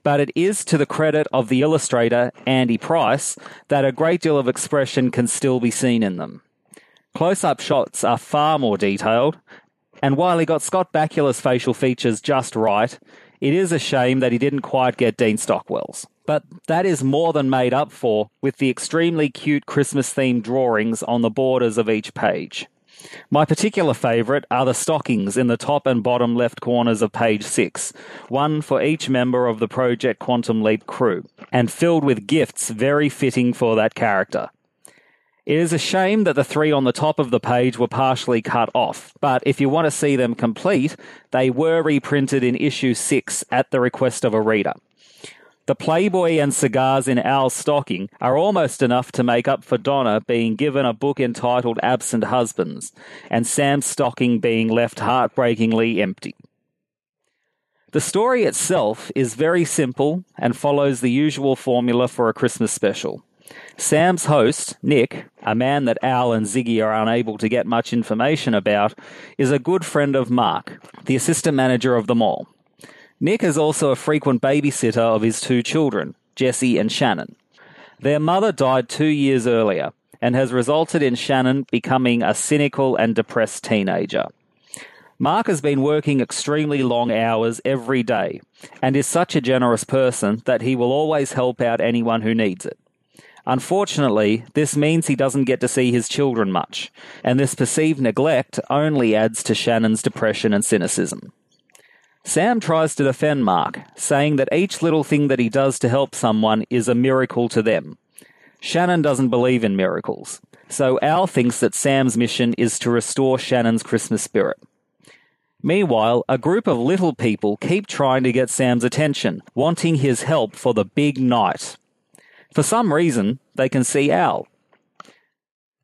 but it is to the credit of the illustrator, Andy Price, that a great deal of expression can still be seen in them. Close up shots are far more detailed, and while he got Scott Bakula's facial features just right, it is a shame that he didn't quite get Dean Stockwell's. But that is more than made up for with the extremely cute Christmas themed drawings on the borders of each page. My particular favourite are the stockings in the top and bottom left corners of page 6, one for each member of the Project Quantum Leap crew, and filled with gifts very fitting for that character. It is a shame that the three on the top of the page were partially cut off, but if you want to see them complete, they were reprinted in issue 6 at the request of a reader. The Playboy and cigars in Al's stocking are almost enough to make up for Donna being given a book entitled Absent Husbands, and Sam's stocking being left heartbreakingly empty. The story itself is very simple and follows the usual formula for a Christmas special. Sam's host, Nick, a man that Al and Ziggy are unable to get much information about, is a good friend of Mark, the assistant manager of the mall. Nick is also a frequent babysitter of his two children, Jesse and Shannon. Their mother died two years earlier and has resulted in Shannon becoming a cynical and depressed teenager. Mark has been working extremely long hours every day and is such a generous person that he will always help out anyone who needs it. Unfortunately, this means he doesn't get to see his children much, and this perceived neglect only adds to Shannon's depression and cynicism. Sam tries to defend Mark, saying that each little thing that he does to help someone is a miracle to them. Shannon doesn't believe in miracles, so Al thinks that Sam's mission is to restore Shannon's Christmas spirit. Meanwhile, a group of little people keep trying to get Sam's attention, wanting his help for the big night. For some reason, they can see Al.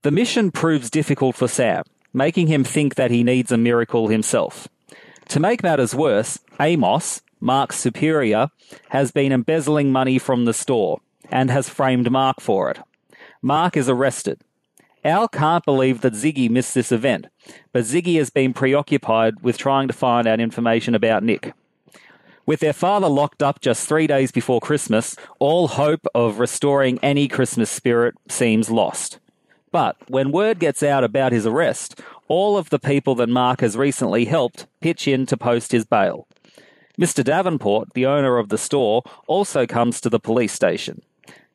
The mission proves difficult for Sam, making him think that he needs a miracle himself. To make matters worse, Amos, Mark's superior, has been embezzling money from the store and has framed Mark for it. Mark is arrested. Al can't believe that Ziggy missed this event, but Ziggy has been preoccupied with trying to find out information about Nick. With their father locked up just three days before Christmas, all hope of restoring any Christmas spirit seems lost. But when word gets out about his arrest, all of the people that Mark has recently helped pitch in to post his bail. Mr. Davenport, the owner of the store, also comes to the police station.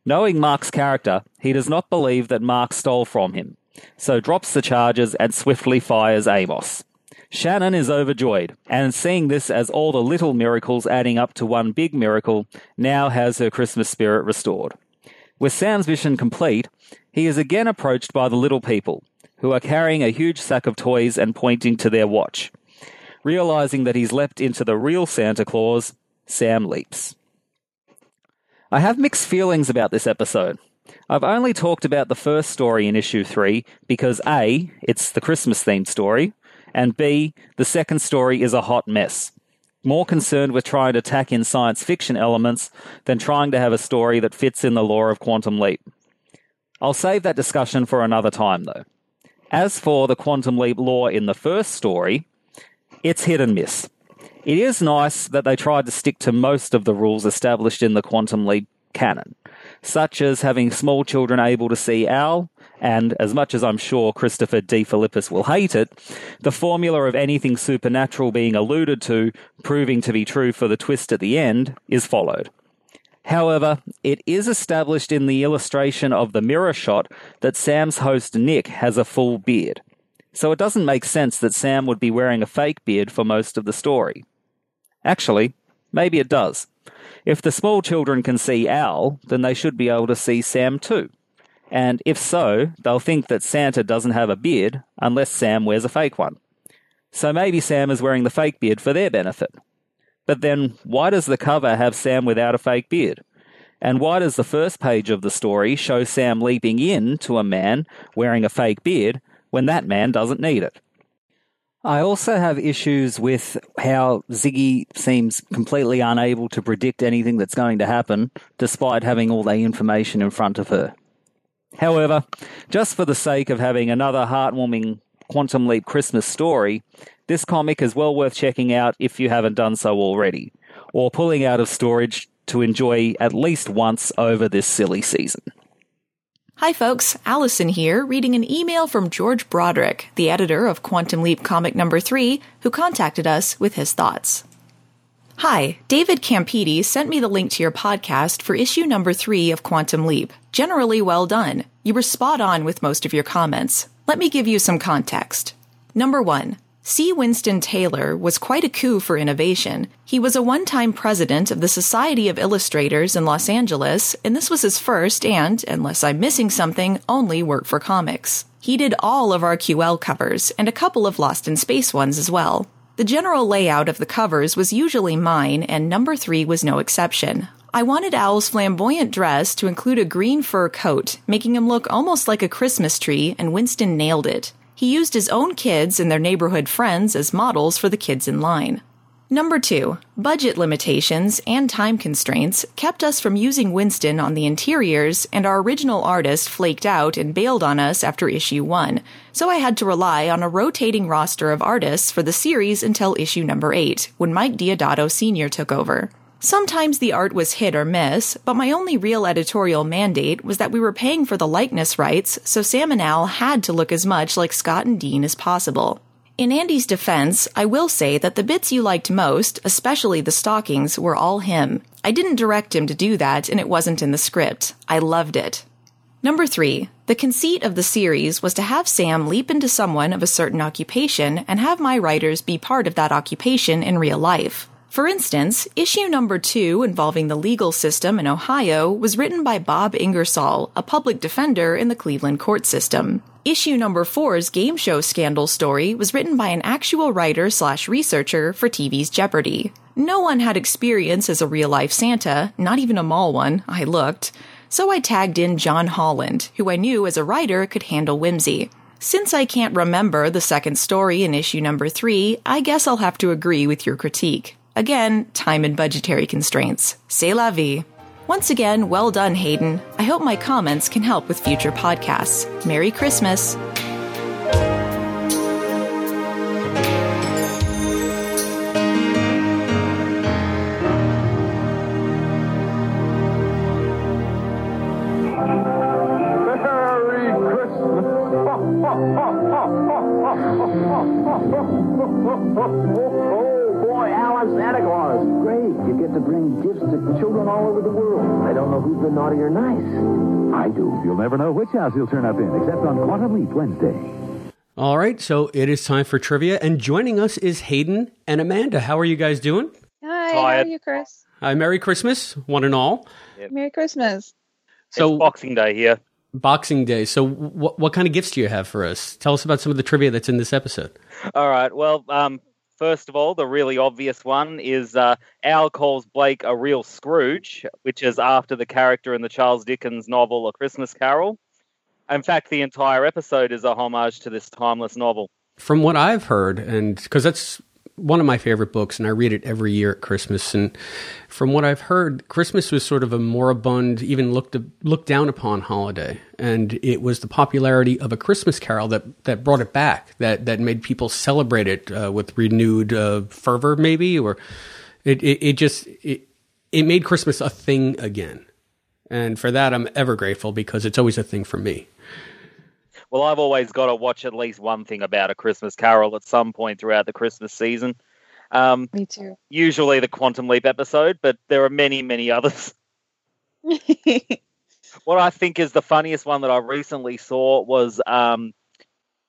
Knowing Mark's character, he does not believe that Mark stole from him, so drops the charges and swiftly fires Amos. Shannon is overjoyed, and seeing this as all the little miracles adding up to one big miracle, now has her Christmas spirit restored. With Sam's mission complete, he is again approached by the little people, who are carrying a huge sack of toys and pointing to their watch. Realizing that he's leapt into the real Santa Claus, Sam leaps. I have mixed feelings about this episode. I've only talked about the first story in issue 3 because A, it's the Christmas themed story, and B, the second story is a hot mess. More concerned with trying to tack in science fiction elements than trying to have a story that fits in the lore of Quantum Leap. I'll save that discussion for another time, though. As for the Quantum Leap law in the first story, it's hit and miss. It is nice that they tried to stick to most of the rules established in the Quantum Leap canon, such as having small children able to see Al, and as much as I'm sure Christopher DeFilippis will hate it, the formula of anything supernatural being alluded to proving to be true for the twist at the end is followed. However, it is established in the illustration of the mirror shot that Sam's host Nick has a full beard. So it doesn't make sense that Sam would be wearing a fake beard for most of the story. Actually, maybe it does. If the small children can see Al, then they should be able to see Sam too. And if so, they'll think that Santa doesn't have a beard unless Sam wears a fake one. So maybe Sam is wearing the fake beard for their benefit. But then, why does the cover have Sam without a fake beard? And why does the first page of the story show Sam leaping in to a man wearing a fake beard when that man doesn't need it? I also have issues with how Ziggy seems completely unable to predict anything that's going to happen, despite having all the information in front of her. However, just for the sake of having another heartwarming Quantum Leap Christmas story, this comic is well worth checking out if you haven't done so already, or pulling out of storage to enjoy at least once over this silly season. Hi, folks. Allison here, reading an email from George Broderick, the editor of Quantum Leap Comic Number 3, who contacted us with his thoughts. Hi, David Campiti sent me the link to your podcast for issue number 3 of Quantum Leap. Generally well done. You were spot on with most of your comments. Let me give you some context. Number 1. C. Winston Taylor was quite a coup for innovation. He was a one time president of the Society of Illustrators in Los Angeles, and this was his first and, unless I'm missing something, only work for comics. He did all of our QL covers, and a couple of Lost in Space ones as well. The general layout of the covers was usually mine, and number three was no exception. I wanted Al's flamboyant dress to include a green fur coat, making him look almost like a Christmas tree, and Winston nailed it. He used his own kids and their neighborhood friends as models for the kids in line. Number two, budget limitations and time constraints kept us from using Winston on the interiors, and our original artist flaked out and bailed on us after issue one, so I had to rely on a rotating roster of artists for the series until issue number eight, when Mike Deodato Sr. took over. Sometimes the art was hit or miss, but my only real editorial mandate was that we were paying for the likeness rights, so Sam and Al had to look as much like Scott and Dean as possible. In Andy's defense, I will say that the bits you liked most, especially the stockings, were all him. I didn't direct him to do that, and it wasn't in the script. I loved it. Number three, the conceit of the series was to have Sam leap into someone of a certain occupation and have my writers be part of that occupation in real life. For instance, issue number two involving the legal system in Ohio was written by Bob Ingersoll, a public defender in the Cleveland court system. Issue number four's game show scandal story was written by an actual writer slash researcher for TV's Jeopardy. No one had experience as a real life Santa, not even a mall one, I looked. So I tagged in John Holland, who I knew as a writer could handle whimsy. Since I can't remember the second story in issue number three, I guess I'll have to agree with your critique. Again, time and budgetary constraints. C'est la vie. Once again, well done, Hayden. I hope my comments can help with future podcasts. Merry Christmas. Who's been naughty or nice. I do. You'll never know which house he'll turn up in, except on Quantum Leap Wednesday. All right, so it is time for trivia, and joining us is Hayden and Amanda. How are you guys doing? Hi, how are you, Chris? Hi, Merry Christmas, one and all. Merry Christmas. So Boxing Day here. Boxing Day. So, what what kind of gifts do you have for us? Tell us about some of the trivia that's in this episode. All right. Well, um, first of all, the really obvious one is uh, Al calls Blake a real Scrooge, which is after the character in the Charles Dickens novel A Christmas Carol. In fact, the entire episode is a homage to this timeless novel. From what I've heard, and because that's one of my favorite books, and I read it every year at Christmas. And from what I've heard, Christmas was sort of a moribund, even looked looked down upon holiday, and it was the popularity of a Christmas Carol that that brought it back, that that made people celebrate it uh, with renewed uh, fervor, maybe, or it it, it just it, it made Christmas a thing again. And for that, I'm ever grateful because it's always a thing for me. Well, I've always got to watch at least one thing about a Christmas Carol at some point throughout the Christmas season. Um, Me too. Usually the Quantum Leap episode, but there are many, many others. <laughs> what I think is the funniest one that I recently saw was um,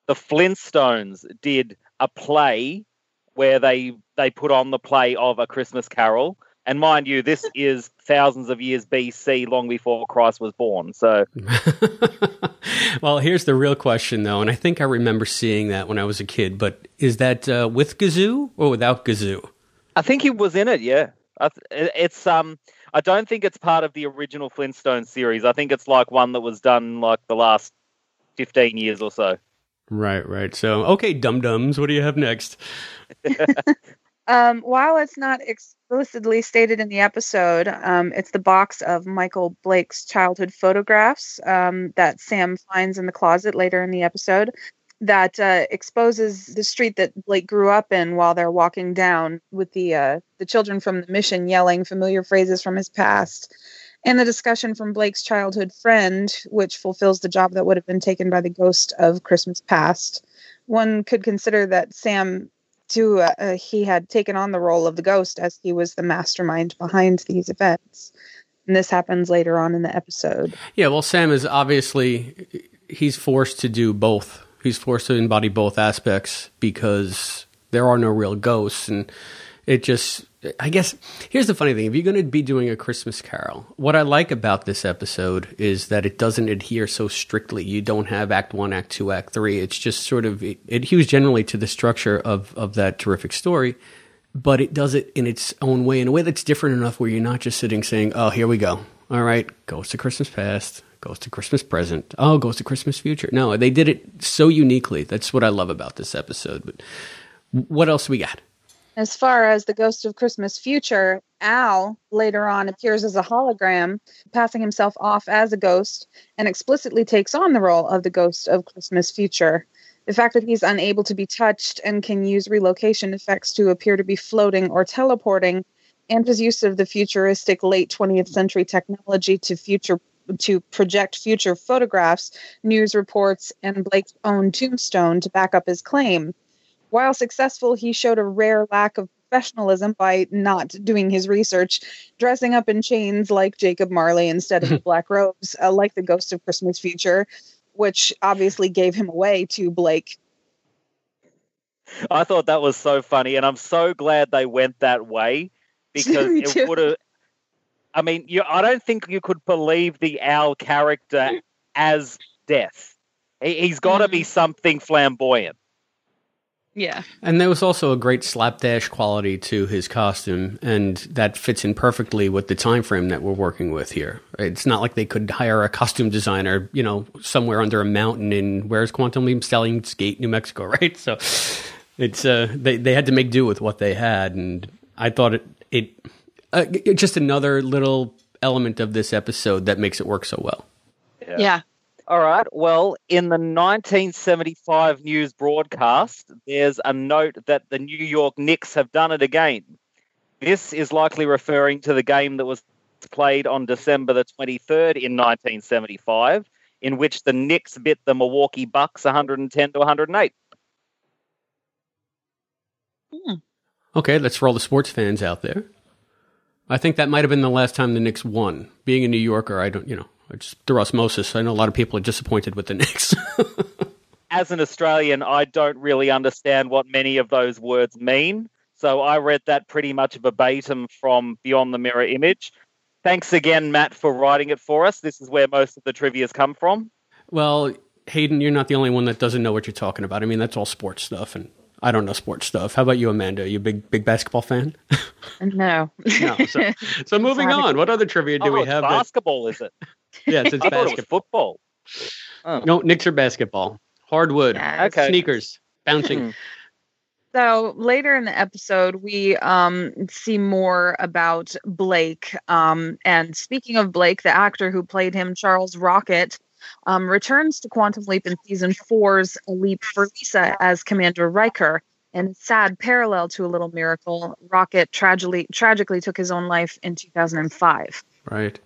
the Flintstones did a play where they they put on the play of a Christmas Carol, And mind you, this <laughs> is thousands of years BC, long before Christ was born. So <laughs> Well, here's the real question, though, and I think I remember seeing that when I was a kid. But is that uh, with Gazoo or without Gazoo? I think he was in it. Yeah, th- it's um. I don't think it's part of the original Flintstone series. I think it's like one that was done like the last fifteen years or so. Right, right. So, okay, dum dums, what do you have next? <laughs> Um, while it's not explicitly stated in the episode, um, it's the box of Michael Blake's childhood photographs um, that Sam finds in the closet later in the episode that uh, exposes the street that Blake grew up in while they're walking down with the uh, the children from the mission yelling familiar phrases from his past. And the discussion from Blake's childhood friend, which fulfills the job that would have been taken by the ghost of Christmas past. One could consider that Sam to uh, uh, he had taken on the role of the ghost as he was the mastermind behind these events. And this happens later on in the episode. Yeah, well, Sam is obviously he's forced to do both. He's forced to embody both aspects because there are no real ghosts, and it just. I guess here's the funny thing: if you're going to be doing a Christmas Carol, what I like about this episode is that it doesn't adhere so strictly. You don't have Act One, Act Two, Act Three. It's just sort of it adheres generally to the structure of of that terrific story but it does it in its own way, in a way that's different enough where you're not just sitting saying, "Oh, here we go. All right, goes to Christmas past, goes to Christmas present, oh, goes to Christmas future." No, they did it so uniquely. That's what I love about this episode. But what else we got? As far as the ghost of christmas future al later on appears as a hologram passing himself off as a ghost and explicitly takes on the role of the ghost of christmas future. The fact that he's unable to be touched and can use relocation effects to appear to be floating or teleporting and his use of the futuristic late 20th century technology to future to project future photographs news reports and blake's own tombstone to back up his claim while successful, he showed a rare lack of professionalism by not doing his research, dressing up in chains like Jacob Marley instead of <laughs> black robes, uh, like the Ghost of Christmas Future, which obviously gave him away to Blake. I thought that was so funny, and I'm so glad they went that way <laughs> because it would have. I mean, you, I don't think you could believe the Al character as death. He, he's got to be something flamboyant. Yeah. And there was also a great slapdash quality to his costume, and that fits in perfectly with the time frame that we're working with here. It's not like they could hire a costume designer, you know, somewhere under a mountain in where's Quantum Leap Stallions Gate, New Mexico, <laughs> right? So it's uh, they they had to make do with what they had, and I thought it it uh, it- just another little element of this episode that makes it work so well. Yeah. All right. Well, in the 1975 news broadcast, there's a note that the New York Knicks have done it again. This is likely referring to the game that was played on December the 23rd in 1975, in which the Knicks bit the Milwaukee Bucks 110 to 108. Hmm. Okay, that's for all the sports fans out there. I think that might have been the last time the Knicks won. Being a New Yorker, I don't, you know, it's through osmosis. I know a lot of people are disappointed with the Knicks. <laughs> As an Australian, I don't really understand what many of those words mean. So I read that pretty much verbatim from Beyond the Mirror Image. Thanks again, Matt, for writing it for us. This is where most of the trivia's come from. well, Hayden, you're not the only one that doesn't know what you're talking about. I mean, that's all sports stuff, and I don't know sports stuff. How about you, Amanda? you a big, big basketball fan? <laughs> No. no. So, so moving on. What other trivia do oh, we it's have? basketball, is it? yes, it's <laughs> I thought it was basketball. football. No, Knicks are basketball. Hardwood. Okay. Sneakers. Bouncing. So later in the episode, we um, see more about Blake. Um, and speaking of Blake, the actor who played him, Charles Rocket, um, returns to Quantum Leap in season four's Leap for Lisa as Commander Riker. And sad parallel to A Little Miracle, Rocket tragically tragically took his own life in 2005. Right.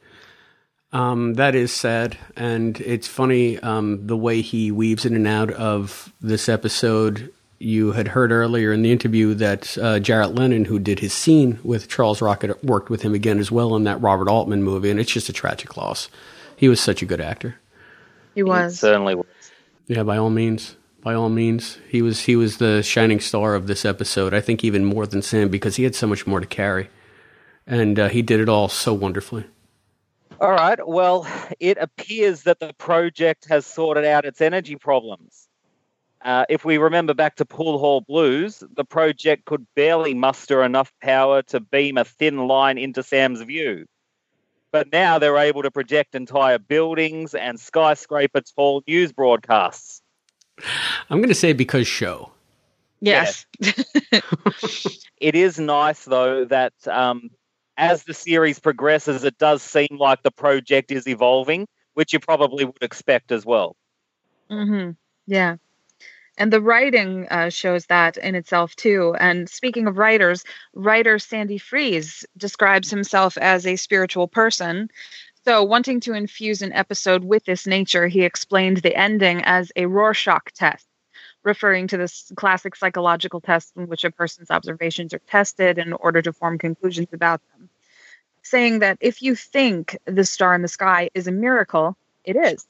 Um, that is sad, and it's funny um, the way he weaves in and out of this episode. You had heard earlier in the interview that uh, Jarrett Lennon, who did his scene with Charles Rocket, worked with him again as well in that Robert Altman movie, and it's just a tragic loss. He was such a good actor. He was. certainly was. Yeah, by all means, by all means, he was he was the shining star of this episode. I think even more than Sam because he had so much more to carry. and uh, he did it all so wonderfully. All right. Well, it appears that the project has sorted out its energy problems. Uh, if we remember back to Pool Hall Blues, the project could barely muster enough power to beam a thin line into Sam's view. But now they're able to project entire buildings and skyscraper tall news broadcasts. I'm going to say because show. Yes. <laughs> It is nice, though, that um, as the series progresses, it does seem like the project is evolving, which you probably would expect as well. hmm Yeah. And the writing uh, shows that in itself too. And speaking of writers, writer Sandy Fries describes himself as a spiritual person. So, wanting to infuse an episode with this nature, he explained the ending as a Rorschach test, referring to this classic psychological test in which a person's observations are tested in order to form conclusions about them. Saying that if you think the star in the sky is a miracle, it is.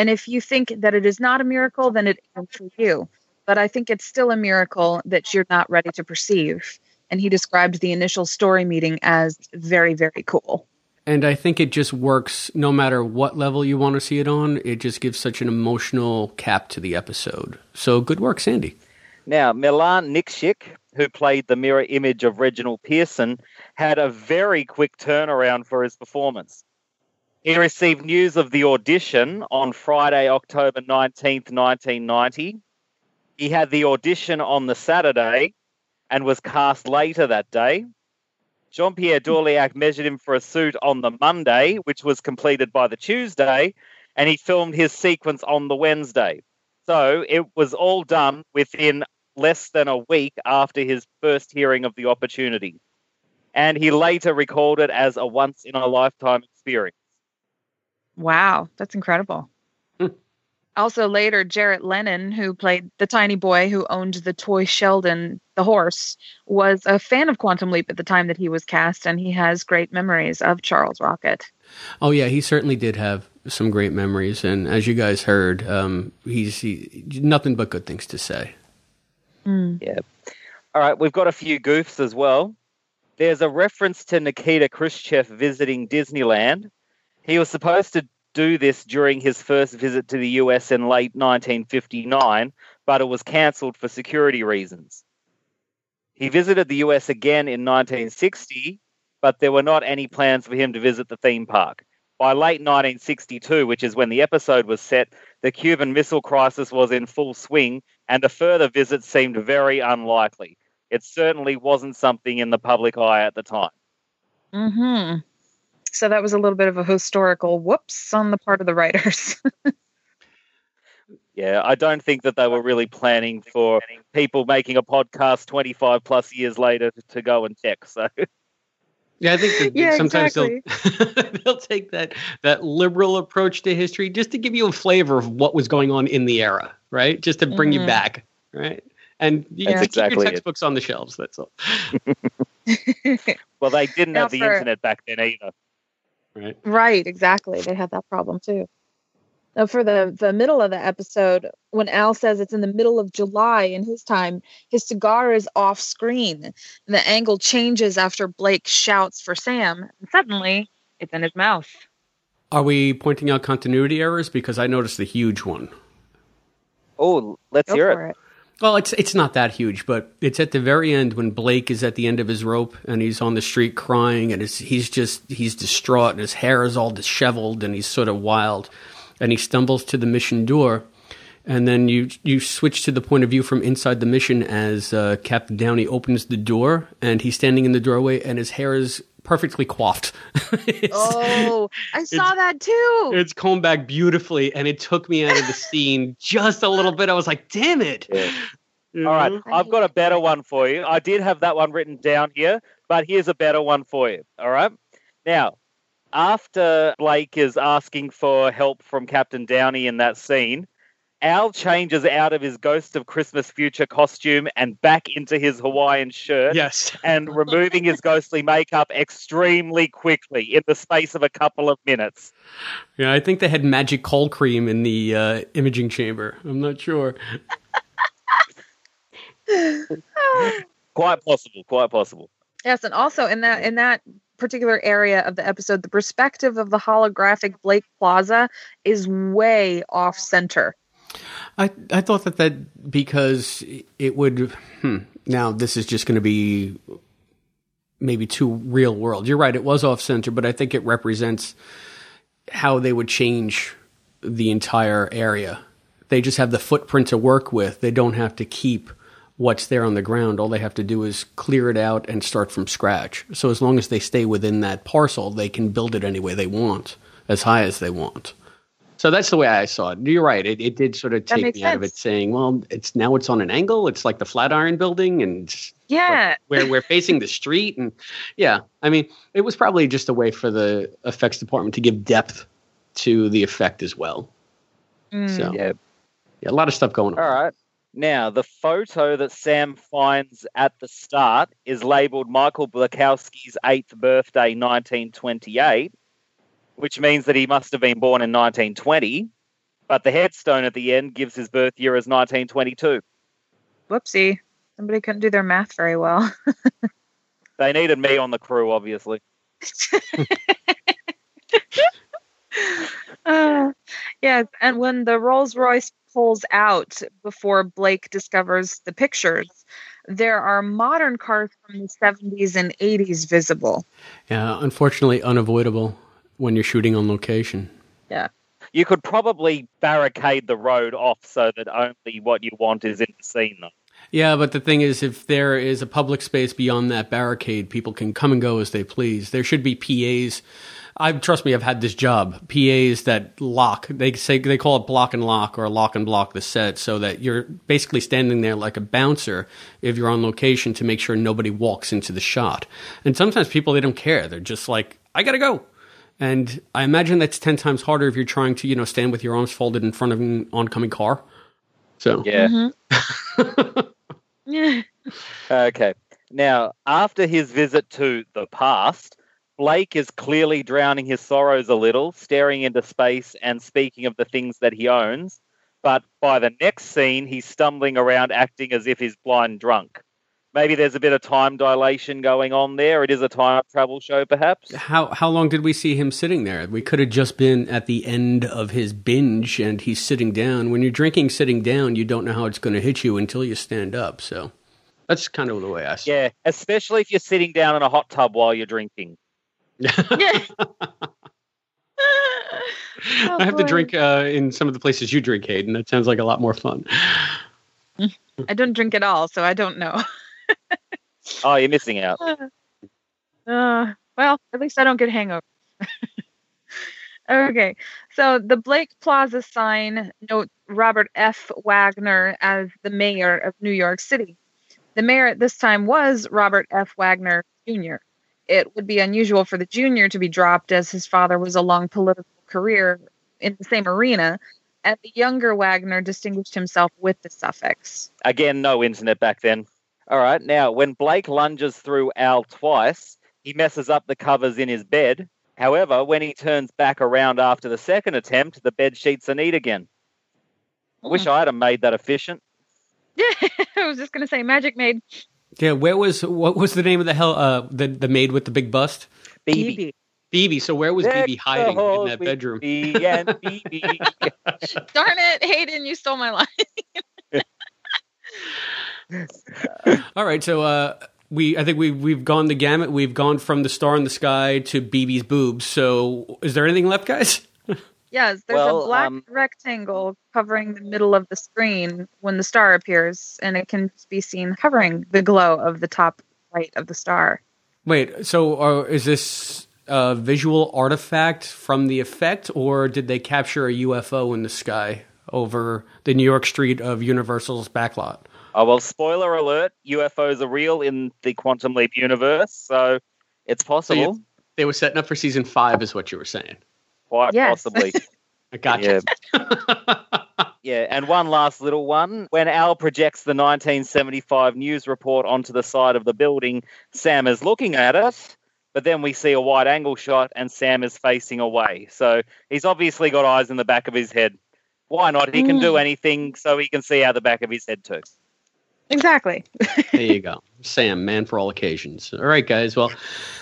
And if you think that it is not a miracle, then it isn't for you. But I think it's still a miracle that you're not ready to perceive. And he described the initial story meeting as very, very cool. And I think it just works no matter what level you want to see it on. It just gives such an emotional cap to the episode. So good work, Sandy. Now, Milan Nicksic, who played the mirror image of Reginald Pearson, had a very quick turnaround for his performance. He received news of the audition on Friday, October 19th, 1990. He had the audition on the Saturday and was cast later that day. Jean Pierre Dorléac measured him for a suit on the Monday, which was completed by the Tuesday, and he filmed his sequence on the Wednesday. So it was all done within less than a week after his first hearing of the opportunity. And he later recalled it as a once in a lifetime experience. Wow, that's incredible. <laughs> also, later, Jarrett Lennon, who played the tiny boy who owned the toy Sheldon, the horse, was a fan of Quantum Leap at the time that he was cast, and he has great memories of Charles Rocket. Oh yeah, he certainly did have some great memories, and as you guys heard, um, he's he, nothing but good things to say. Yeah. All right, we've got a few goofs as well. There's a reference to Nikita Khrushchev visiting Disneyland. He was supposed to do this during his first visit to the US in late 1959, but it was cancelled for security reasons. He visited the US again in 1960, but there were not any plans for him to visit the theme park. By late 1962, which is when the episode was set, the Cuban Missile Crisis was in full swing, and a further visit seemed very unlikely. It certainly wasn't something in the public eye at the time. hmm So that was a little bit of a historical whoops on the part of the writers. <laughs> Yeah, I don't think that they were really planning for people making a podcast 25 plus years later to, to go and check. So, <laughs> Yeah, I think that Yeah, sometimes they'll <laughs> they'll take that that liberal approach to history just to give you a flavor of what was going on in the era, right? Just to bring you Mhm. back, right? And you That's keep exactly your it. textbooks on the shelves. That's all. well, they didn't Now have the for- internet back then either. Right. Right, exactly. They had that problem too. Now, for the the middle of the episode, when Al says it's in the middle of July in his time, his cigar is off screen, and the angle changes after Blake shouts for Sam, and suddenly it's in his mouth. Are we pointing out continuity errors? Because I noticed a huge one. Oh, let's Go hear for it. it. Well, it's it's not that huge, but it's at the very end when Blake is at the end of his rope and he's on the street crying and he's just he's distraught and his hair is all disheveled and he's sort of wild, and he stumbles to the mission door, and then you you switch to the point of view from inside the mission as uh, Captain Downey opens the door and he's standing in the doorway and his hair is perfectly coiffed. <laughs> Oh, I saw that too. It's combed back beautifully, and it took me out of the scene just a little bit. I was like, "Damn it!" All right, I've got a better one for you. I did have that one written down here, but here's a better one for you. All right. Now, after Blake is asking for help from Captain Downey in that scene, Al changes out of his Ghost of Christmas Future costume and back into his Hawaiian shirt. Yes. and removing his ghostly makeup extremely quickly in the space of a couple of minutes. Yeah, I think they had magic cold cream in the uh, imaging chamber. I'm not sure. <laughs> Quite possible, quite possible. Yes, and also in that in that particular area of the episode, the perspective of the holographic Blake Plaza is way off center. I I thought that that because it would. Hmm, now this is just going to be maybe too real world. You're right. It was off center, but I think it represents how they would change the entire area. They just have the footprint to work with. They don't have to keep what's there on the ground. All they have to do is clear it out and start from scratch. So as long as they stay within that parcel, they can build it any way they want, as high as they want. So that's the way I saw it. You're right. It, it did sort of take makes me out of it, saying, "Well, it's now it's on an angle. It's like the Flatiron Building, and Yeah. where we're facing the street." And yeah, I mean, it was probably just a way for the effects department to give depth to the effect as well. Mm. So yeah. yeah, a lot of stuff going on. All right. Now, the photo that Sam finds at the start is labeled Michael Blakowski's eighth birthday, 1928, which means that he must have been born in 1920. But the headstone at the end gives his birth year as 1922. Whoopsie. Somebody couldn't do their math very well. <laughs> They needed me on the crew, obviously. <laughs> Uh, yeah, and when the Rolls Royce pulls out before Blake discovers the pictures, there are modern cars from the 70s and 80s visible. Yeah, unfortunately, unavoidable when you're shooting on location. Yeah. You could probably barricade the road off so that only what you want is in the scene, though. Yeah, but the thing is, if there is a public space beyond that barricade, people can come and go as they please. There should be PAs. I trust me, I've had this job. PAs that lock. They say they call it block and lock or lock and block the set, so that you're basically standing there like a bouncer if you're on location to make sure nobody walks into the shot. And sometimes people they don't care. They're just like, I gotta go. And I imagine that's ten times harder if you're trying to, you know, stand with your arms folded in front of an oncoming car. So Yeah. Yeah. Mm-hmm. <laughs> Okay. Now, after his visit to the past, Blake is clearly drowning his sorrows a little, staring into space and speaking of the things that he owns. But by the next scene, he's stumbling around acting as if he's blind drunk. Maybe there's a bit of time dilation going on there. It is a time travel show, perhaps. How how long did we see him sitting there? We could have just been at the end of his binge and he's sitting down. When you're drinking sitting down, you don't know how it's going to hit you until you stand up. So that's kind of the way I see. Yeah, especially if you're sitting down in a hot tub while you're drinking. <laughs> I <laughs> have to drink uh, in some of the places you drink, Hayden. That sounds like a lot more fun. I don't drink at all, so I don't know. <laughs> Oh, you're missing out. <laughs> Uh, well, at least I don't get hangover. <laughs> okay, so the Blake Plaza sign notes Robert F. Wagner as the mayor of New York City. The mayor at this time was Robert F. Wagner Jr. It would be unusual for the junior to be dropped as his father was a long political career in the same arena, and the younger Wagner distinguished himself with the suffix. Again, no internet back then. All right, now when Blake lunges through Al twice, he messes up the covers in his bed. However, when he turns back around after the second attempt, the bed sheets are neat again. I wish I'd have made that efficient. Yeah, <laughs> I was just gonna say Magic Maid. Yeah, where was what was the name of the hell uh the the maid with the big bust? BB. BB. So where was Deck BB hiding in that bedroom? BB and BB. <laughs> Darn it, Hayden, you stole my line. <laughs> All right, so uh, we I think we we've gone the gamut. We've gone from the star in the sky to BB's boobs. So is there anything left, guys? <laughs> Yes, there's Well, a black um, rectangle covering the middle of the screen when the star appears, and it can be seen covering the glow of the top right of the star. Wait, so uh, is this a visual artifact from the effect, or did they capture a UFO in the sky over the New York street of Universal's backlot? Oh well, spoiler alert: UFOs are real in the Quantum Leap universe, so it's possible. They were setting up for season five, is what you were saying. Quite Yes. possibly. <laughs> I got you. <laughs> Yeah, and one last little one. When Al projects the 1975 news report onto the side of the building, Sam is looking at it, but then we see a wide angle shot and Sam is facing away. So he's obviously got eyes in the back of his head. Why not? He can do anything so he can see out the back of his head too. Exactly. <laughs> there you go. Sam, man for all occasions. All right, guys. Well,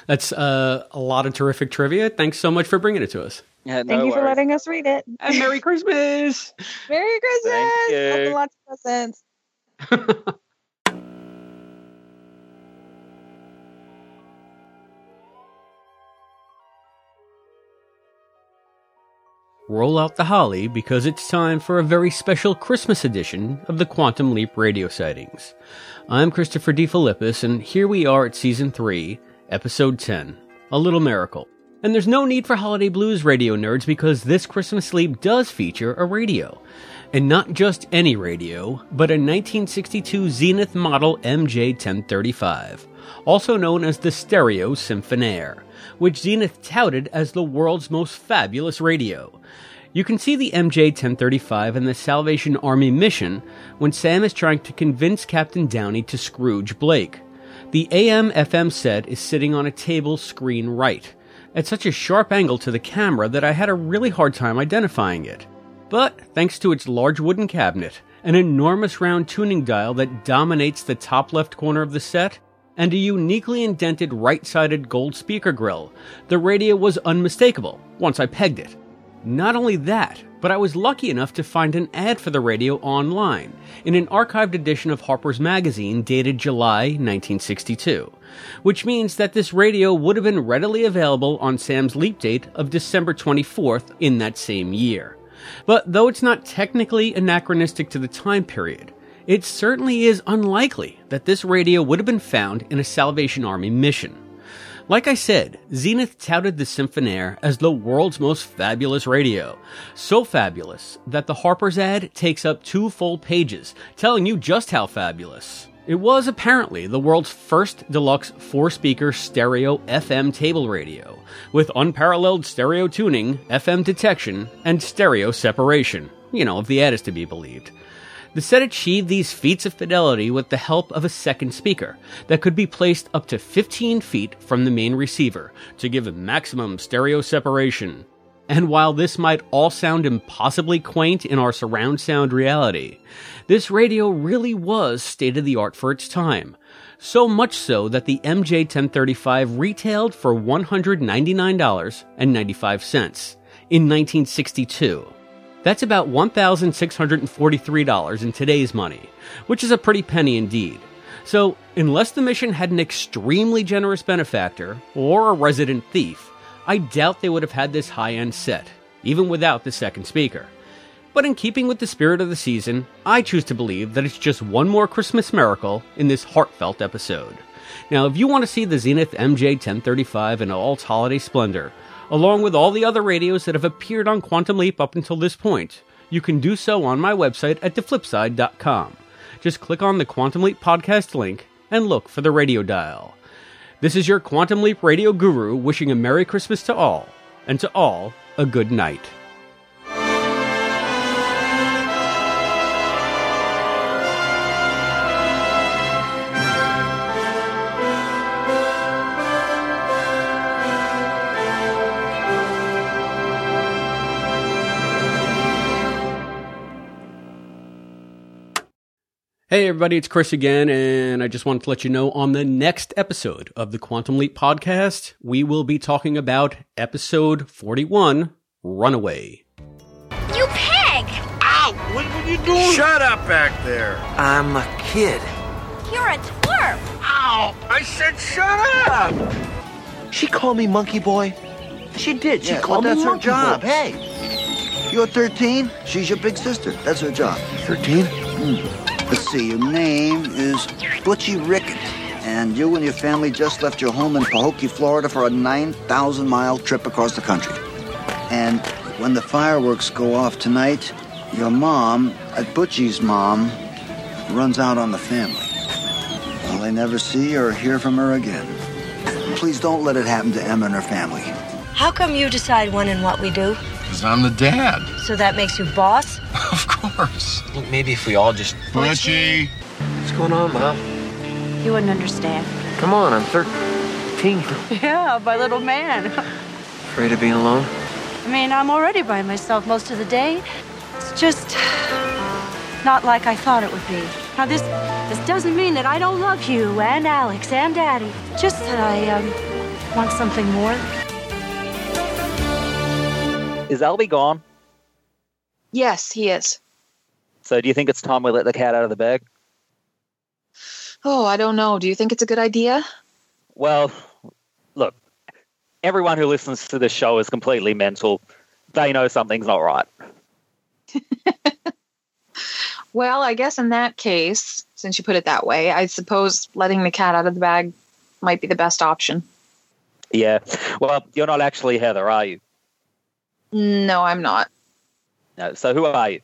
that's uh, a lot of terrific trivia. Thanks so much for bringing it to us. Yeah, Thank you for letting us read it. And Merry Christmas. <laughs> Merry Christmas. you. Lots of presents. <laughs> Roll out the holly because it's time for a very special Christmas edition of the Quantum Leap radio sightings. I'm Christopher DeFilippis, and here we are at Season 3, Episode 10 A Little Miracle. And there's no need for holiday blues radio nerds because this Christmas sleep does feature a radio. And not just any radio, but a 1962 Zenith model MJ1035, also known as the Stereo Symphonaire, which Zenith touted as the world's most fabulous radio. You can see the MJ 1035 in the Salvation Army mission when Sam is trying to convince Captain Downey to Scrooge Blake. The AM FM set is sitting on a table screen right, at such a sharp angle to the camera that I had a really hard time identifying it. But thanks to its large wooden cabinet, an enormous round tuning dial that dominates the top left corner of the set, and a uniquely indented right sided gold speaker grill, the radio was unmistakable once I pegged it. Not only that, but I was lucky enough to find an ad for the radio online in an archived edition of Harper's Magazine dated July 1962, which means that this radio would have been readily available on Sam's leap date of December 24th in that same year. But though it's not technically anachronistic to the time period, it certainly is unlikely that this radio would have been found in a Salvation Army mission. Like I said, Zenith touted the Symphonaire as the world's most fabulous radio. So fabulous that the Harper's ad takes up two full pages, telling you just how fabulous. It was apparently the world's first deluxe four speaker stereo FM table radio, with unparalleled stereo tuning, FM detection, and stereo separation. You know, if the ad is to be believed. The set achieved these feats of fidelity with the help of a second speaker that could be placed up to 15 feet from the main receiver to give maximum stereo separation. And while this might all sound impossibly quaint in our surround sound reality, this radio really was state of the art for its time. So much so that the MJ 1035 retailed for $199.95 in 1962. That's about $1,643 in today's money, which is a pretty penny indeed. So, unless the mission had an extremely generous benefactor or a resident thief, I doubt they would have had this high end set, even without the second speaker. But in keeping with the spirit of the season, I choose to believe that it's just one more Christmas miracle in this heartfelt episode. Now, if you want to see the Zenith MJ 1035 in all its holiday splendor, along with all the other radios that have appeared on Quantum Leap up until this point, you can do so on my website at theflipside.com. Just click on the Quantum Leap podcast link and look for the radio dial. This is your Quantum Leap radio guru wishing a Merry Christmas to all, and to all, a good night. Hey everybody, it's Chris again, and I just wanted to let you know on the next episode of the Quantum Leap podcast, we will be talking about episode 41, Runaway. You peg! Ow! What, what are you doing? Shut up back there. I'm a kid. You're a twerp! Ow! I said shut up! She called me monkey boy. She did. She Yeah, called well, me that's her monkey job. boy. Hey, you're 13. She's your big sister. That's her job. 13? Let's see. Your name is Butchie Rickett. And you and your family just left your home in Pahokee, Florida for a 9,000 mile trip across the country. And when the fireworks go off tonight, your mom, at Butchie's mom, runs out on the family. Well, they never see or hear from her again. Please don't let it happen to Emma and her family. How come you decide when and what we do? Because I'm the dad. So that makes you boss? <laughs> Of course. Look, maybe if we all just. Butchie. What's going on, Mom? You wouldn't understand. Come on, I'm 13. <laughs> Yeah, my little man. Afraid of being alone? I mean, I'm already by myself most of the day. It's just not like I thought it would be. Now, this this doesn't mean that I don't love you and Alex and Daddy. Just that I um, want something more. Is Albie gone? Yes, he is. So do you think it's time we let the cat out of the bag? Oh, I don't know. Do you think it's a good idea? Well, look, everyone who listens to this show is completely mental. They know something's not right. <laughs> Well, I guess in that case, since you put it that way, I suppose letting the cat out of the bag might be the best option. Yeah. Well, you're not actually Heather, are you? No, I'm not. No. So who are you?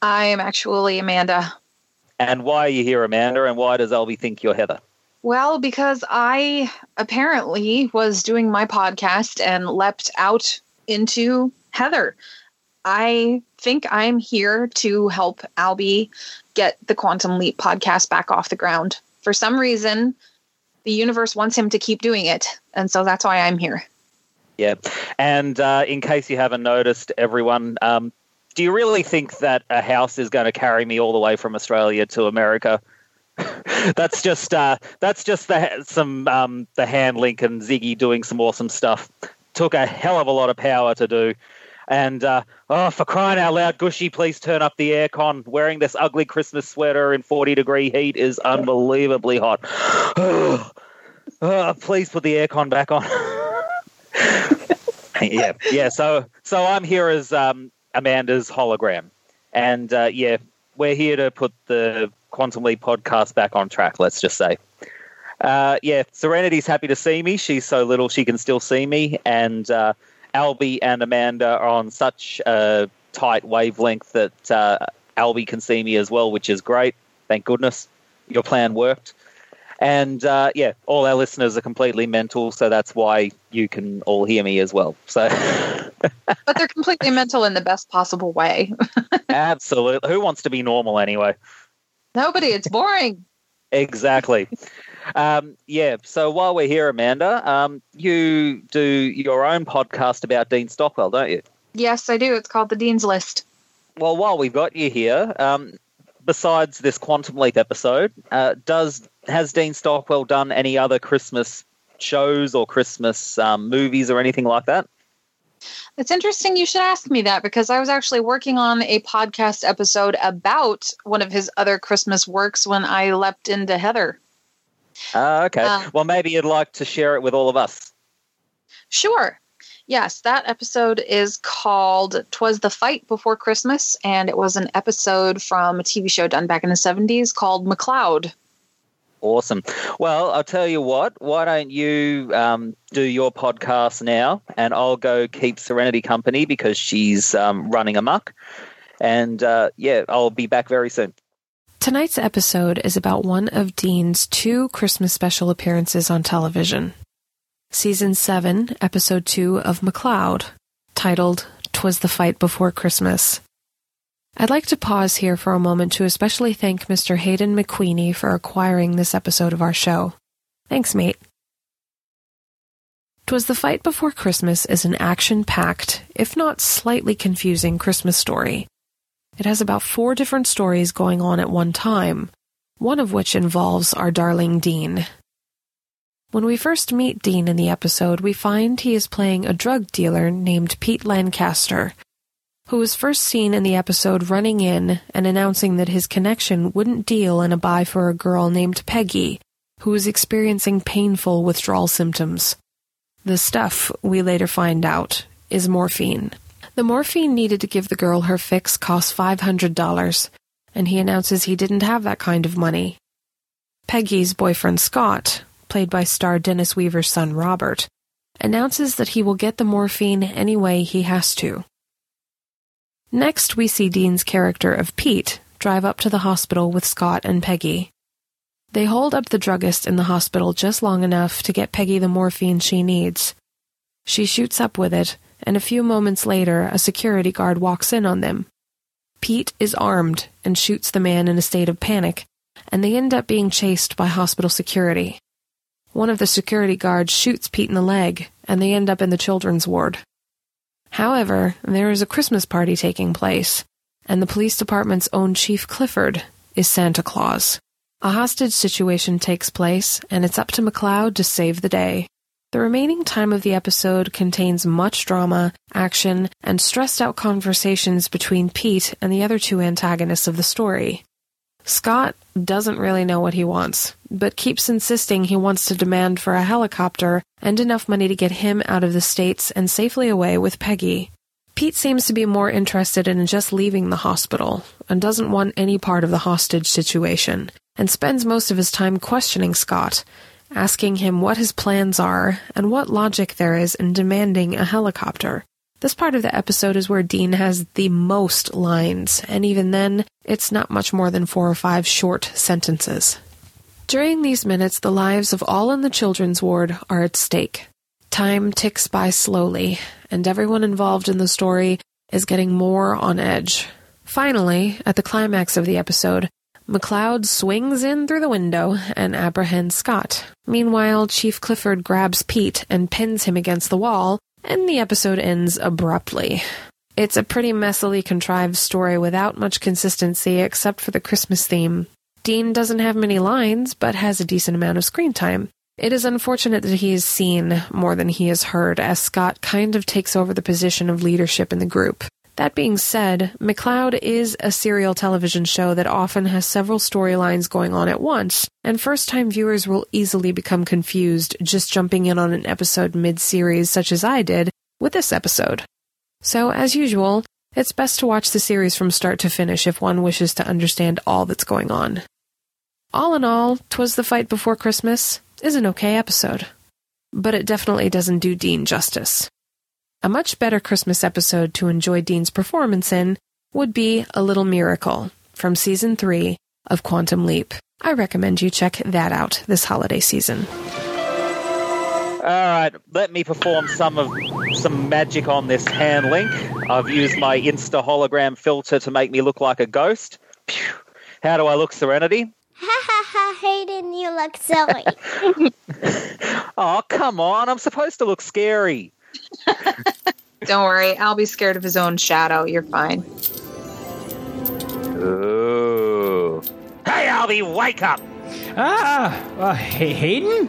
I am actually Amanda. And why are you here, Amanda? And why does Albie think you're Heather? Well, because I apparently was doing my podcast and leapt out into Heather. I think I'm here to help Albie get the Quantum Leap podcast back off the ground. For some reason, the universe wants him to keep doing it. And so that's why I'm here. Yeah. And uh, in case you haven't noticed, everyone, um, do you really think that a house is going to carry me all the way from Australia to America? <laughs> that's just uh, that's just the some um, the hand link and Ziggy doing some awesome stuff. Took a hell of a lot of power to do. And uh, oh, for crying out loud, Gooshie, please turn up the aircon. Wearing this ugly Christmas sweater in 40 degree heat is unbelievably hot. oh, <sighs> please put the aircon back on. <laughs> <laughs> yeah, yeah. So, so I'm here as um, Amanda's hologram, and uh, yeah, we're here to put the Quantum Leap podcast back on track. Let's just say. Uh, yeah, Serenity's happy to see me. She's so little she can still see me, and uh, Albie and Amanda are on such a tight wavelength that uh, Albie can see me as well, which is great. Thank goodness your plan worked. And uh, yeah, all our listeners are completely mental, so that's why you can all hear me as well. So, <laughs> But they're completely mental in the best possible way. <laughs> absolutely, who wants to be normal anyway? Nobody, it's boring. Exactly. Um, yeah. So while we're here, Amanda, um, you do your own podcast about Dean Stockwell, don't you? Yes, I do. It's called The Dean's List. Well, while we've got you here, um, besides this Quantum Leap episode, uh, does has Dean Stockwell done any other Christmas shows or Christmas um, movies or anything like that? It's interesting you should ask me that because I was actually working on a podcast episode about one of his other Christmas works when I leapt into Heather. Uh, okay. Uh, well, maybe you'd like to share it with all of us. Sure. Yes, that episode is called Twas the Fight Before Christmas, and it was an episode from a TV show done back in the 70s called McCloud. Awesome. Well, I'll tell you what. Why don't you um, do your podcast now, and I'll go keep Serenity company because she's um, running amok. And uh, yeah, I'll be back very soon. Tonight's episode is about one of Dean's two Christmas special appearances on television. Season 7, Episode 2 of McCloud, titled Twas the Fight Before Christmas. I'd like to pause here for a moment to especially thank Mr. Hayden McQueenie for acquiring this episode of our show. Thanks, mate. Twas the Fight Before Christmas is an action packed, if not slightly confusing, Christmas story. It has about four different stories going on at one time, one of which involves our darling Dean. When we first meet Dean in the episode, we find he is playing a drug dealer named Pete Lancaster, who was first seen in the episode running in and announcing that his connection wouldn't deal in a buy for a girl named Peggy, who was experiencing painful withdrawal symptoms. The stuff, we later find out, is morphine. The morphine needed to give the girl her fix cost $500, and he announces he didn't have that kind of money. Peggy's boyfriend Scott, played by star Dennis Weaver's son Robert, announces that he will get the morphine any way he has to. Next, we see Dean's character of Pete drive up to the hospital with Scott and Peggy. They hold up the druggist in the hospital just long enough to get Peggy the morphine she needs. She shoots up with it, and a few moments later, a security guard walks in on them. Pete is armed and shoots the man in a state of panic, and they end up being chased by hospital security. One of the security guards shoots Pete in the leg, and they end up in the children's ward. However, there is a Christmas party taking place, and the police department's own Chief Clifford, is Santa Claus. A hostage situation takes place, and it's up to McCloud to save the day. The remaining time of the episode contains much drama, action, and stressed out conversations between Pete and the other two antagonists of the story. Scott doesn't really know what he wants, but keeps insisting he wants to demand for a helicopter and enough money to get him out of the States and safely away with Peggy. Pete seems to be more interested in just leaving the hospital and doesn't want any part of the hostage situation, and spends most of his time questioning Scott, asking him what his plans are and what logic there is in demanding a helicopter. This part of the episode is where Dean has the most lines, and even then, it's not much more than four or five short sentences. During these minutes, the lives of all in the children's ward are at stake. Time ticks by slowly, and everyone involved in the story is getting more on edge. Finally, at the climax of the episode, McCloud swings in through the window and apprehends Scott. Meanwhile, Chief Clifford grabs Pete and pins him against the wall, and the episode ends abruptly. It's a pretty messily contrived story without much consistency except for the Christmas theme. Dean doesn't have many lines, but has a decent amount of screen time. It is unfortunate that he is seen more than he is heard, as Scott kind of takes over the position of leadership in the group. That being said, McCloud is a serial television show that often has several storylines going on at once, and first time viewers will easily become confused just jumping in on an episode mid series, such as I did with this episode. So, as usual, it's best to watch the series from start to finish if one wishes to understand all that's going on. All in all, Twas the Fight Before Christmas is an okay episode, but it definitely doesn't do Dean justice. A much better Christmas episode to enjoy Dean's performance in would be A Little Miracle from season 3 of Quantum Leap. I recommend you check that out this holiday season. All right, let me perform some of some magic on this hand link. I've used my Insta hologram filter to make me look like a ghost. Phew. How do I look, Serenity? Ha ha ha, Hayden, you look silly. <laughs> Oh, come on! I'm supposed to look scary. <laughs> Don't worry, I'll be scared of his own shadow. You're fine. Ooh. Hey, Albie, wake up! Ah, uh, hey, Hayden?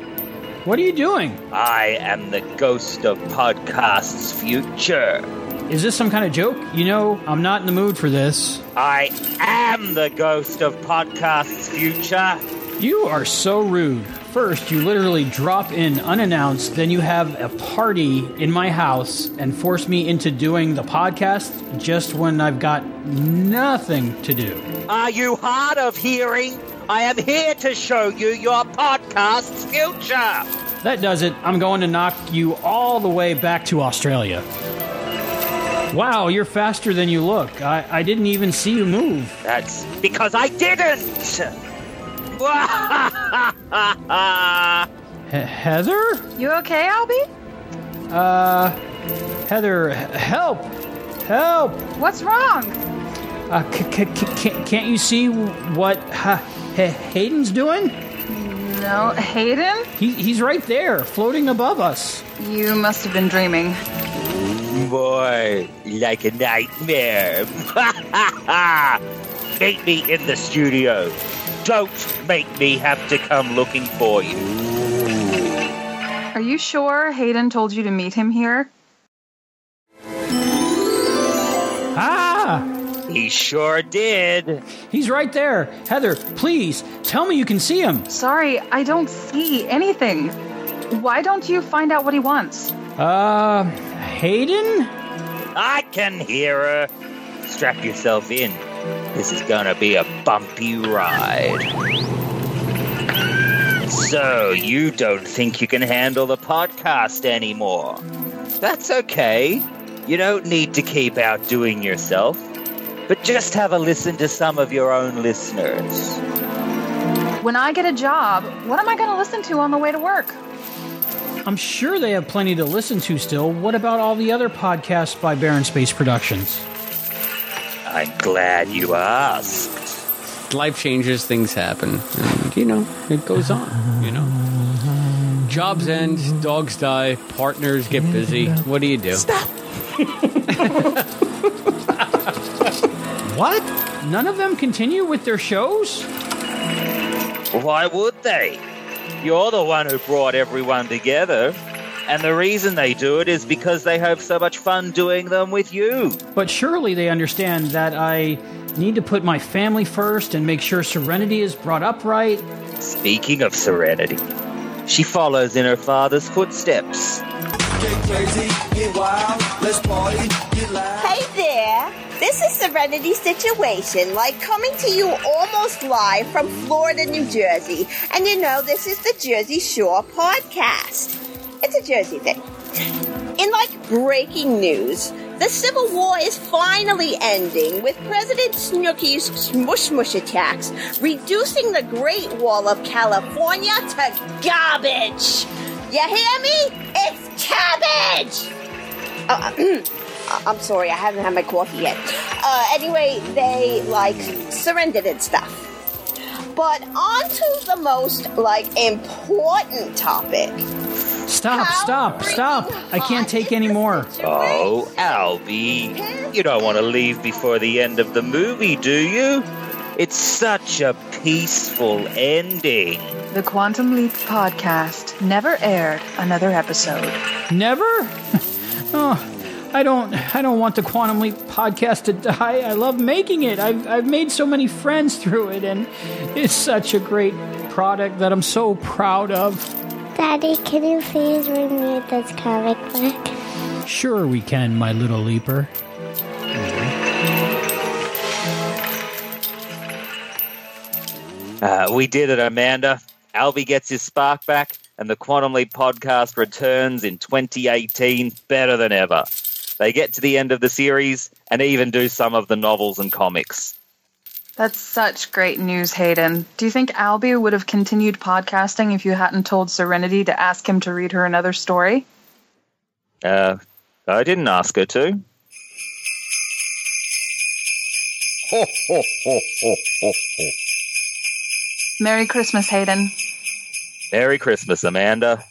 What are you doing? I am the ghost of podcast's future. Is this some kind of joke? You know, I'm not in the mood for this. I am the ghost of podcast's future. You are so rude. First, you literally drop in unannounced, then you have a party in my house and force me into doing the podcast just when I've got nothing to do. Are you hard of hearing? I am here to show you your podcast's future. That does it. I'm going to knock you all the way back to Australia. Wow, you're faster than you look. I, I didn't even see you move. That's because I didn't. <laughs> He- Heather? You okay, Albie? Uh, Heather, help! Help! What's wrong? Uh, c- c- c- can't, can't you see what ha- H- Hayden's doing? No, Hayden? He, he's right there, floating above us. You must have been dreaming. Boy, like a nightmare. <laughs> Meet me in the studio. Don't make me have to come looking for you. Are you sure Hayden told you to meet him here? Ah! He sure did. He's right there. Heather, please, tell me you can see him. Sorry, I don't see anything. Why don't you find out what he wants? Uh, Hayden? I can hear her. Strap yourself in. This is gonna be a bumpy ride. So, you don't think you can handle the podcast anymore? That's okay. You don't need to keep outdoing yourself, but just have a listen to some of your own listeners. When I get a job, what am I going to listen to on the way to work? I'm sure they have plenty to listen to still. What about all the other podcasts by Barren Space Productions? I'm glad you asked. Life changes, things happen. And, you know, it goes on, you know. Jobs end, dogs die, partners get busy. What do you do? Stop. <laughs> What? None of them continue with their shows? Why would they? You're the one who brought everyone together. And the reason they do it is because they have so much fun doing them with you. But surely they understand that I need to put my family first and make sure Serenity is brought up right. Speaking of Serenity, she follows in her father's footsteps. Crazy, party, Hey there. This is Serenity Situation, like coming to you almost live from Florida, New Jersey. And you know, this is the Jersey Shore podcast. It's a Jersey thing. In like breaking news, the Civil War is finally ending with President Snooki's smush mush attacks, reducing the Great Wall of California to garbage. You hear me? It's cabbage! <clears throat> Uh, I'm sorry, I haven't had my coffee yet. Uh, anyway, they like surrendered and stuff. But on to the most like important topic. Stop, stop, stop. I can't take any more. Oh, Albie, you don't want to leave before the end of the movie, do you? It's such a peaceful ending. The Quantum Leap podcast never aired another episode. Never? <laughs> oh, I don't I don't want the Quantum Leap podcast to die. I love making it. I've I've made so many friends through it and it's such a great product that I'm so proud of. Daddy, can you please read me this comic book? Sure we can, my little leaper. Uh, we did it, Amanda. Albie gets his spark back, and the Quantum Leap podcast returns in 2018 better than ever. They get to the end of the series and even do some of the novels and comics. That's such great news, Hayden. Do you think Albie would have continued podcasting if you hadn't told Serenity to ask him to read her another story? Uh, I didn't ask her to. Ho, ho, ho, ho, ho, ho. Merry Christmas, Hayden. Merry Christmas, Amanda.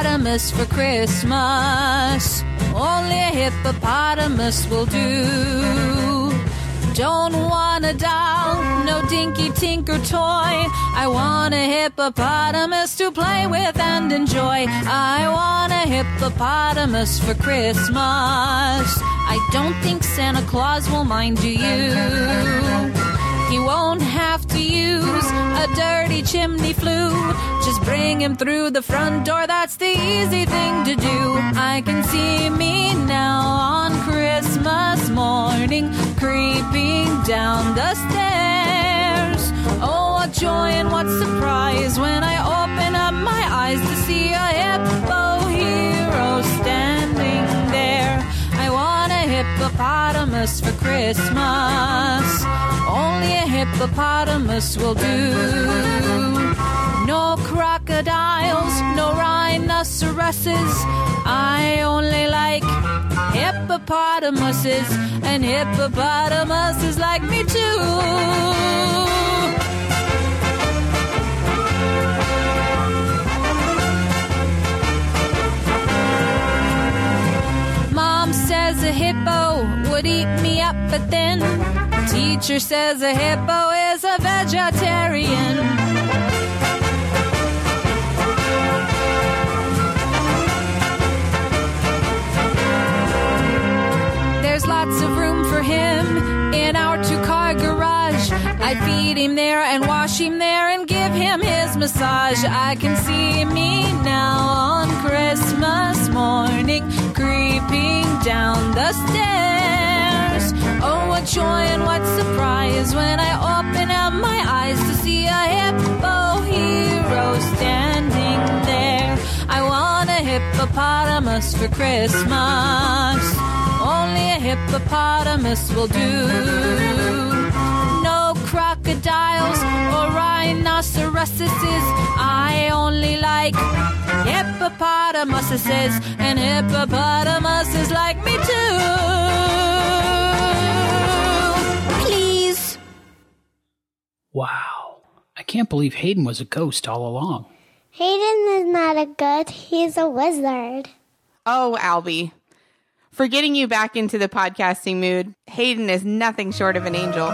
Hippopotamus for Christmas. Only a hippopotamus will do. Don't want a doll, no dinky tinker toy. I want a hippopotamus to play with and enjoy. I want a hippopotamus for Christmas. I don't think Santa Claus will mind, do you? He won't have to use a dirty chimney flue. Just bring him through the front door, that's the easy thing to do. I can see me now on Christmas morning, creeping down the stairs. Oh, what joy and what surprise when I open up my eyes to see a hippo hippopotamus for Christmas. Only a hippopotamus will do. No crocodiles, no rhinoceroses. I only like hippopotamuses, and hippopotamuses like me too. A hippo would eat me up, but then teacher says a hippo is a vegetarian. There's lots of room for him in our two car garage. I feed him there and wash him there and give him his massage. I can see me now on Christmas morning creeping down the stairs. Oh, what joy and what surprise when I open up my eyes to see a hippo hero standing there. I want a hippopotamus for Christmas. Only a hippopotamus will do crocodiles or rhinoceroses. I only like hippopotamuses, and hippopotamuses like me too. Please. Wow. I can't believe Hayden was a ghost all along. Hayden is not a ghost, he's a wizard. Oh, Albie. For getting you back into the podcasting mood, Hayden is nothing short of an angel.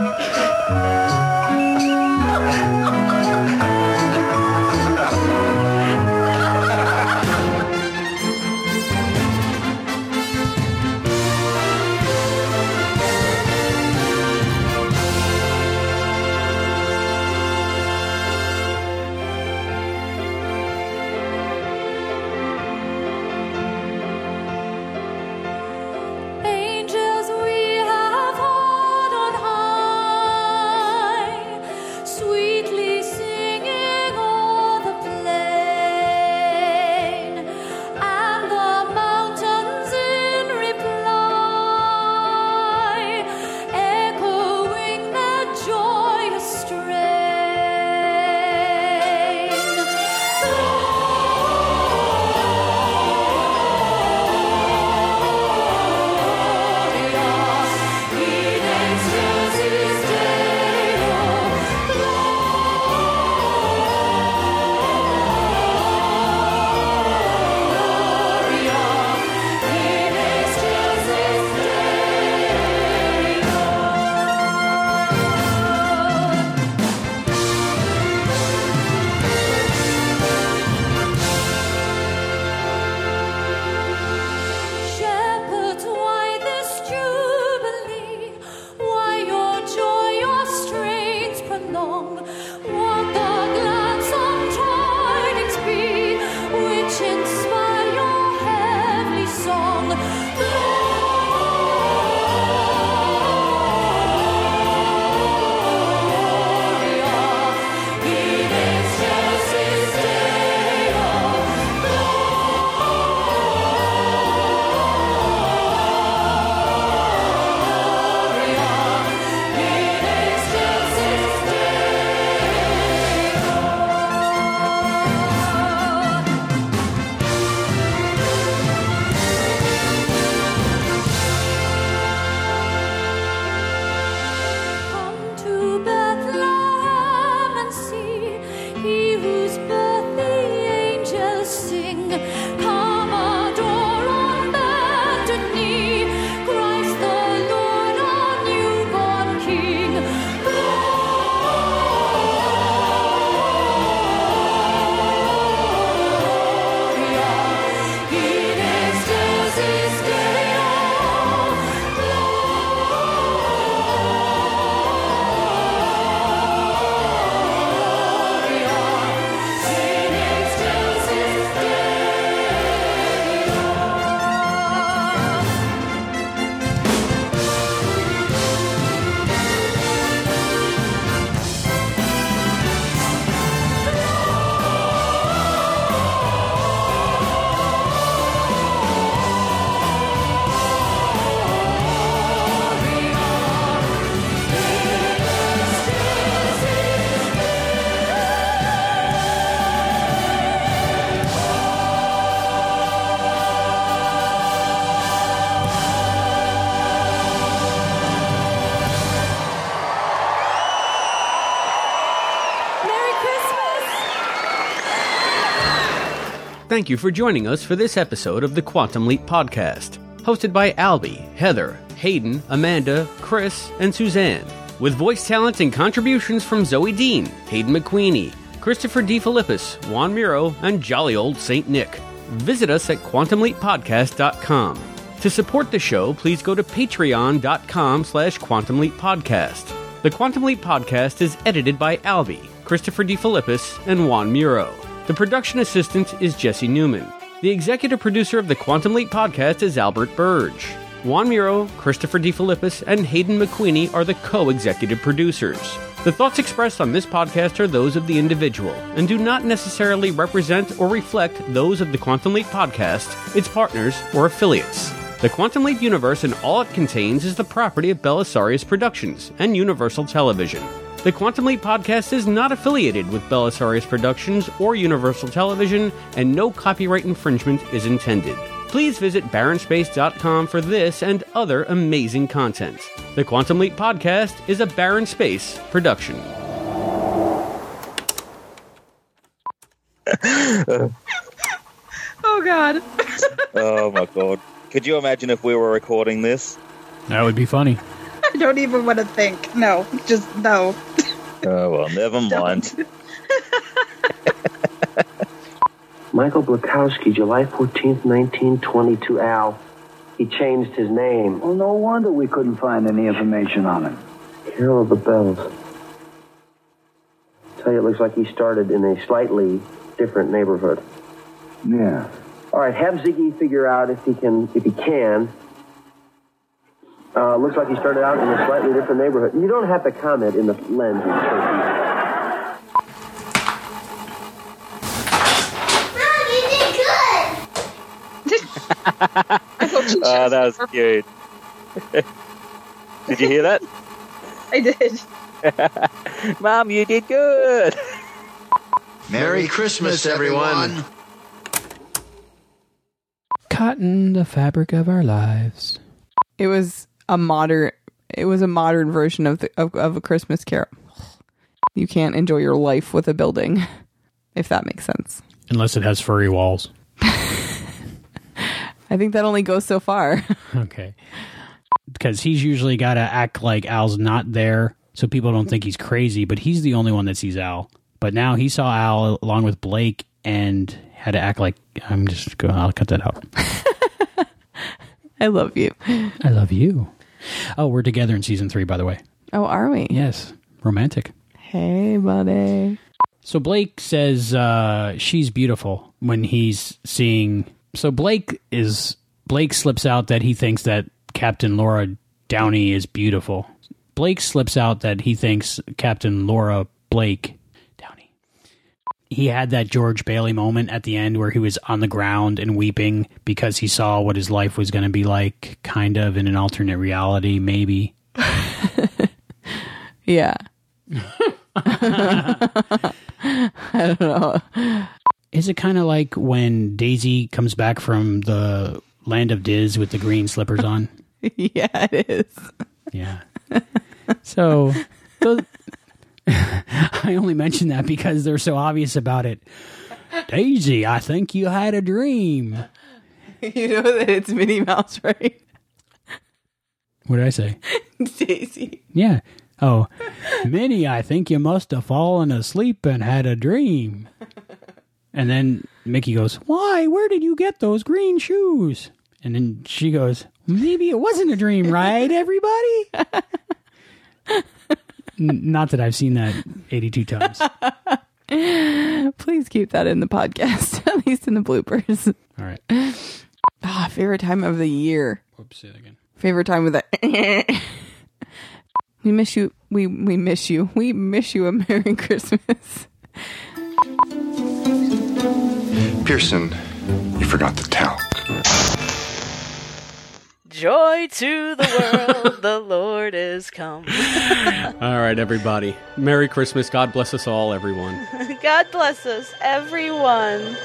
Thank you for joining us for this episode of the Quantum Leap Podcast, hosted by Albie, Heather, Hayden, Amanda, Chris, and Suzanne, with voice talent and contributions from Zoe Dean, Hayden McQueenie, Christopher DeFilippis, Juan Miro, and jolly old Saint Nick. Visit us at quantumleappodcast.com. To support the show, please go to patreon.com slash quantumleappodcast. The Quantum Leap Podcast is edited by Albie, Christopher DeFilippis, and Juan Miro. The production assistant is Jesse Newman. The executive producer of the Quantum Leap Podcast is Albert Burge. Juan Miro, Christopher DeFilippis, and Hayden McQueenie are the co-executive producers. The thoughts expressed on this podcast are those of the individual and do not necessarily represent or reflect those of the Quantum Leap Podcast, its partners, or affiliates. The Quantum Leap universe and all it contains is the property of Belisarius Productions and Universal Television. The Quantum Leap podcast is not affiliated with Belisarius Productions or Universal Television, and no copyright infringement is intended. Please visit barronspace.com for this and other amazing content. The Quantum Leap podcast is a Barren Space production. oh god. oh my god. Could you imagine if we were recording this? That would be funny. <laughs> I don't even want to think. No, just no. Oh well, never <laughs> mind. <laughs> Michael Blakowski, July 14th, 1922. Al. He changed his name. Well, no wonder we couldn't find any information on him. Carol of the Bells. Tell you, it looks like he started in a slightly different neighborhood. Yeah. All right, have Ziggy figure out if he can, if he can. Uh, looks like he started out in a slightly different neighborhood. You don't have to comment in the lens. Mom, you did good. <laughs> oh, that was cute. did you hear that? I did. <laughs> Mom, you did good. Merry Christmas, everyone. Cotton, the fabric of our lives. It was a modern. It was a modern version of the of, of a Christmas Carol. You can't enjoy your life with a building, <laughs> if that makes sense. Unless it has furry walls. <laughs> I think that only goes so far. <laughs> Okay. Because he's usually got to act like Al's not there so people don't think he's crazy, but he's the only one that sees Al. But now he saw Al along with Blake and had to act like I'm just going, I'll cut that out. I love you. I love you. Oh, we're together in season three, by the way. Oh, are we? Yes. Romantic. Hey, buddy. So Blake says uh, she's beautiful when he's seeing. So Blake is Blake slips out that he thinks that Captain Laura Downey is beautiful. Blake slips out that he thinks Captain Laura Blake. He had that George Bailey moment at the end where he was on the ground and weeping because he saw what his life was going to be like, kind of in an alternate reality, maybe. <laughs> Yeah. <laughs> I don't know. Is it kind of like when Daisy comes back from the land of Diz with the green slippers on? <laughs> yeah, it is. Yeah. So, those, <laughs> I only mention that because they're so obvious about it. Daisy, I think you had a dream. <laughs> You know that it's Minnie Mouse, right? What did I say? <laughs> Daisy. Yeah. Oh, Minnie, I think you must have fallen asleep and had a dream. And then Mickey goes, Why? Where did you get those green shoes? And then she goes, Maybe it wasn't a dream, right, everybody? N- Not that I've seen that 82 times. <laughs> Please keep that in the podcast, <laughs> at least in the bloopers. All right. Ah, favorite time of the year. Whoops, say that again. Favorite time of the. <laughs> we miss you. We we miss you. We miss you. A Merry Christmas. Pearson, you forgot the talc. Joy to the world, the Lord is come. <laughs> All right, everybody. Merry Christmas. God bless us all, everyone. <laughs> God bless us, everyone.